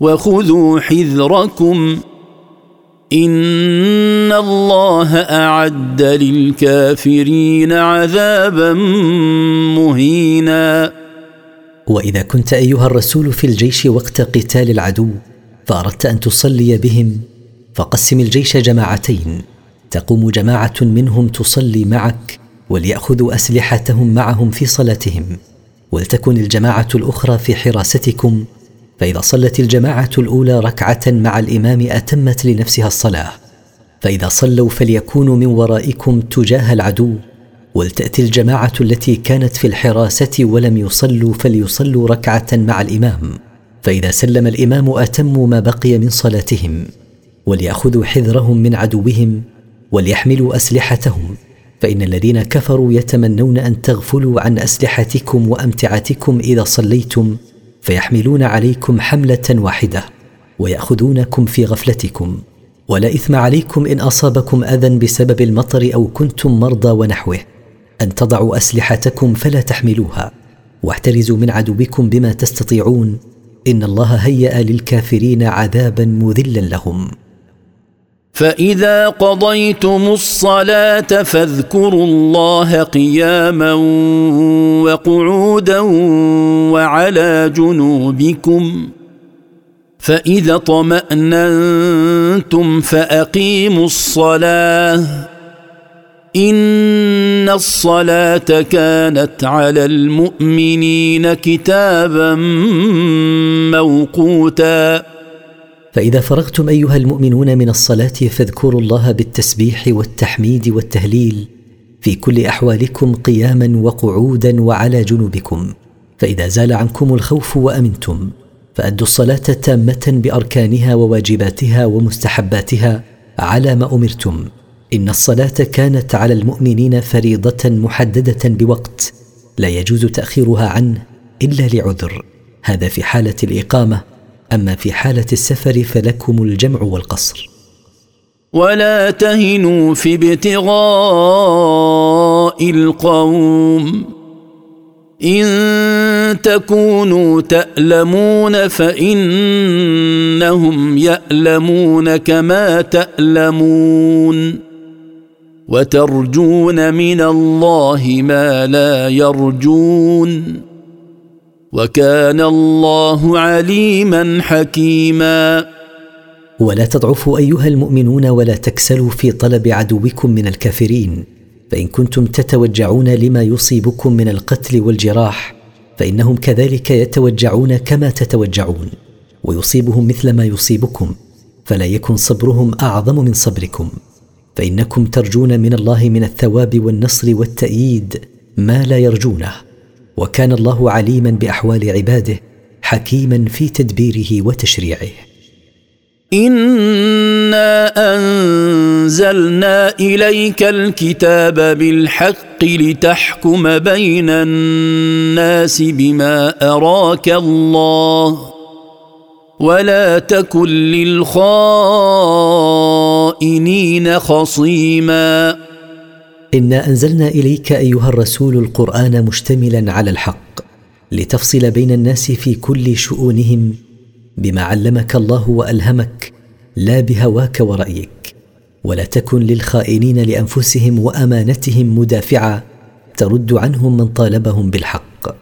وخذوا حذركم. إن الله أعد للكافرين عذابا مهينا. وإذا كنت أيها الرسول في الجيش وقت قتال العدو فأردت أن تصلي بهم فقسم الجيش جماعتين. تقوم جماعة منهم تصلي معك وليأخذوا أسلحتهم معهم في صلاتهم. ولتكن الجماعة الأخرى في حراستكم فإذا صلت الجماعة الأولى ركعة مع الإمام أتمت لنفسها الصلاة. فإذا صلوا فليكونوا من ورائكم تجاه العدو ولتأتي الجماعة التي كانت في الحراسة ولم يصلوا فليصلوا ركعة مع الإمام. فإذا سلم الإمام اتموا ما بقي من صلاتهم وليأخذوا حذرهم من عدوهم وليحملوا أسلحتهم. فإن الذين كفروا يتمنون أن تغفلوا عن أسلحتكم وأمتعتكم إذا صليتم فيحملون عليكم حملة واحدة ويأخذونكم في غفلتكم. ولا إثم عليكم إن أصابكم أذى بسبب المطر أو كنتم مرضى ونحوه. أن تضعوا أسلحتكم فلا تحملوها. واحترزوا من عدوكم بما تستطيعون. إن الله هيأ للكافرين عذابا مذلا لهم. فإذا قضيتم الصلاة فاذكروا الله قياما وقعودا وعلى جنوبكم. فإذا اطماننتم فأقيموا الصلاة. إن الصلاة كانت على المؤمنين كتابا موقوتا. فإذا فرغتم أيها المؤمنون من الصلاة فاذكروا الله بالتسبيح والتحميد والتهليل في كل أحوالكم قياما وقعودا وعلى جنوبكم. فإذا زال عنكم الخوف وأمنتم فأدوا الصلاة تامة بأركانها وواجباتها ومستحباتها على ما أمرتم. إن الصلاة كانت على المؤمنين فريضة محددة بوقت لا يجوز تأخيرها عنه إلا لعذر. هذا في حالة الإقامة. أما في حالة السفر فلكم الجمع والقصر. ولا تهنوا في ابتغاء القوم. إن تكونوا تألمون فإنهم يألمون كما تألمون. وترجون من الله ما لا يرجون. وكان الله عليما حكيما. ولا تضعفوا أيها المؤمنون ولا تكسلوا في طلب عدوكم من الكافرين. فإن كنتم تتوجعون لما يصيبكم من القتل والجراح فإنهم كذلك يتوجعون كما تتوجعون. ويصيبهم مثل ما يصيبكم فلا يكن صبرهم أعظم من صبركم. فإنكم ترجون من الله من الثواب والنصر والتأييد ما لا يرجونه. وكان الله عليما بأحوال عباده حكيما في تدبيره وتشريعه. انا انزلنا اليك الكتاب بالحق لتحكم بين الناس بما اراك الله ولا تكن للخائنين خصيما إنا أنزلنا إليك أيها الرسول القرآن مشتملا على الحق لتفصل بين الناس في كل شؤونهم بما علمك الله وألهمك لا بهواك ورأيك ولا تكن للخائنين لأنفسهم وأمانتهم مدافعا ترد عنهم من طالبهم بالحق.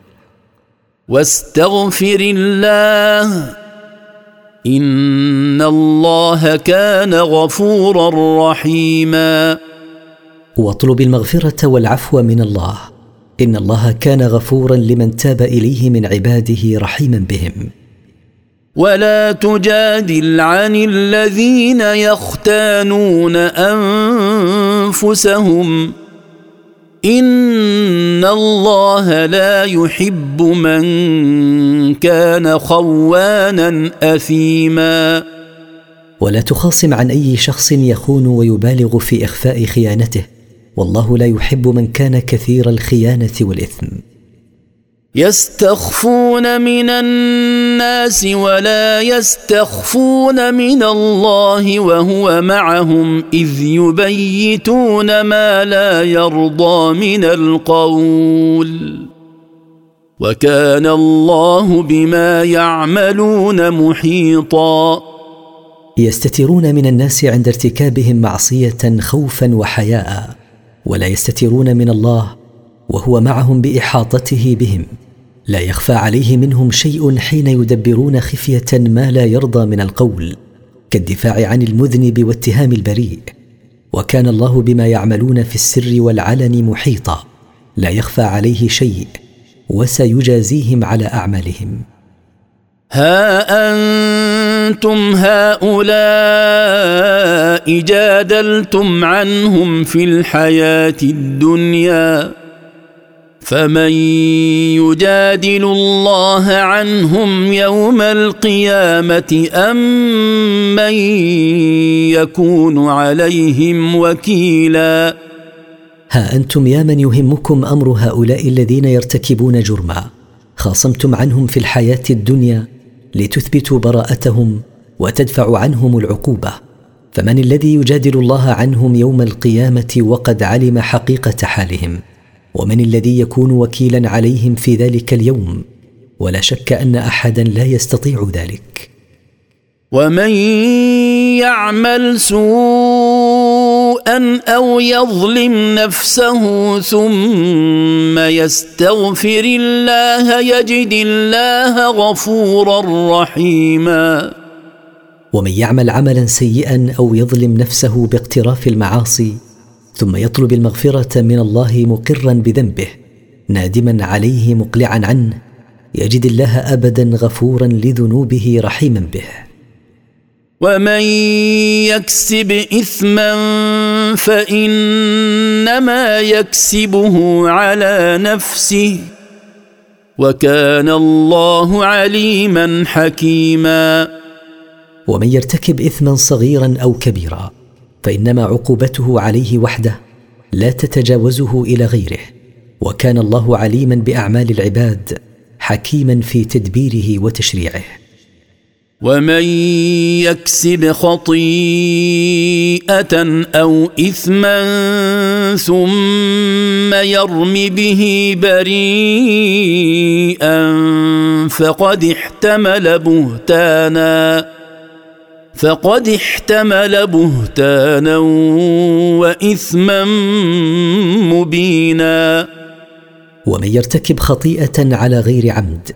واستغفر الله إن الله كان غفورا رحيما. واطلب المغفرة والعفو من الله. إن الله كان غفورا لمن تاب إليه من عباده رحيما بهم. ولا تجادل عن الذين يختانون أنفسهم. إن الله لا يحب من كان خوانا أثيما. ولا تخاصم عن أي شخص يخون ويبالغ في إخفاء خيانته. والله لا يحب من كان كثير الخيانة والإثم. يستخفون من الناس ولا يستخفون من الله وهو معهم إذ يبيتون ما لا يرضى من القول. وكان الله بما يعملون محيطا. يستترون من الناس عند ارتكابهم معصية خوفا وحياء. ولا يستترون من الله وهو معهم بإحاطته بهم. لا يخفى عليه منهم شيء حين يدبرون خفية ما لا يرضى من القول كالدفاع عن المذنب واتهام البريء. وكان الله بما يعملون في السر والعلن محيطا لا يخفى عليه شيء وسيجازيهم على أعمالهم. ها أنتم هؤلاء جادلتم عنهم في الحياة الدنيا فمن يجادل الله عنهم يوم القيامة أم من يكون عليهم وكيلا ها أنتم يا من يهمكم أمر هؤلاء الذين يرتكبون جرما خاصمتم عنهم في الحياة الدنيا لتثبتوا براءتهم وتدفعوا عنهم العقوبة. فمن الذي يجادل الله عنهم يوم القيامة وقد علم حقيقة حالهم. ومن الذي يكون وكيلا عليهم في ذلك اليوم ولا شك أن احدا لا يستطيع ذلك. ومن يعمل سوءا أو يظلم نفسه ثم يستغفر الله يجد الله غفورا رحيما. ومن يعمل عملا سيئا أو يظلم نفسه باقتراف المعاصي ثم يطلب المغفرة من الله مقرا بذنبه نادما عليه مقلعا عنه يجد الله ابدا غفورا لذنوبه رحيما به. ومن يكسب اثما فانما يكسبه على نفسه وكان الله عليما حكيما. ومن يرتكب اثما صغيرا أو كبيرا فانما عقوبته عليه وحده لا تتجاوزه إلى غيره وكان الله عليما باعمال العباد حكيما في تدبيره وتشريعه ومن يكسب خطيئة أو إثما ثم يرم به بريئا فقد احتمل بهتانا فقد احتمل بهتانا وإثما مبينا. ومن يرتكب خطيئة على غير عمد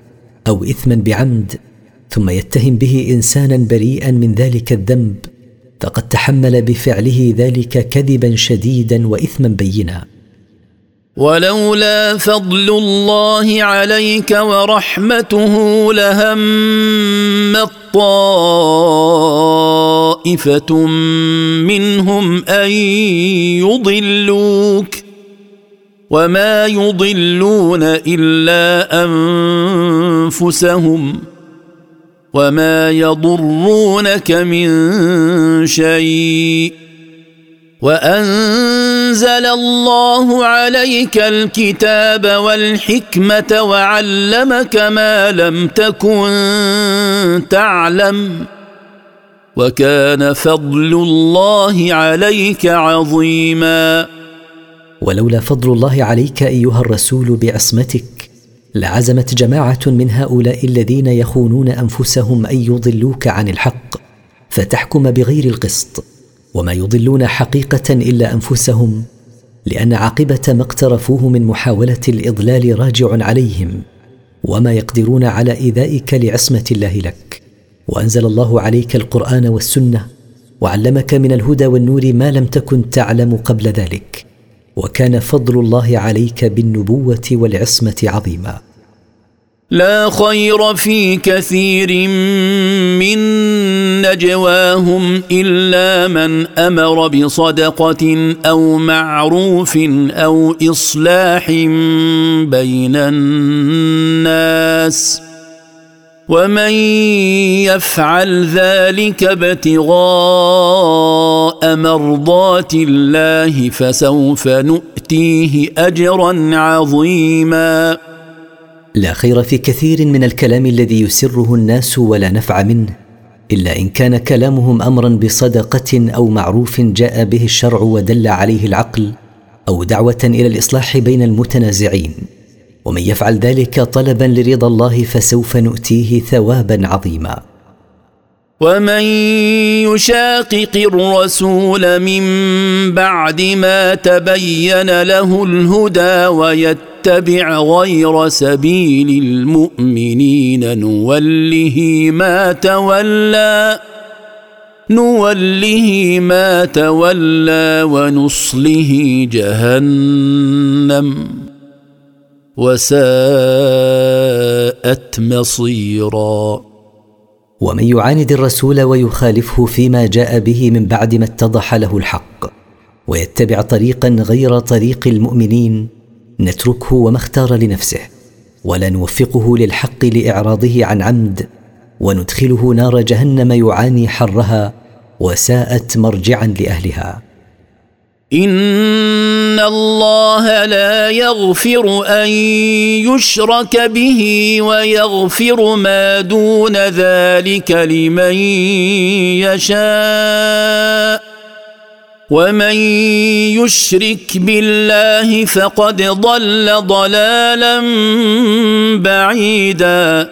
أو إثما بعمد ثم يتهم به إنسانا بريئا من ذلك الذنب فقد تحمل بفعله ذلك كذبا شديدا وإثما بينا. ولولا فضل الله عليك ورحمته لهم طائفه منهم أن يضلوك وما يضلون إلا أنفسهم. وما يضرونك من شيء وانزل الله عليك الكتاب والحكمه وعلمك ما لم تكن تعلم وكان فضل الله عليك عظيما ولولا فضل الله عليك أيها الرسول بعصمتك لعزمت جماعة من هؤلاء الذين يخونون أنفسهم أن يضلوك عن الحق فتحكم بغير القسط وما يضلون حقيقة إلا أنفسهم لأن عاقبة ما اقترفوه من محاولة الإضلال راجع عليهم وما يقدرون على إيذائك لعصمة الله لك. وأنزل الله عليك القرآن والسنة وعلمك من الهدى والنور ما لم تكن تعلم قبل ذلك. وكان فضل الله عليك بالنبوة والعصمة عظيما. لا خير في كثير من نجواهم إلا من أمر بصدقة أو معروف أو إصلاح بين الناس. ومن يفعل ذلك ابتغاء مرضات الله فسوف نؤتيه أجرا عظيما. لا خير في كثير من الكلام الذي يسره الناس ولا نفع منه إلا إن كان كلامهم أمرا بصدقة أو معروف جاء به الشرع ودل عليه العقل أو دعوة إلى الإصلاح بين المتنازعين. ومن يفعل ذلك طلبا لرضا الله فسوف نؤتيه ثوابا عظيما. ومن يشاقق الرسول من بعد ما تبين له الهدى ويتبع غير سبيل المؤمنين نوله ما تولى نوله ما تولى ونصله جهنم. وساءت مصيرا. ومن يعاند الرسول ويخالفه فيما جاء به من بعد ما اتضح له الحق ويتبع طريقا غير طريق المؤمنين نتركه وما اختار لنفسه ولا نوفقه للحق لإعراضه عن عمد وندخله نار جهنم يعاني حرها وساءت مرجعا لأهلها. ان الله لا يغفر ان يشرك به ويغفر ما دون ذلك لمن يشاء ومن يشرك بالله فقد ضل ضلالا بعيدا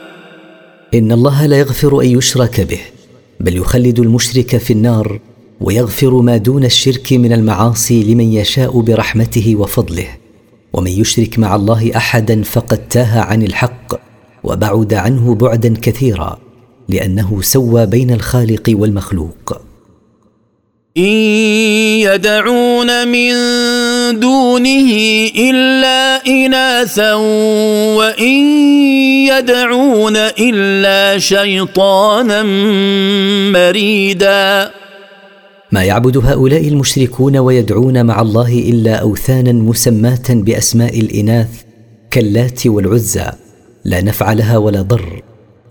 ان الله لا يغفر ان يشرك به بل يخلد المشرك في النار ويغفر ما دون الشرك من المعاصي لمن يشاء برحمته وفضله. ومن يشرك مع الله أحدا فقد تاه عن الحق وبعد عنه بعدا كثيرا لأنه سوى بين الخالق والمخلوق. إن يدعون من دونه إلا إناثا وإن يدعون إلا شيطانا مريدا. ما يعبد هؤلاء المشركون ويدعون مع الله إلا أوثانا مسماة بأسماء الإناث كاللات والعزى. لا نفع لها ولا ضر.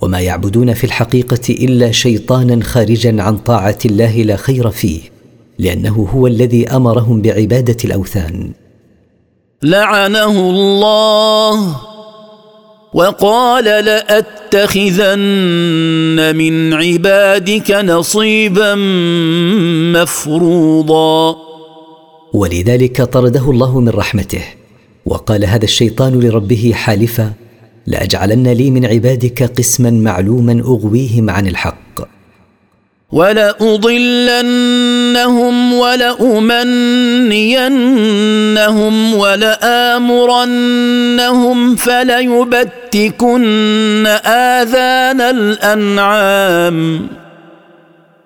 وما يعبدون في الحقيقة إلا شيطانا خارجا عن طاعة الله لا خير فيه لأنه هو الذي أمرهم بعبادة الأوثان. لعنه الله. وقال لأتخذن من عبادك نصيبا مفروضا. ولذلك طرده الله من رحمته وقال هذا الشيطان لربه حالفا لأجعلن لي من عبادك قسما معلوما أغويهم عن الحق. ولأضلنهم ولأمنينهم ولآمرنهم فليبتكن آذان الأنعام.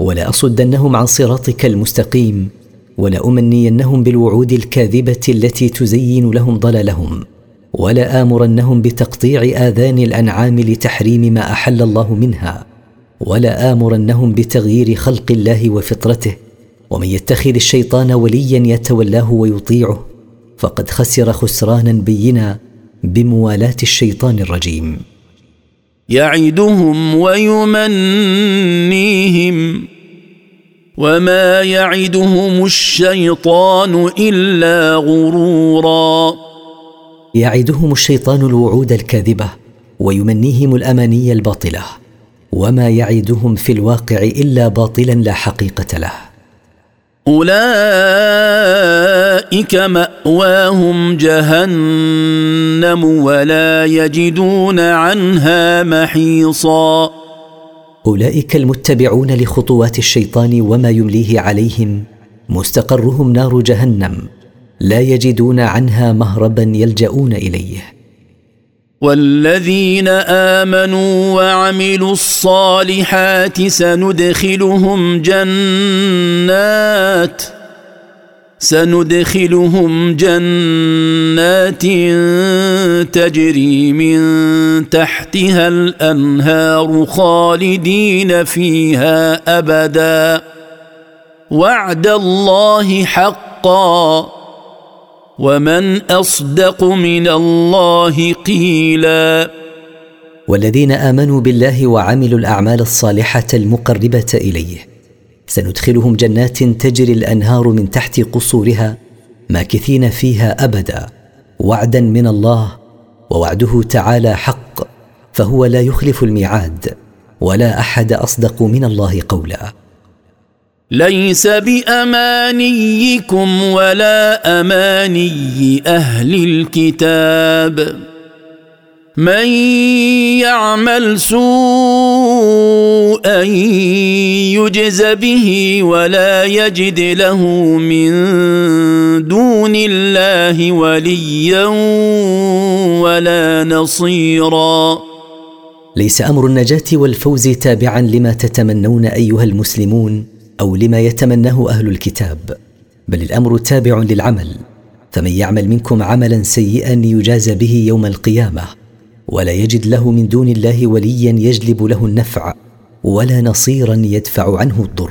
ولاصدنهم عن صراطك المستقيم ولامنينهم بالوعود الكاذبة التي تزين لهم ضلالهم ولامرنهم بتقطيع آذان الأنعام لتحريم ما أحل الله منها ولامرنهم بتغيير خلق الله وفطرته ومن يتخذ الشيطان وليا يتولاه ويطيعه فقد خسر خسرانا بينا بموالاة الشيطان الرجيم. يعدهم ويمنيهم وما يعدهم الشيطان إلا غرورا. يعدهم الشيطان الوعود الكاذبة ويمنيهم الاماني الباطلة وما يعدهم في الواقع إلا باطلا لا حقيقة له. أولئك مأواهم جهنم ولا يجدون عنها محيصا. أولئك المتبعون لخطوات الشيطان وما يمليه عليهم مستقرهم نار جهنم لا يجدون عنها مهربا يلجؤون إليه. والذين آمنوا وعملوا الصالحات سندخلهم جنات سندخلهم جنات تجري من تحتها الأنهار خالدين فيها أبدا. وعد الله حقا. ومن اصدق من الله قيلا والذين آمنوا بالله وعملوا الأعمال الصالحة المقربة إليه سندخلهم جنات تجري الأنهار من تحت قصورها ماكثين فيها أبدا وعدا من الله ووعده تعالى حق فهو لا يخلف الميعاد ولا أحد أصدق من الله قولا. ليس بأمانيكم ولا أماني أهل الكتاب. من يعمل سوءا يجز به ولا يجد له من دون الله وليا ولا نصيرا. ليس أمر النجاة والفوز تابعا لما تتمنون أيها المسلمون. أو لما يتمناه أهل الكتاب بل الأمر تابع للعمل فمن يعمل منكم عملا سيئا يجازى به يوم القيامة ولا يجد له من دون الله وليا يجلب له النفع ولا نصيرا يدفع عنه الضر.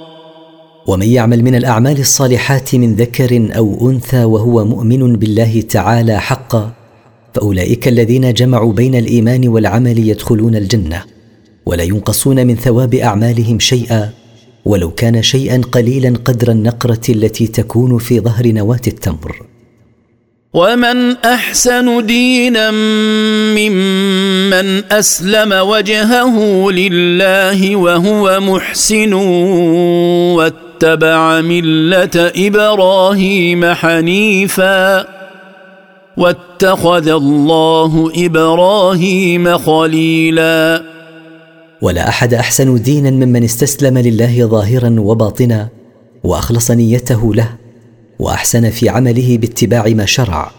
ومن يعمل من الأعمال الصالحات من ذكر أو أنثى وهو مؤمن بالله تعالى حقا فأولئك الذين جمعوا بين الإيمان والعمل يدخلون الجنة ولا ينقصون من ثواب أعمالهم شيئا ولو كان شيئا قليلا قدر النقرة التي تكون في ظهر نواة التمر. ومن أحسن دينا ممن أسلم وجهه لله وهو محسن واتبع ملة إبراهيم حنيفا واتخذ الله إبراهيم خليلا. ولا أحد أحسن دينا ممن استسلم لله ظاهرا وباطنا وأخلص نيته له وأحسن في عمله باتباع ما شرع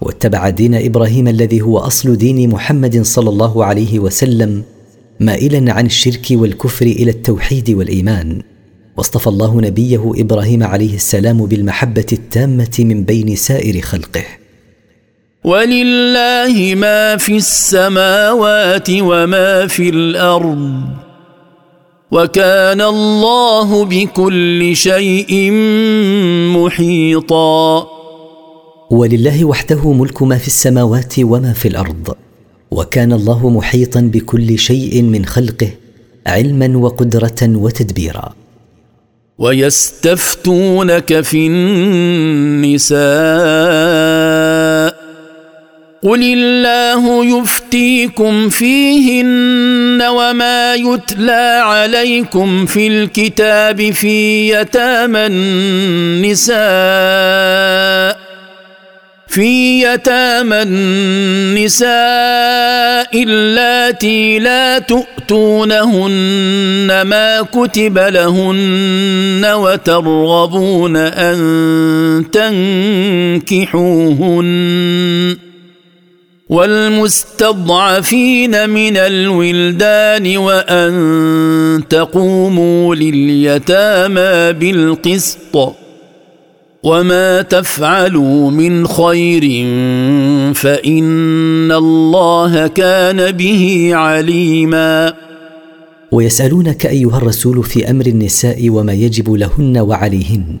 واتبع دين إبراهيم الذي هو أصل دين محمد صلى الله عليه وسلم مائلا عن الشرك والكفر إلى التوحيد والإيمان. واصطفى الله نبيه إبراهيم عليه السلام بالمحبة التامة من بين سائر خلقه. ولله ما في السماوات وما في الأرض وكان الله بكل شيء محيطا. ولله وحده ملك ما في السماوات وما في الأرض وكان الله محيطا بكل شيء من خلقه علما وقدرة وتدبيرا. ويستفتونك في النساء قل الله يفتيكم فيهن وما يتلى عليكم في الكتاب في يتامى النساء في يتامى النساء اللاتي لا تؤتونهن ما كتب لهن وترغبون أن تنكحوهن والمستضعفين من الولدان وأن تقوموا لليتامى بالقسط وما تفعلوا من خير فان الله كان به عليما ويسالونك ايها الرسول في أمر النساء وما يجب لهن وعليهن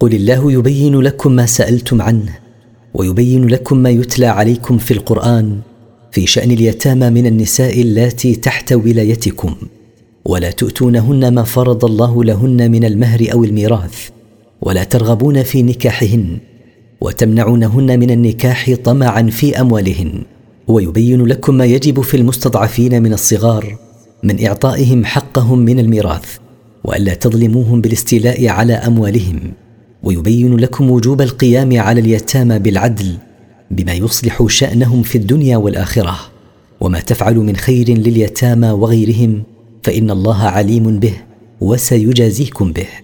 قل الله يبين لكم ما سالتم عنه ويبين لكم ما يتلى عليكم في القران في شان اليتامى من النساء اللاتي تحت ولايتكم ولا تؤتونهن ما فرض الله لهن من المهر أو الميراث ولا ترغبون في نكاحهن وتمنعونهن من النكاح طمعا في أموالهن. ويبين لكم ما يجب في المستضعفين من الصغار من إعطائهم حقهم من الميراث وألا تظلموهم بالاستيلاء على أموالهم. ويبين لكم وجوب القيام على اليتامى بالعدل بما يصلح شأنهم في الدنيا والآخرة. وما تفعل من خير لليتامى وغيرهم فإن الله عليم به وسيجازيكم به.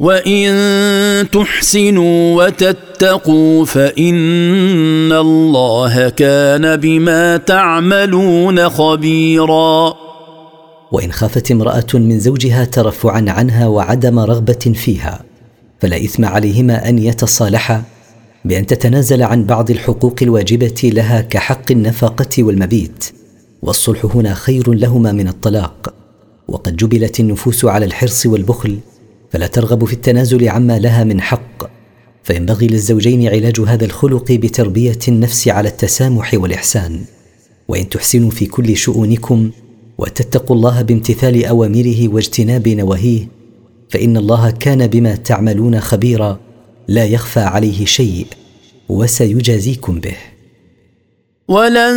وان تحسنوا وتتقوا فان الله كان بما تعملون خبيرا. وان خافت امراه من زوجها ترفعا عنها وعدم رغبة فيها فلا إثم عليهما أن يتصالحا بأن تتنازل عن بعض الحقوق الواجبة لها كحق النفقة والمبيت. والصلح هنا خير لهما من الطلاق. وقد جبلت النفوس على الحرص والبخل فلا ترغب في التنازل عما لها من حق. فينبغي للزوجين علاج هذا الخلق بتربية النفس على التسامح والإحسان. وإن تحسنوا في كل شؤونكم وتتقوا الله بامتثال أوامره واجتناب نواهيه فإن الله كان بما تعملون خبيرا. لا يخفى عليه شيء وسيجازيكم به. ولن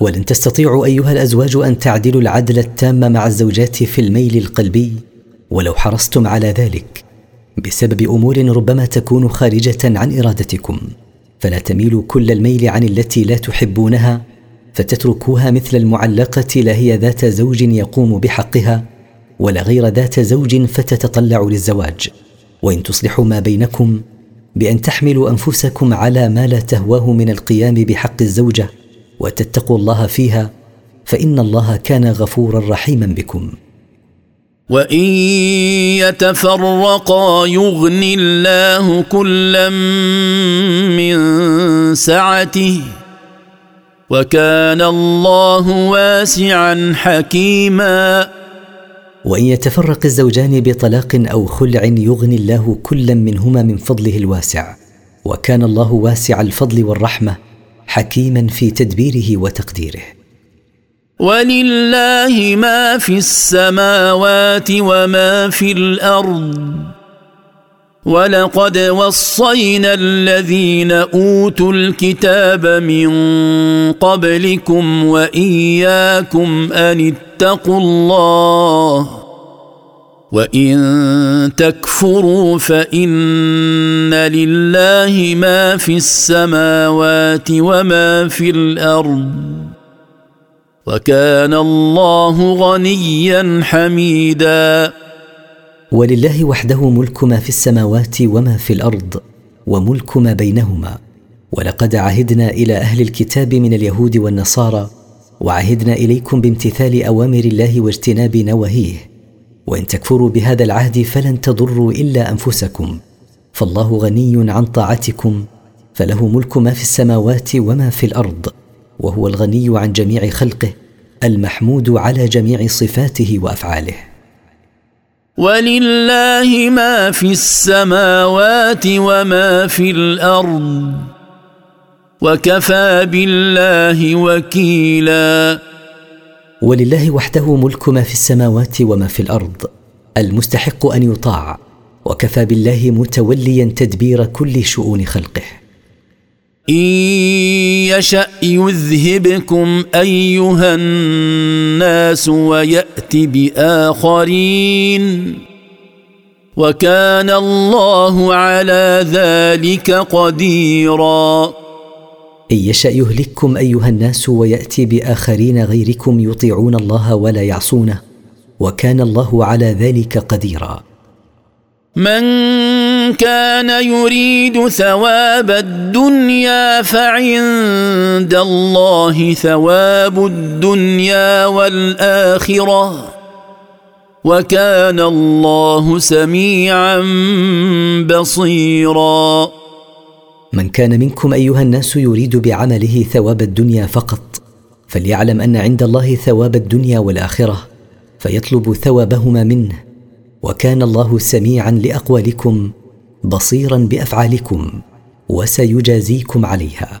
ولن تستطيعوا أيها الأزواج أن تعدلوا العدل التام مع الزوجات في الميل القلبي ولو حرصتم على ذلك بسبب أمور ربما تكون خارجة عن إرادتكم. فلا تميلوا كل الميل عن التي لا تحبونها فتتركوها مثل المعلقة لا هي ذات زوج يقوم بحقها ولا غير ذات زوج فتتطلع للزواج. وإن تصلحوا ما بينكم بأن تحملوا أنفسكم على ما لا تهواه من القيام بحق الزوجة وتتقوا الله فيها فإن الله كان غفورا رحيما بكم. وإن يتفرقا يغن الله كلا من سعته وكان الله واسعا حكيما. وإن يتفرق الزوجان بطلاق أو خلع يغني الله كلا منهما من فضله الواسع وكان الله واسع الفضل والرحمة. حكيما في تدبيره وتقديره. ولله ما في السماوات وما في الأرض. ولقد وصينا الذين أوتوا الكتاب من قبلكم وإياكم أن اتقوا الله. وان تكفروا فان لله ما في السماوات وما في الأرض وكان الله غنيا حميدا ولله وحده ملك ما في السماوات وما في الأرض وملك ما بينهما. ولقد عهدنا إلى أهل الكتاب من اليهود والنصارى وعهدنا إليكم بامتثال أوامر الله واجتناب نواهيه. وإن تكفروا بهذا العهد فلن تضروا إلا أنفسكم. فالله غني عن طاعتكم فله ملك ما في السماوات وما في الأرض وهو الغني عن جميع خلقه المحمود على جميع صفاته وأفعاله. ولله ما في السماوات وما في الأرض وكفى بالله وكيلا. ولله وحده ملك ما في السماوات وما في الأرض المستحق أن يطاع وكفى بالله متوليا تدبير كل شؤون خلقه. إن يشأ يذهبكم أيها الناس ويأت بآخرين وكان الله على ذلك قديرا. ان يشأ يهلككم أيها الناس ويأتي بآخرين غيركم يطيعون الله ولا يعصونه وكان الله على ذلك قديرا. من كان يريد ثواب الدنيا فعند الله ثواب الدنيا والآخرة. وكان الله سميعا بصيرا. من كان منكم أيها الناس يريد بعمله ثواب الدنيا فقط فليعلم أن عند الله ثواب الدنيا والآخرة فيطلب ثوابهما منه. وكان الله سميعا لأقوالكم بصيرا بأفعالكم وسيجازيكم عليها.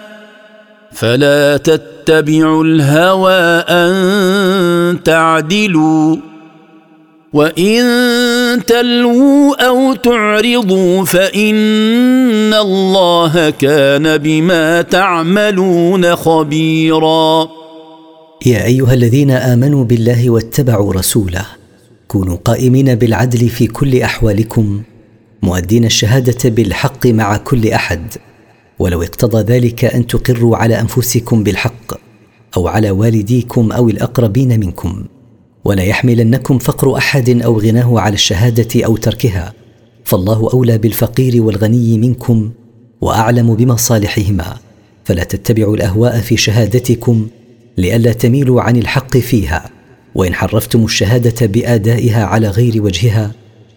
فلا تتبعوا الهوى أن تعدلوا وإن تلووا أو تعرضوا فإن الله كان بما تعملون خبيرا. يا أيها الذين آمنوا بالله واتبعوا رسوله كونوا قائمين بالعدل في كل أحوالكم مؤدين الشهادة بالحق مع كل أحد. ولو اقتضى ذلك أن تقروا على أنفسكم بالحق أو على والديكم أو الأقربين منكم. ولا يحملنكم فقر أحد أو غناه على الشهادة أو تركها. فالله أولى بالفقير والغني منكم وأعلم بمصالحهما. فلا تتبعوا الأهواء في شهادتكم لئلا تميلوا عن الحق فيها. وإن حرفتم الشهادة بآدائها على غير وجهها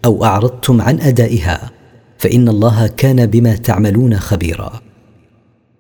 أو أعرضتم عن أدائها فإن الله كان بما تعملون خبيرا.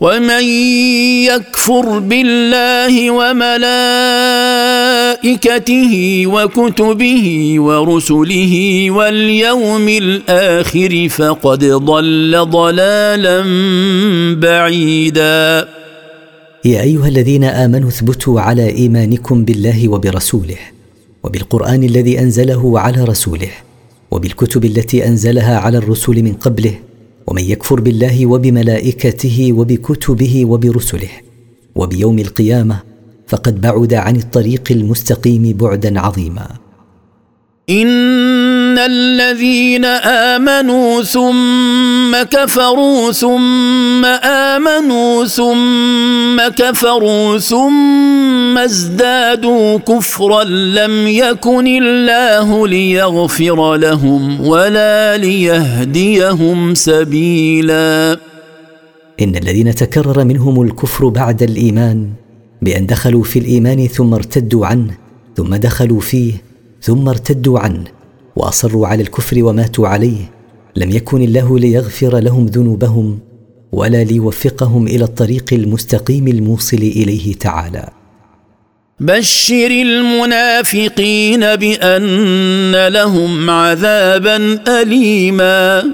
ومن يكفر بالله وملائكته وكتبه ورسله واليوم الآخر فقد ضل ضلالا بعيدا. يا أيها الذين آمنوا اثبتوا على إيمانكم بالله وبرسوله وبالقرآن الذي أنزله على رسوله وبالكتب التي أنزلها على الرسل من قبله ومن يكفر بالله وبملائكته وبكتبه وبرسله وبيوم القيامة فقد بعد عن الطريق المستقيم بعدا عظيما. ان الذين امنوا ثم كفروا ثم امنوا ثم كفروا ثم ازدادوا كفرا لم يكن الله ليغفر لهم ولا ليهديهم سبيلا. ان الذين تكرر منهم الكفر بعد الايمان بان دخلوا في الايمان ثم ارتدوا عنه ثم دخلوا فيه ثم ارتدوا عنه وأصروا على الكفر وماتوا عليه. لم يكن الله ليغفر لهم ذنوبهم ولا ليوفقهم إلى الطريق المستقيم الموصل إليه تعالى. بشر المنافقين بأن لهم عذابا اليما.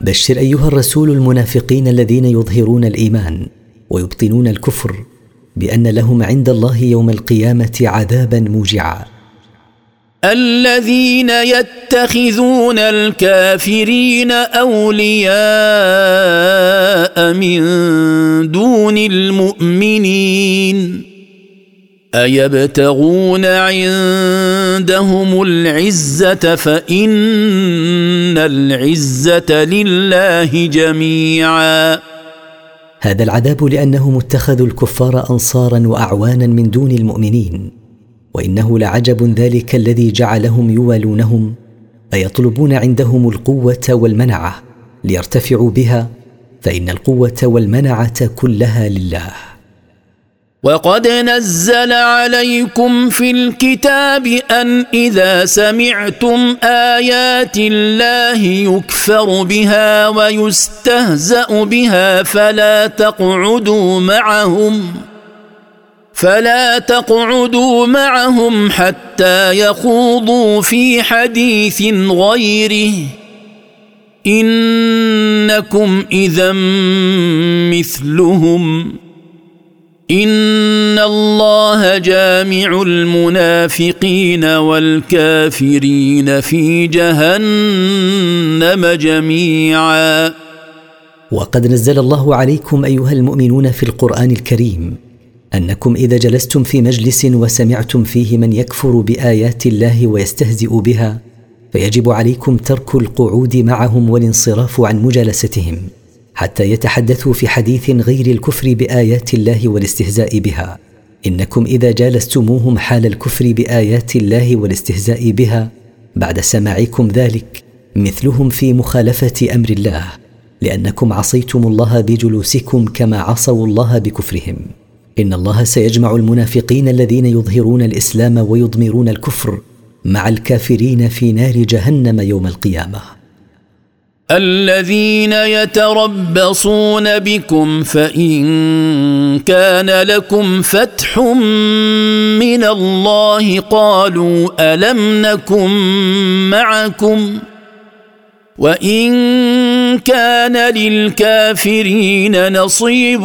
بشر أيها الرسول المنافقين الذين يظهرون الإيمان ويبطنون الكفر بأن لهم عند الله يوم القيامة عذابا موجعا. الذين يتخذون الكافرين أولياء من دون المؤمنين أيبتغون عندهم العزة فإن العزة لله جميعا هذا العذاب لأنهم اتخذوا الكفار أنصارا وأعوانا من دون المؤمنين. وإنه لعجب ذلك الذي جعلهم يوالونهم أيطلبون عندهم القوة والمنعة ليرتفعوا بها فإن القوة والمنعة كلها لله. وقد نزل عليكم في الكتاب أن إذا سمعتم آيات الله يكفر بها ويستهزأ بها فلا تقعدوا معهم. فلا تقعدوا معهم حتى يخوضوا في حديث غيره. إنكم إذا مثلهم. إن الله جامع المنافقين والكافرين في جهنم جميعا. وقد نزل الله عليكم أيها المؤمنون في القرآن الكريم أنكم إذا جلستم في مجلس وسمعتم فيه من يكفر بآيات الله ويستهزئ بها فيجب عليكم ترك القعود معهم والانصراف عن مجالستهم حتى يتحدثوا في حديث غير الكفر بآيات الله والاستهزاء بها. إنكم إذا جالستموهم حال الكفر بآيات الله والاستهزاء بها بعد سماعكم ذلك مثلهم في مخالفة أمر الله لأنكم عصيتم الله بجلوسكم كما عصوا الله بكفرهم. إن الله سيجمع المنافقين الذين يظهرون الإسلام ويضمرون الكفر مع الكافرين في نار جهنم يوم القيامة. الذين يتربصون بكم فإن كان لكم فتح من الله قالوا ألم نكن معكم؟ وإن كان للكافرين نصيب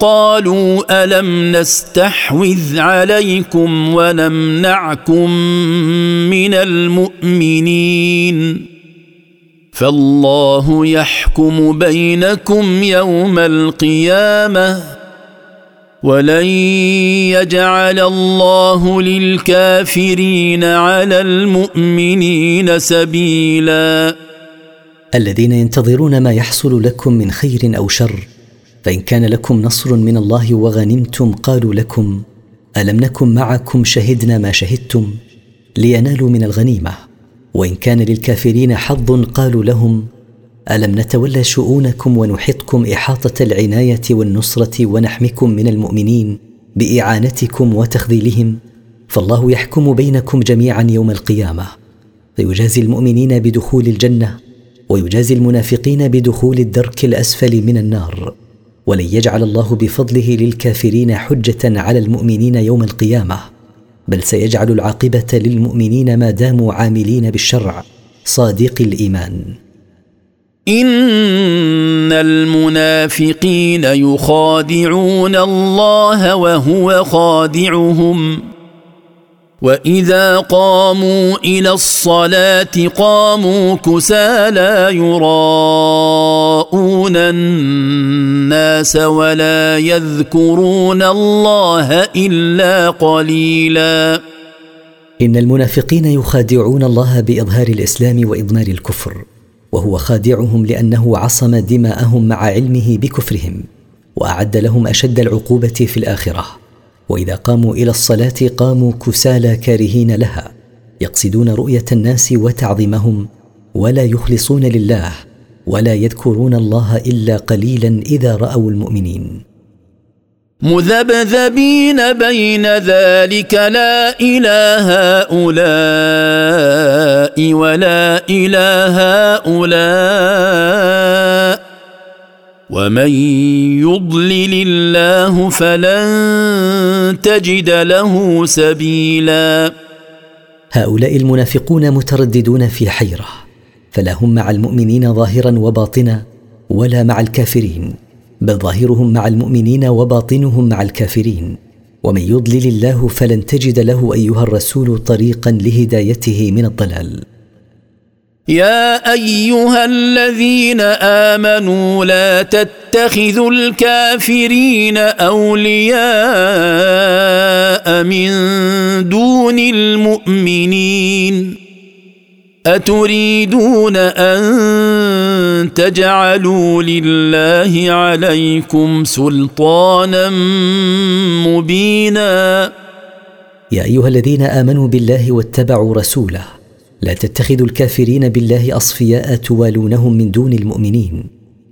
قالوا ألم نستحوذ عليكم ونمنعكم من المؤمنين فالله يحكم بينكم يوم القيامة ولن يجعل الله للكافرين على المؤمنين سبيلا. الذين ينتظرون ما يحصل لكم من خير أو شر فإن كان لكم نصر من الله وغنمتم قالوا لكم ألم نكن معكم شهدنا ما شهدتم لينالوا من الغنيمة؟ وإن كان للكافرين حظ قالوا لهم ألم نتولى شؤونكم ونحطكم إحاطة العناية والنصرة ونحمكم من المؤمنين بإعانتكم وتخذيلهم؟ فالله يحكم بينكم جميعا يوم القيامة. فيجازي المؤمنين بدخول الجنة ويجازي المنافقين بدخول الدرك الأسفل من النار. ولن يجعل الله بفضله للكافرين حجة على المؤمنين يوم القيامة بل سيجعل العاقبة للمؤمنين ما داموا عاملين بالشرع صادق الإيمان. إن المنافقين يخادعون الله وهو خادعهم. وإذا قاموا إلى الصلاة قاموا كسى لا يراءون الناس ولا يذكرون الله إلا قليلا. إن المنافقين يخادعون الله بإظهار الإسلام وإضمار الكفر. وهو خادعهم لأنه عصم دماءهم مع علمه بكفرهم وأعد لهم أشد العقوبة في الآخرة. وإذا قاموا إلى الصلاة قاموا كسالى كارهين لها يقصدون رؤية الناس وتعظيمهم ولا يخلصون لله ولا يذكرون الله إلا قليلا إذا رأوا المؤمنين. مذبذبين بين ذلك لا إله هؤلاء ولا إله هؤلاء ومن يضلل الله فلن تجد له سبيلا. هؤلاء المنافقون مترددون في حيرة فلا هم مع المؤمنين ظاهرا وباطنا ولا مع الكافرين. بل ظاهرهم مع المؤمنين وباطنهم مع الكافرين. ومن يضلل الله فلن تجد له أيها الرسول طريقا لهدايته من الضلال. يا أيها الذين آمنوا لا تتخذوا الكافرين أولياء من دون المؤمنين. أتريدون أن تجعلوا لله عليكم سلطانا مبينا؟ يا أيها الذين آمنوا بالله واتبعوا رسوله لا تتخذوا الكافرين بالله أصفياء توالونهم من دون المؤمنين.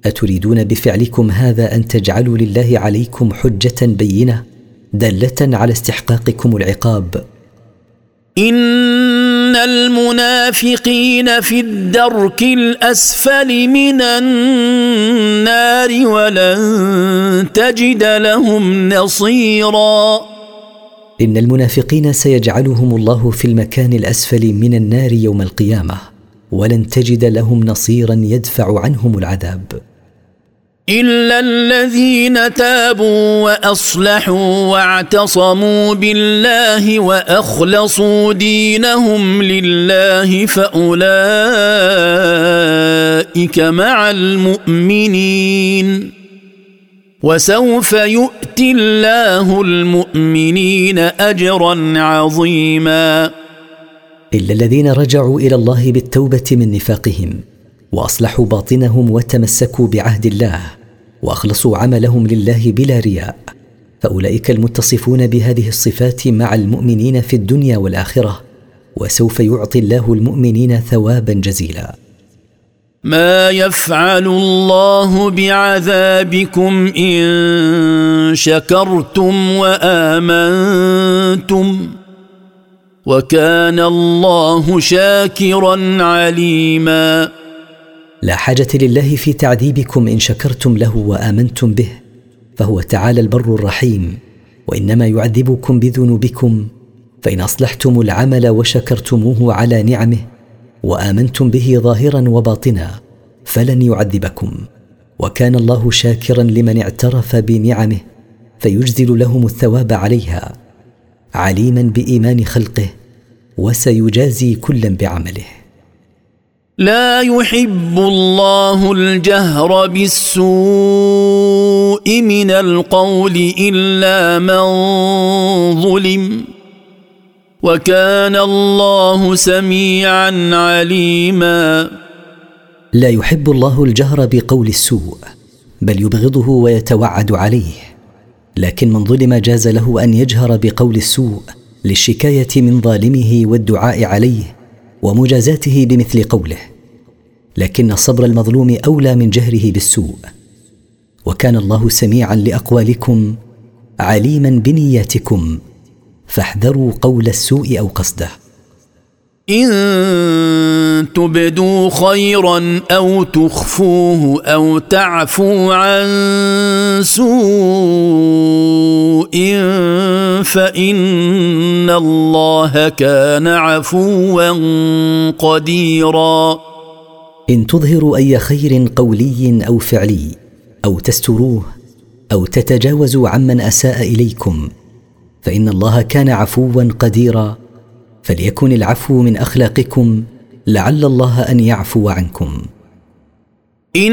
أتريدون بفعلكم هذا أن تجعلوا لله عليكم حجة بينة دالة على استحقاقكم العقاب. ان المنافقين في الدرك الأسفل من النار ولن تجد لهم نصيرا. إن المنافقين سيجعلهم الله في المكان الأسفل من النار يوم القيامة ولن تجد لهم نصيرا يدفع عنهم العذاب. الا الذين تابوا واصلحوا واعتصموا بالله واخلصوا دينهم لله فاولئك مع المؤمنين وسوف يؤتي الله المؤمنين اجرا عظيما الا الذين رجعوا إلى الله بالتوبه من نفاقهم وأصلحوا باطنهم وتمسكوا بعهد الله وأخلصوا عملهم لله بلا رياء. فأولئك المتصفون بهذه الصفات مع المؤمنين في الدنيا والآخرة وسوف يعطي الله المؤمنين ثوابا جزيلا. ما يفعل الله بعذابكم إن شكرتم وآمنتم وكان الله شاكرا عليما. لا حاجة لله في تعذيبكم إن شكرتم له وآمنتم به فهو تعالى البر الرحيم. وإنما يعذبكم بذنوبكم فإن أصلحتم العمل وشكرتموه على نعمه وآمنتم به ظاهرا وباطنا فلن يعذبكم. وكان الله شاكرا لمن اعترف بنعمه فيجزل لهم الثواب عليها عليما بإيمان خلقه وسيجازي كلا بعمله. لا يحب الله الجهر بالسوء من القول إلا من ظلم وكان الله سميعا عليما. لا يحب الله الجهر بقول السوء بل يبغضه ويتوعد عليه. لكن من ظلم جاز له أن يجهر بقول السوء للشكاية من ظالمه والدعاء عليه. ومجازاته بمثل قوله لكن صبر المظلوم أولى من جهره بالسوء. وكان الله سميعا لأقوالكم عليما بنياتكم فاحذروا قول السوء أو قصده. إن تبدوا خيرا أو تخفوه أو تعفوا عن سوء فإن الله كان عفوا قديرا. إن تظهروا أي خير قولي أو فعلي أو تستروه أو تتجاوزوا عمن أساء إليكم فإن الله كان عفوا قديرا. فليكن العفو من أخلاقكم لعل الله أن يعفو عنكم. ان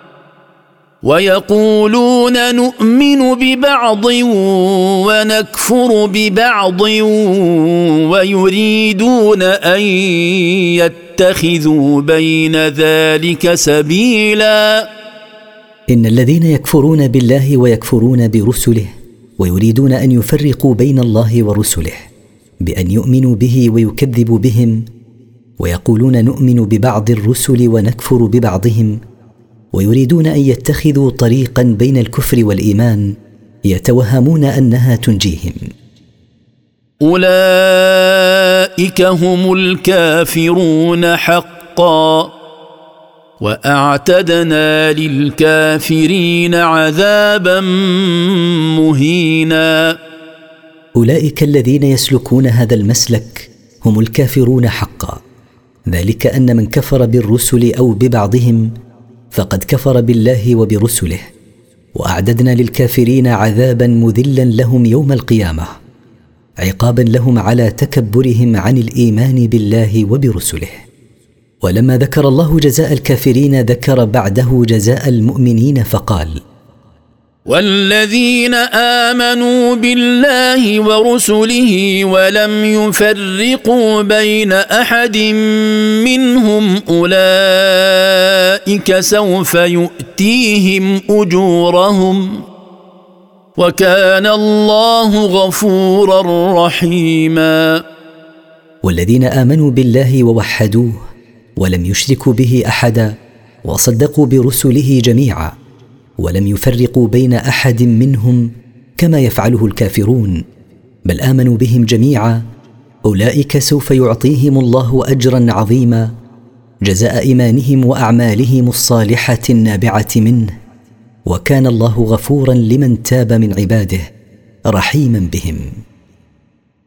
ويقولون نؤمن ببعض ونكفر ببعض ويريدون أن يتخذوا بين ذلك سبيلا. إن الذين يكفرون بالله ويكفرون برسله ويريدون أن يفرقوا بين الله ورسله بأن يؤمنوا به ويكذبوا بهم ويقولون نؤمن ببعض الرسل ونكفر ببعضهم ويريدون أن يتخذوا طريقا بين الكفر والإيمان يتوهمون أنها تنجيهم. أولئك هم الكافرون حقا وأعتدنا للكافرين عذابا مهينا. أولئك الذين يسلكون هذا المسلك هم الكافرون حقا. ذلك أن من كفر بالرسل أو ببعضهم فقد كفر بالله وبرسله وأعددنا للكافرين عذابا مذلا لهم يوم القيامة عقابا لهم على تكبرهم عن الإيمان بالله وبرسله. ولما ذكر الله جزاء الكافرين ذكر بعده جزاء المؤمنين فقال والذين آمنوا بالله ورسله ولم يفرقوا بين أحد منهم أولئك سوف يؤتيهم أجورهم وكان الله غفورا رحيما. والذين آمنوا بالله ووحدوه ولم يشركوا به أحدا وصدقوا برسله جميعا ولم يفرقوا بين أحد منهم كما يفعله الكافرون بل آمنوا بهم جميعا. أولئك سوف يعطيهم الله اجرا عظيما جزاء إيمانهم وأعمالهم الصالحة النابعة منه. وكان الله غفورا لمن تاب من عباده رحيما بهم.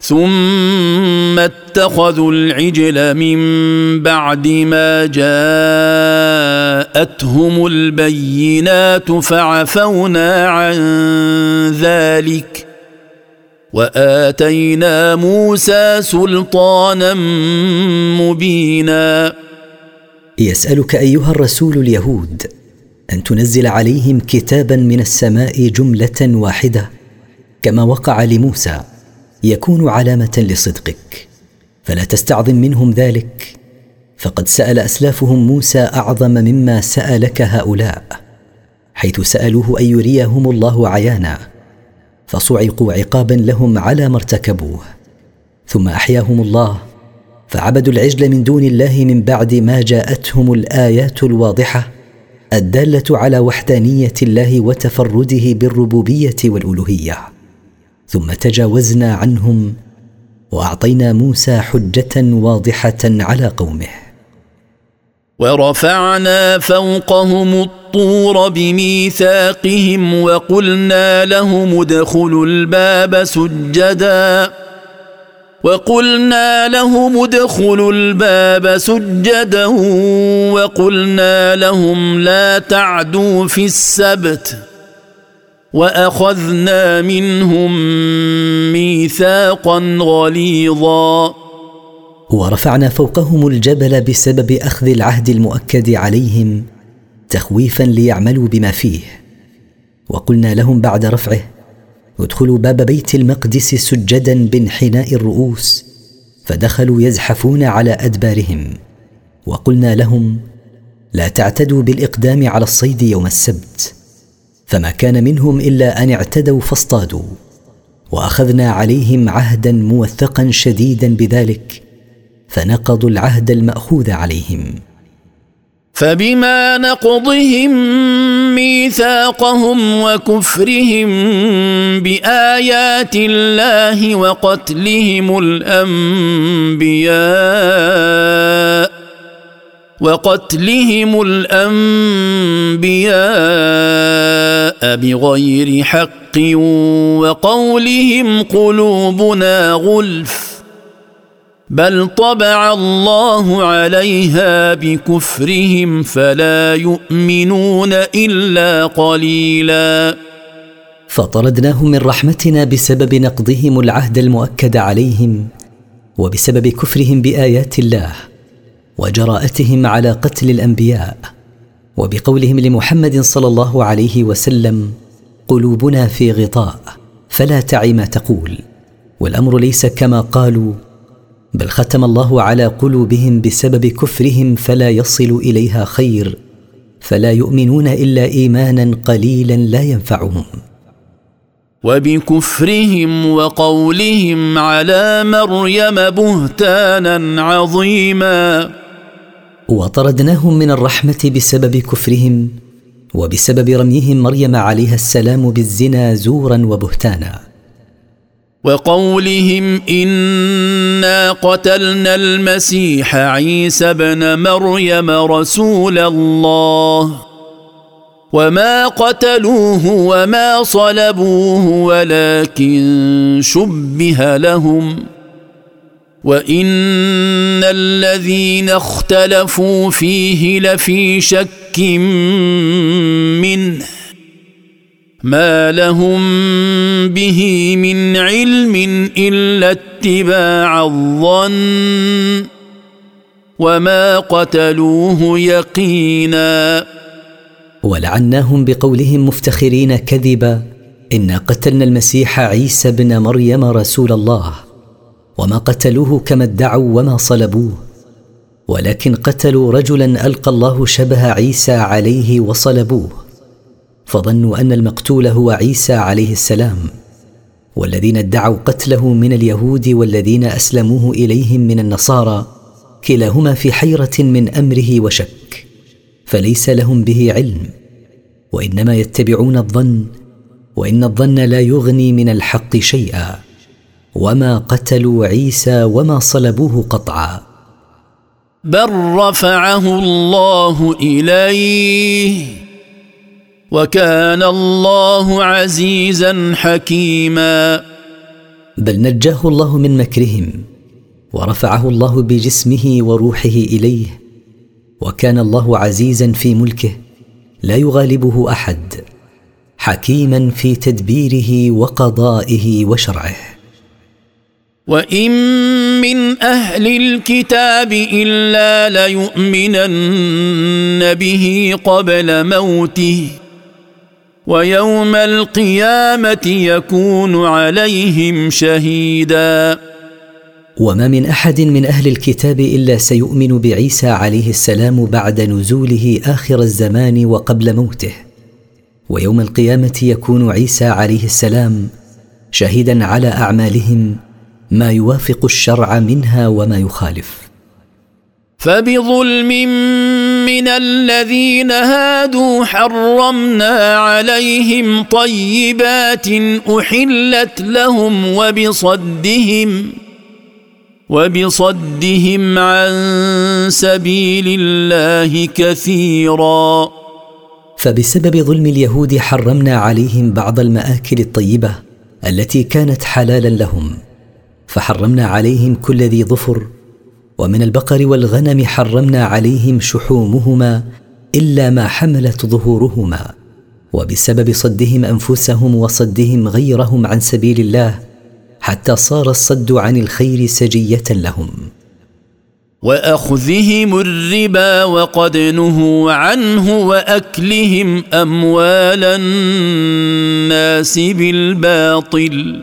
ثم اتخذوا العجل من بعد ما جاءتهم البينات فعفونا عن ذلك وآتينا موسى سلطانا مبينا. يسألك أيها الرسول اليهود أن تنزل عليهم كتابا من السماء جملة واحدة كما وقع لموسى. يكون علامة لصدقك. فلا تستعظم منهم ذلك. فقد سأل أسلافهم موسى أعظم مما سألك هؤلاء حيث سألوه أن يريهم الله عيانا. فصعقوا عقابا لهم على ما ارتكبوه. ثم أحياهم الله فعبدوا العجل من دون الله من بعد ما جاءتهم الآيات الواضحة الدالة على وحدانية الله وتفرده بالربوبية والألوهية. ثم تجاوزنا عنهم وأعطينا موسى حجة واضحة على قومه. ورفعنا فوقهم الطور بميثاقهم وقلنا لهم ادخلوا الباب سجدا. وقلنا لهم ادخلوا الباب سجدا وقلنا لهم لا تعدوا في السبت. وأخذنا منهم ميثاقا غليظا. ورفعنا فوقهم الجبل بسبب أخذ العهد المؤكد عليهم تخويفا ليعملوا بما فيه. وقلنا لهم بعد رفعه ادخلوا باب بيت المقدس سجدا بانحناء الرؤوس. فدخلوا يزحفون على أدبارهم. وقلنا لهم لا تعتدوا بالإقدام على الصيد يوم السبت. فما كان منهم إلا أن اعتدوا فاصطادوا وأخذنا عليهم عهدا موثقا شديدا بذلك فنقضوا العهد المأخوذ عليهم. فبما نقضهم ميثاقهم وكفرهم بآيات الله وقتلهم الأنبياء وقتلهم الأنبياء بغير حق وقولهم قلوبنا غلف بل طبع الله عليها بكفرهم فلا يؤمنون إلا قليلا. فطردناهم من رحمتنا بسبب نقضهم العهد المؤكد عليهم وبسبب كفرهم بآيات الله. وجراءتهم على قتل الأنبياء وبقولهم لمحمد صلى الله عليه وسلم قلوبنا في غطاء فلا تعي ما تقول. والأمر ليس كما قالوا بل ختم الله على قلوبهم بسبب كفرهم فلا يصل إليها خير فلا يؤمنون إلا إيمانا قليلا لا ينفعهم. وبكفرهم وقولهم على مريم بهتانا عظيما. وطردناهم من الرحمة بسبب كفرهم وبسبب رميهم مريم عليها السلام بالزنا زورا وبهتانا. وقولهم إنا قتلنا المسيح عيسى ابن مريم رسول الله. وما قتلوه وما صلبوه ولكن شبه لهم. وان الذين اختلفوا فيه لفي شك منه ما لهم به من علم الا اتباع الظن وما قتلوه يقينا ولعناهم بقولهم مفتخرين كذبا انا قتلنا المسيح عيسى ابن مريم رسول الله وما قتلوه كما ادعوا وما صلبوه. ولكن قتلوا رجلا ألقى الله شبه عيسى عليه وصلبوه. فظنوا أن المقتول هو عيسى عليه السلام. والذين ادعوا قتله من اليهود والذين أسلموه إليهم من النصارى كلاهما في حيرة من أمره وشك. فليس لهم به علم. وإنما يتبعون الظن وإن الظن لا يغني من الحق شيئا. وما قتلوا عيسى وما صلبوه قطعا. بل رفعه الله إليه وكان الله عزيزا حكيما. بل نجاه الله من مكرهم ورفعه الله بجسمه وروحه إليه وكان الله عزيزا في ملكه لا يغالبه أحد حكيما في تدبيره وقضائه وشرعه. وان من أهل الكتاب الا ليؤمنن به قبل موته ويوم القيامه يكون عليهم شهيدا وما من احد من أهل الكتاب الا سيؤمن بعيسى عليه السلام بعد نزوله اخر الزمان وقبل موته ويوم القيامه يكون عيسى عليه السلام شهيدا على اعمالهم ما يوافق الشرع منها وما يخالف. فبظلم من الذين هادوا حرمنا عليهم طيبات أحلت لهم وبصدهم وبصدهم عن سبيل الله كثيرا. فبسبب ظلم اليهود حرمنا عليهم بعض المآكل الطيبة التي كانت حلالا لهم. فحرمنا عليهم كل ذي ظفر ومن البقر والغنم حرمنا عليهم شحومهما إلا ما حملت ظهورهما وبسبب صدهم أنفسهم وصدهم غيرهم عن سبيل الله حتى صار الصد عن الخير سجية لهم. وأخذهم الربا وقد نهوا عنه وأكلهم أموال الناس بالباطل.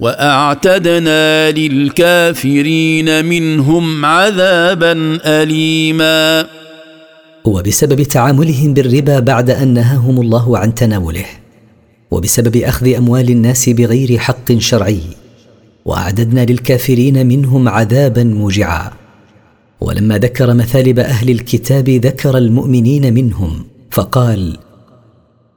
وأعتدنا للكافرين منهم عذابا اليما. وبسبب تعاملهم بالربا بعد أن نهاهم الله عن تناوله وبسبب أخذ أموال الناس بغير حق شرعي وأعددنا للكافرين منهم عذابا موجعا. ولما ذكر مثالب أهل الكتاب ذكر المؤمنين منهم فقال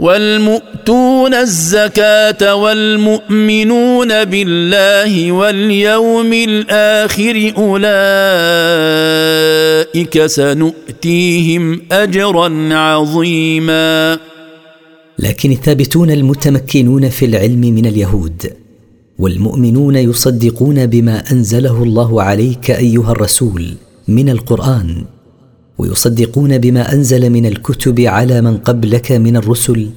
والمؤتون الزكاة والمؤمنون بالله واليوم الآخر أولئك سنؤتيهم أجرا عظيما. لكن الثابتون المتمكنون في العلم من اليهود والمؤمنون يصدقون بما أنزله الله عليك أيها الرسول من القرآن. ويصدقون بما أنزل من الكتب على من قبلك من الرسل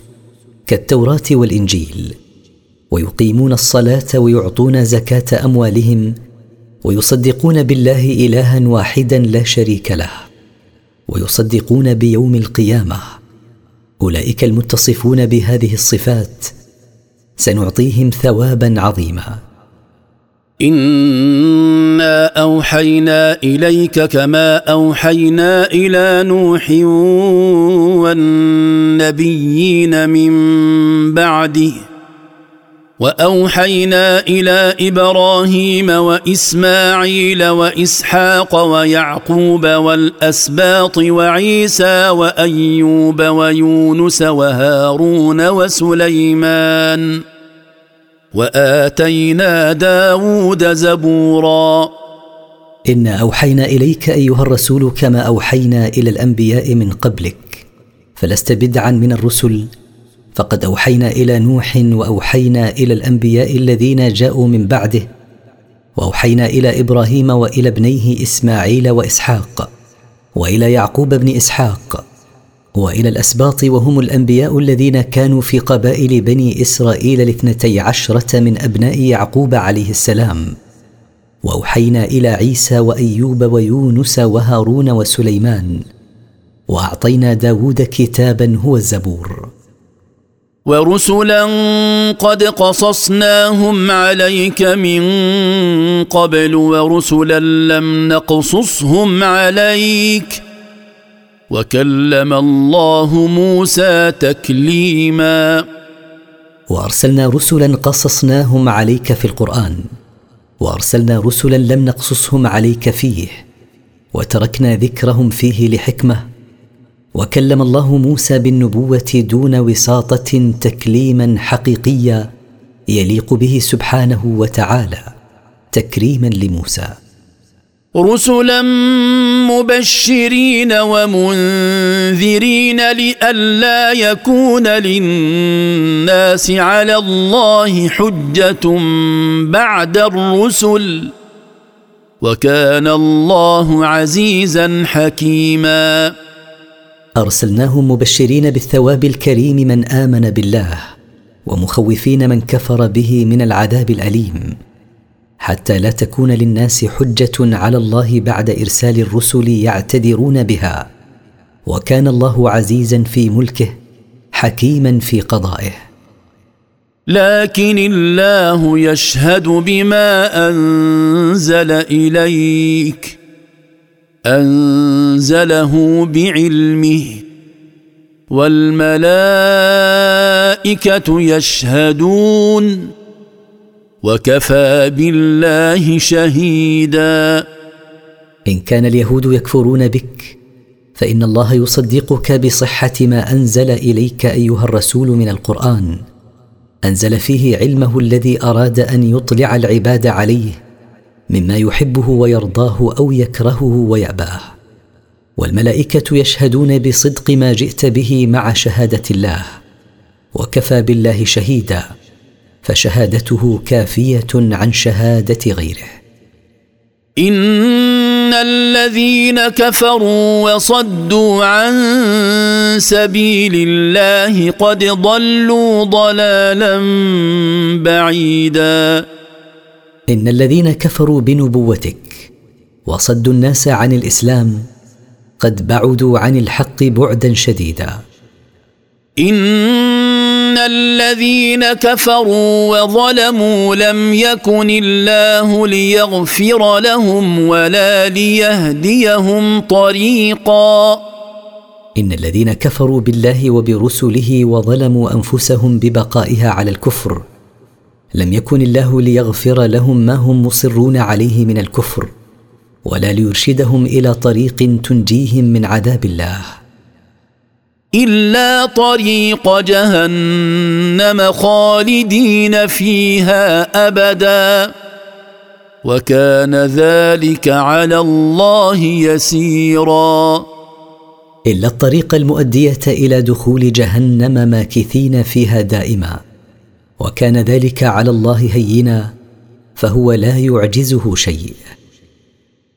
كالتوراة والإنجيل ويقيمون الصلاة ويعطون زكاة أموالهم ويصدقون بالله إلها واحدا لا شريك له ويصدقون بيوم القيامة. أولئك المتصفون بهذه الصفات سنعطيهم ثوابا عظيما. انا اوحينا اليك كما اوحينا إلى نوح والنبيين من بعده واوحينا إلى إبراهيم واسماعيل واسحاق ويعقوب والاسباط وعيسى وايوب ويونس وهارون وسليمان وآتينا داود زبورا. إنا أوحينا إليك أيها الرسول كما أوحينا إلى الأنبياء من قبلك فلست بدعا من الرسل فقد أوحينا إلى نوح وأوحينا إلى الأنبياء الذين جاءوا من بعده وأوحينا إلى إبراهيم وإلى ابنيه إسماعيل وإسحاق وإلى يعقوب بن إسحاق وإلى الأسباط وهم الأنبياء الذين كانوا في قبائل بني إسرائيل الاثنتي عشرة من أبناء يعقوب عليه السلام. وأوحينا إلى عيسى وأيوب ويونس وهارون وسليمان. وأعطينا داود كتابا هو الزبور. ورسلا قد قصصناهم عليك من قبل ورسلا لم نقصصهم عليك. وكلم الله موسى تكليما. وأرسلنا رسلا قصصناهم عليك في القرآن وأرسلنا رسلا لم نقصصهم عليك فيه وتركنا ذكرهم فيه لحكمة. وكلم الله موسى بالنبوة دون وساطة تكليما حقيقيا يليق به سبحانه وتعالى تكريما لموسى. رسلا مبشرين ومنذرين لئلا يكون للناس على الله حجة بعد الرسل وكان الله عزيزا حكيما. ارسلناهم مبشرين بالثواب الكريم من آمن بالله ومخوفين من كفر به من العذاب الأليم. حتى لا تكون للناس حجة على الله بعد إرسال الرسل يعتذرون بها. وكان الله عزيزا في ملكه حكيما في قضائه. لكن الله يشهد بما أنزل إليك أنزله بعلمه والملائكة يشهدون. وكفى بالله شهيدا. إن كان اليهود يكفرون بك فإن الله يصدقك بصحة ما أنزل إليك أيها الرسول من القرآن. أنزل فيه علمه الذي أراد أن يطلع العباد عليه مما يحبه ويرضاه أو يكرهه ويأباه. والملائكة يشهدون بصدق ما جئت به مع شهادة الله وكفى بالله شهيدا. فشهادته كافية عن شهادة غيره. إن الذين كفروا وصدوا عن سبيل الله قد ضلوا ضلالا بعيدا. إن الذين كفروا بنبوتك وصدوا الناس عن الإسلام قد بعدوا عن الحق بعدا شديدا. ان الذين كفروا وظلموا لم يكن الله ليغفر لهم ولا ليهديهم طريقا. ان الذين كفروا بالله وبرسله وظلموا انفسهم ببقائها على الكفر. لم يكن الله ليغفر لهم ما هم مصرون عليه من الكفر ولا ليرشدهم إلى طريق تنجيهم من عذاب الله. إلا طريق جهنم خالدين فيها أبدا. وكان ذلك على الله يسيرا. إلا الطريق المؤدية إلى دخول جهنم ماكثين فيها دائما. وكان ذلك على الله هينا فهو لا يعجزه شيء.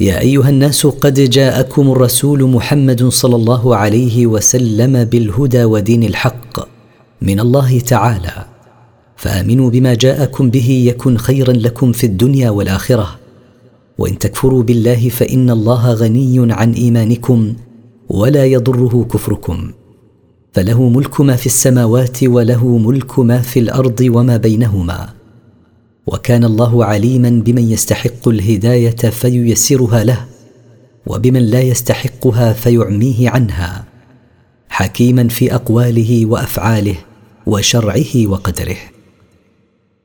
يا أيها الناس قد جاءكم الرسول محمد صلى الله عليه وسلم بالهدى ودين الحق من الله تعالى. فآمنوا بما جاءكم به يكن خيرا لكم في الدنيا والآخرة. وإن تكفروا بالله فإن الله غني عن إيمانكم ولا يضره كفركم. فله ملك ما في السماوات وله ملك ما في الأرض وما بينهما. وكان الله عليما بمن يستحق الهداية فييسرها له وبمن لا يستحقها فيعميه عنها حكيما في أقواله وأفعاله وشرعه وقدره.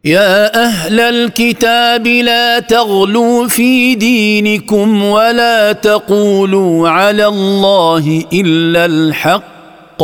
يا أهل الكتاب لا تغلوا في دينكم ولا تقولوا على الله إلا الحق.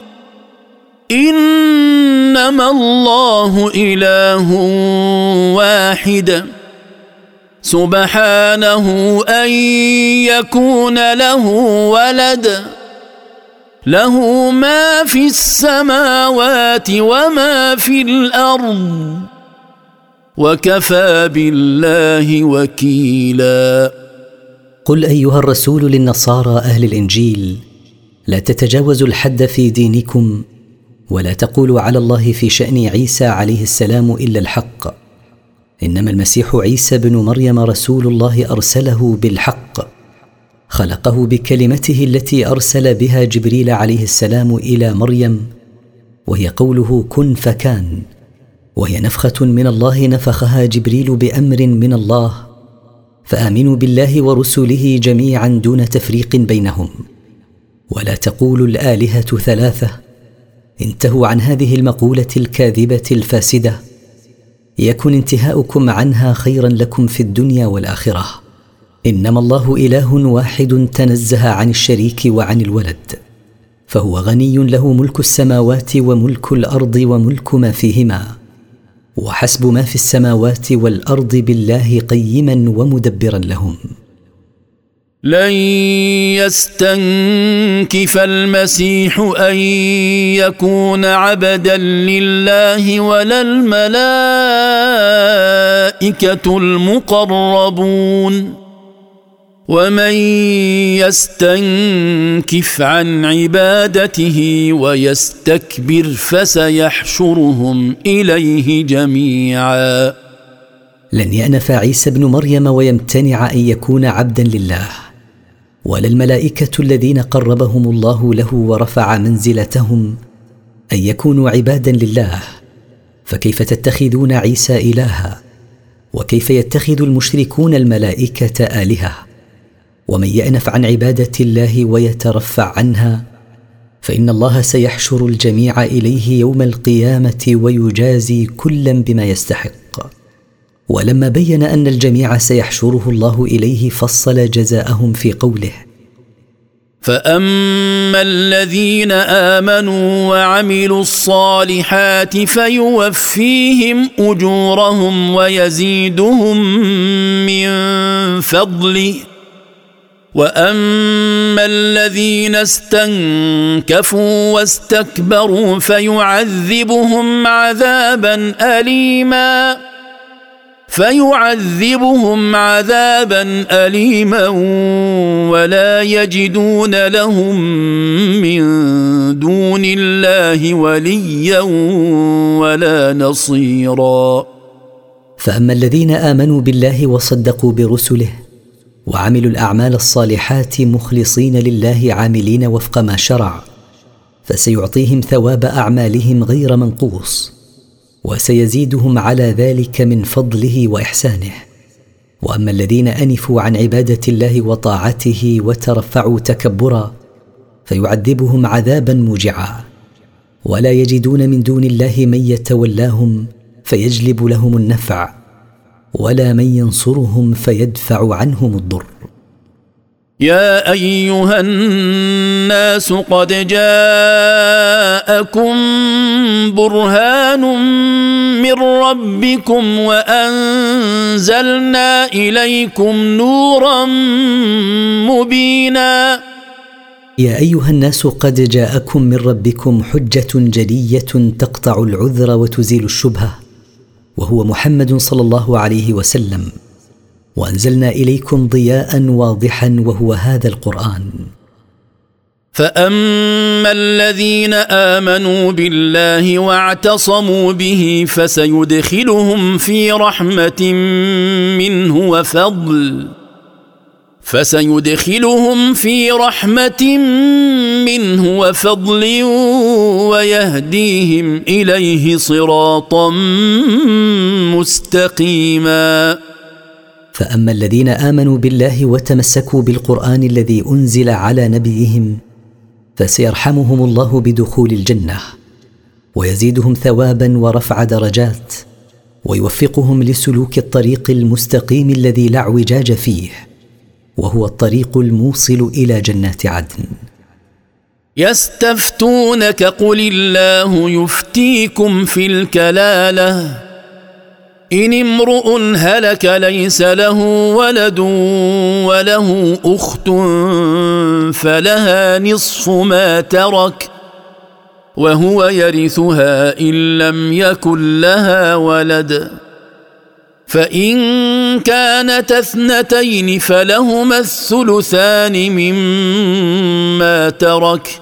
إنما الله إله واحد. سبحانه أن يكون له ولد. له ما في السماوات وما في الأرض. وكفى بالله وكيلا. قل أيها الرسول للنصارى أهل الإنجيل لا تتجاوزوا الحد في دينكم ولا تقولوا على الله في شأن عيسى عليه السلام إلا الحق. إنما المسيح عيسى بن مريم رسول الله أرسله بالحق خلقه بكلمته التي أرسل بها جبريل عليه السلام إلى مريم وهي قوله كن فكان وهي نفخة من الله نفخها جبريل بأمر من الله فآمنوا بالله ورسله جميعا دون تفريق بينهم. ولا تقولوا الآلهة ثلاثة انتهوا عن هذه المقولة الكاذبة الفاسدة. يكن انتهاؤكم عنها خيرا لكم في الدنيا والآخرة. إنما الله إله واحد تنزه عن الشريك وعن الولد. فهو غني له ملك السماوات وملك الأرض وملك ما فيهما. وحسب ما في السماوات والأرض بالله قيما ومدبرا لهم. لن يستنكف المسيح أن يكون عبدا لله ولا الملائكة المقربون. ومن يستنكف عن عبادته ويستكبر فسيحشرهم إليه جميعا. لن يأنف عيسى ابن مريم ويمتنع أن يكون عبدا لله. ولا الملائكه الذين قربهم الله له ورفع منزلتهم أن يكونوا عبادا لله. فكيف تتخذون عيسى إلها؟ وكيف يتخذ المشركون الملائكة آلهة؟ ومن يأنف عن عبادة الله ويترفع عنها؟ فإن الله سيحشر الجميع إليه يوم القيامة ويجازي كلا بما يستحق. ولما بين أن الجميع سيحشره الله إليه فصل جزاءهم في قوله. فأما الذين آمنوا وعملوا الصالحات فيوفيهم أجورهم ويزيدهم من فضله. وأما الذين استنكفوا واستكبروا فيعذبهم عذابا اليما. فيعذبهم عذابا اليما ولا يجدون لهم من دون الله وليا ولا نصيرا. فأما الذين آمنوا بالله وصدقوا برسله وعملوا الأعمال الصالحات مخلصين لله عاملين وفق ما شرع فسيعطيهم ثواب أعمالهم غير منقوص. وسيزيدهم على ذلك من فضله وإحسانه. وأما الذين أنفوا عن عبادة الله وطاعته وترفعوا تكبرا فيعذبهم عذابا موجعا. ولا يجدون من دون الله من يتولاهم فيجلب لهم النفع ولا من ينصرهم فيدفع عنهم الضر. يا أيها الناس قد جاءكم برهان من ربكم وأنزلنا إليكم نورا مبينا. يا أيها الناس قد جاءكم من ربكم حجة جلية تقطع العذر وتزيل الشبهة وهو محمد صلى الله عليه وسلم. وأنزلنا إليكم ضياء واضحا وهو هذا القرآن. فأما الذين آمنوا بالله واعتصموا به فسيدخلهم في رحمة منه وفضل. فسيدخلهم في رحمة منه وفضل ويهديهم إليه صراطا مستقيما. فأما الذين آمنوا بالله وتمسكوا بالقرآن الذي أنزل على نبيهم فسيرحمهم الله بدخول الجنة ويزيدهم ثوابا ورفع درجات ويوفقهم لسلوك الطريق المستقيم الذي لا اعوجاج فيه وهو الطريق الموصل إلى جنات عدن. يستفتونك قل الله يفتيكم في الكلالة إن امرؤ هلك ليس له ولد وله أخت فلها نصف ما ترك وهو يرثها إن لم يكن لها ولد فإن كانت اثنتين فلهما الثلثان مما ترك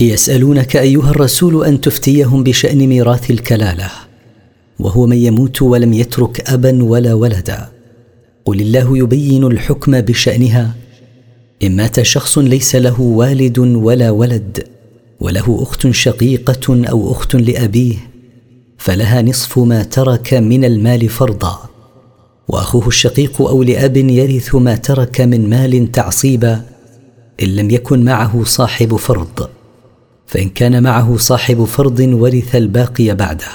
يسألونك أيها الرسول أن تفتيهم بشأن ميراث الكلالة وهو من يموت ولم يترك أبا ولا ولدا. قل الله يبين الحكم بشأنها إن مات شخص ليس له والد ولا ولد وله أخت شقيقة أو أخت لأبيه فلها نصف ما ترك من المال فرضا. وأخوه الشقيق أو لأب يرث ما ترك من مال تعصيبا إن لم يكن معه صاحب فرض. فإن كان معه صاحب فرض ورث الباقي بعده.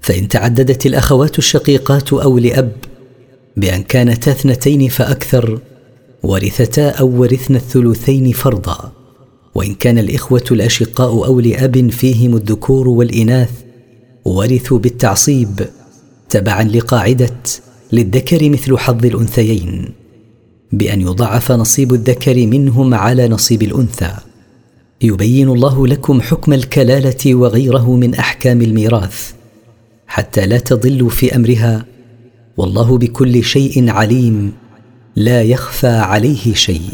فإن تعددت الأخوات الشقيقات أو لأب بأن كانتا اثنتين فأكثر ورثتا أو ورثن الثلثين فرضا. وإن كان الإخوة الأشقاء أو لأب فيهم الذكور والإناث ورثوا بالتعصيب تبعا لقاعدة للذكر مثل حظ الأنثيين بأن يضعف نصيب الذكر منهم على نصيب الأنثى. يبين الله لكم حكم الكلالة وغيره من أحكام الميراث حتى لا تضلوا في أمرها والله بكل شيء عليم لا يخفى عليه شيء.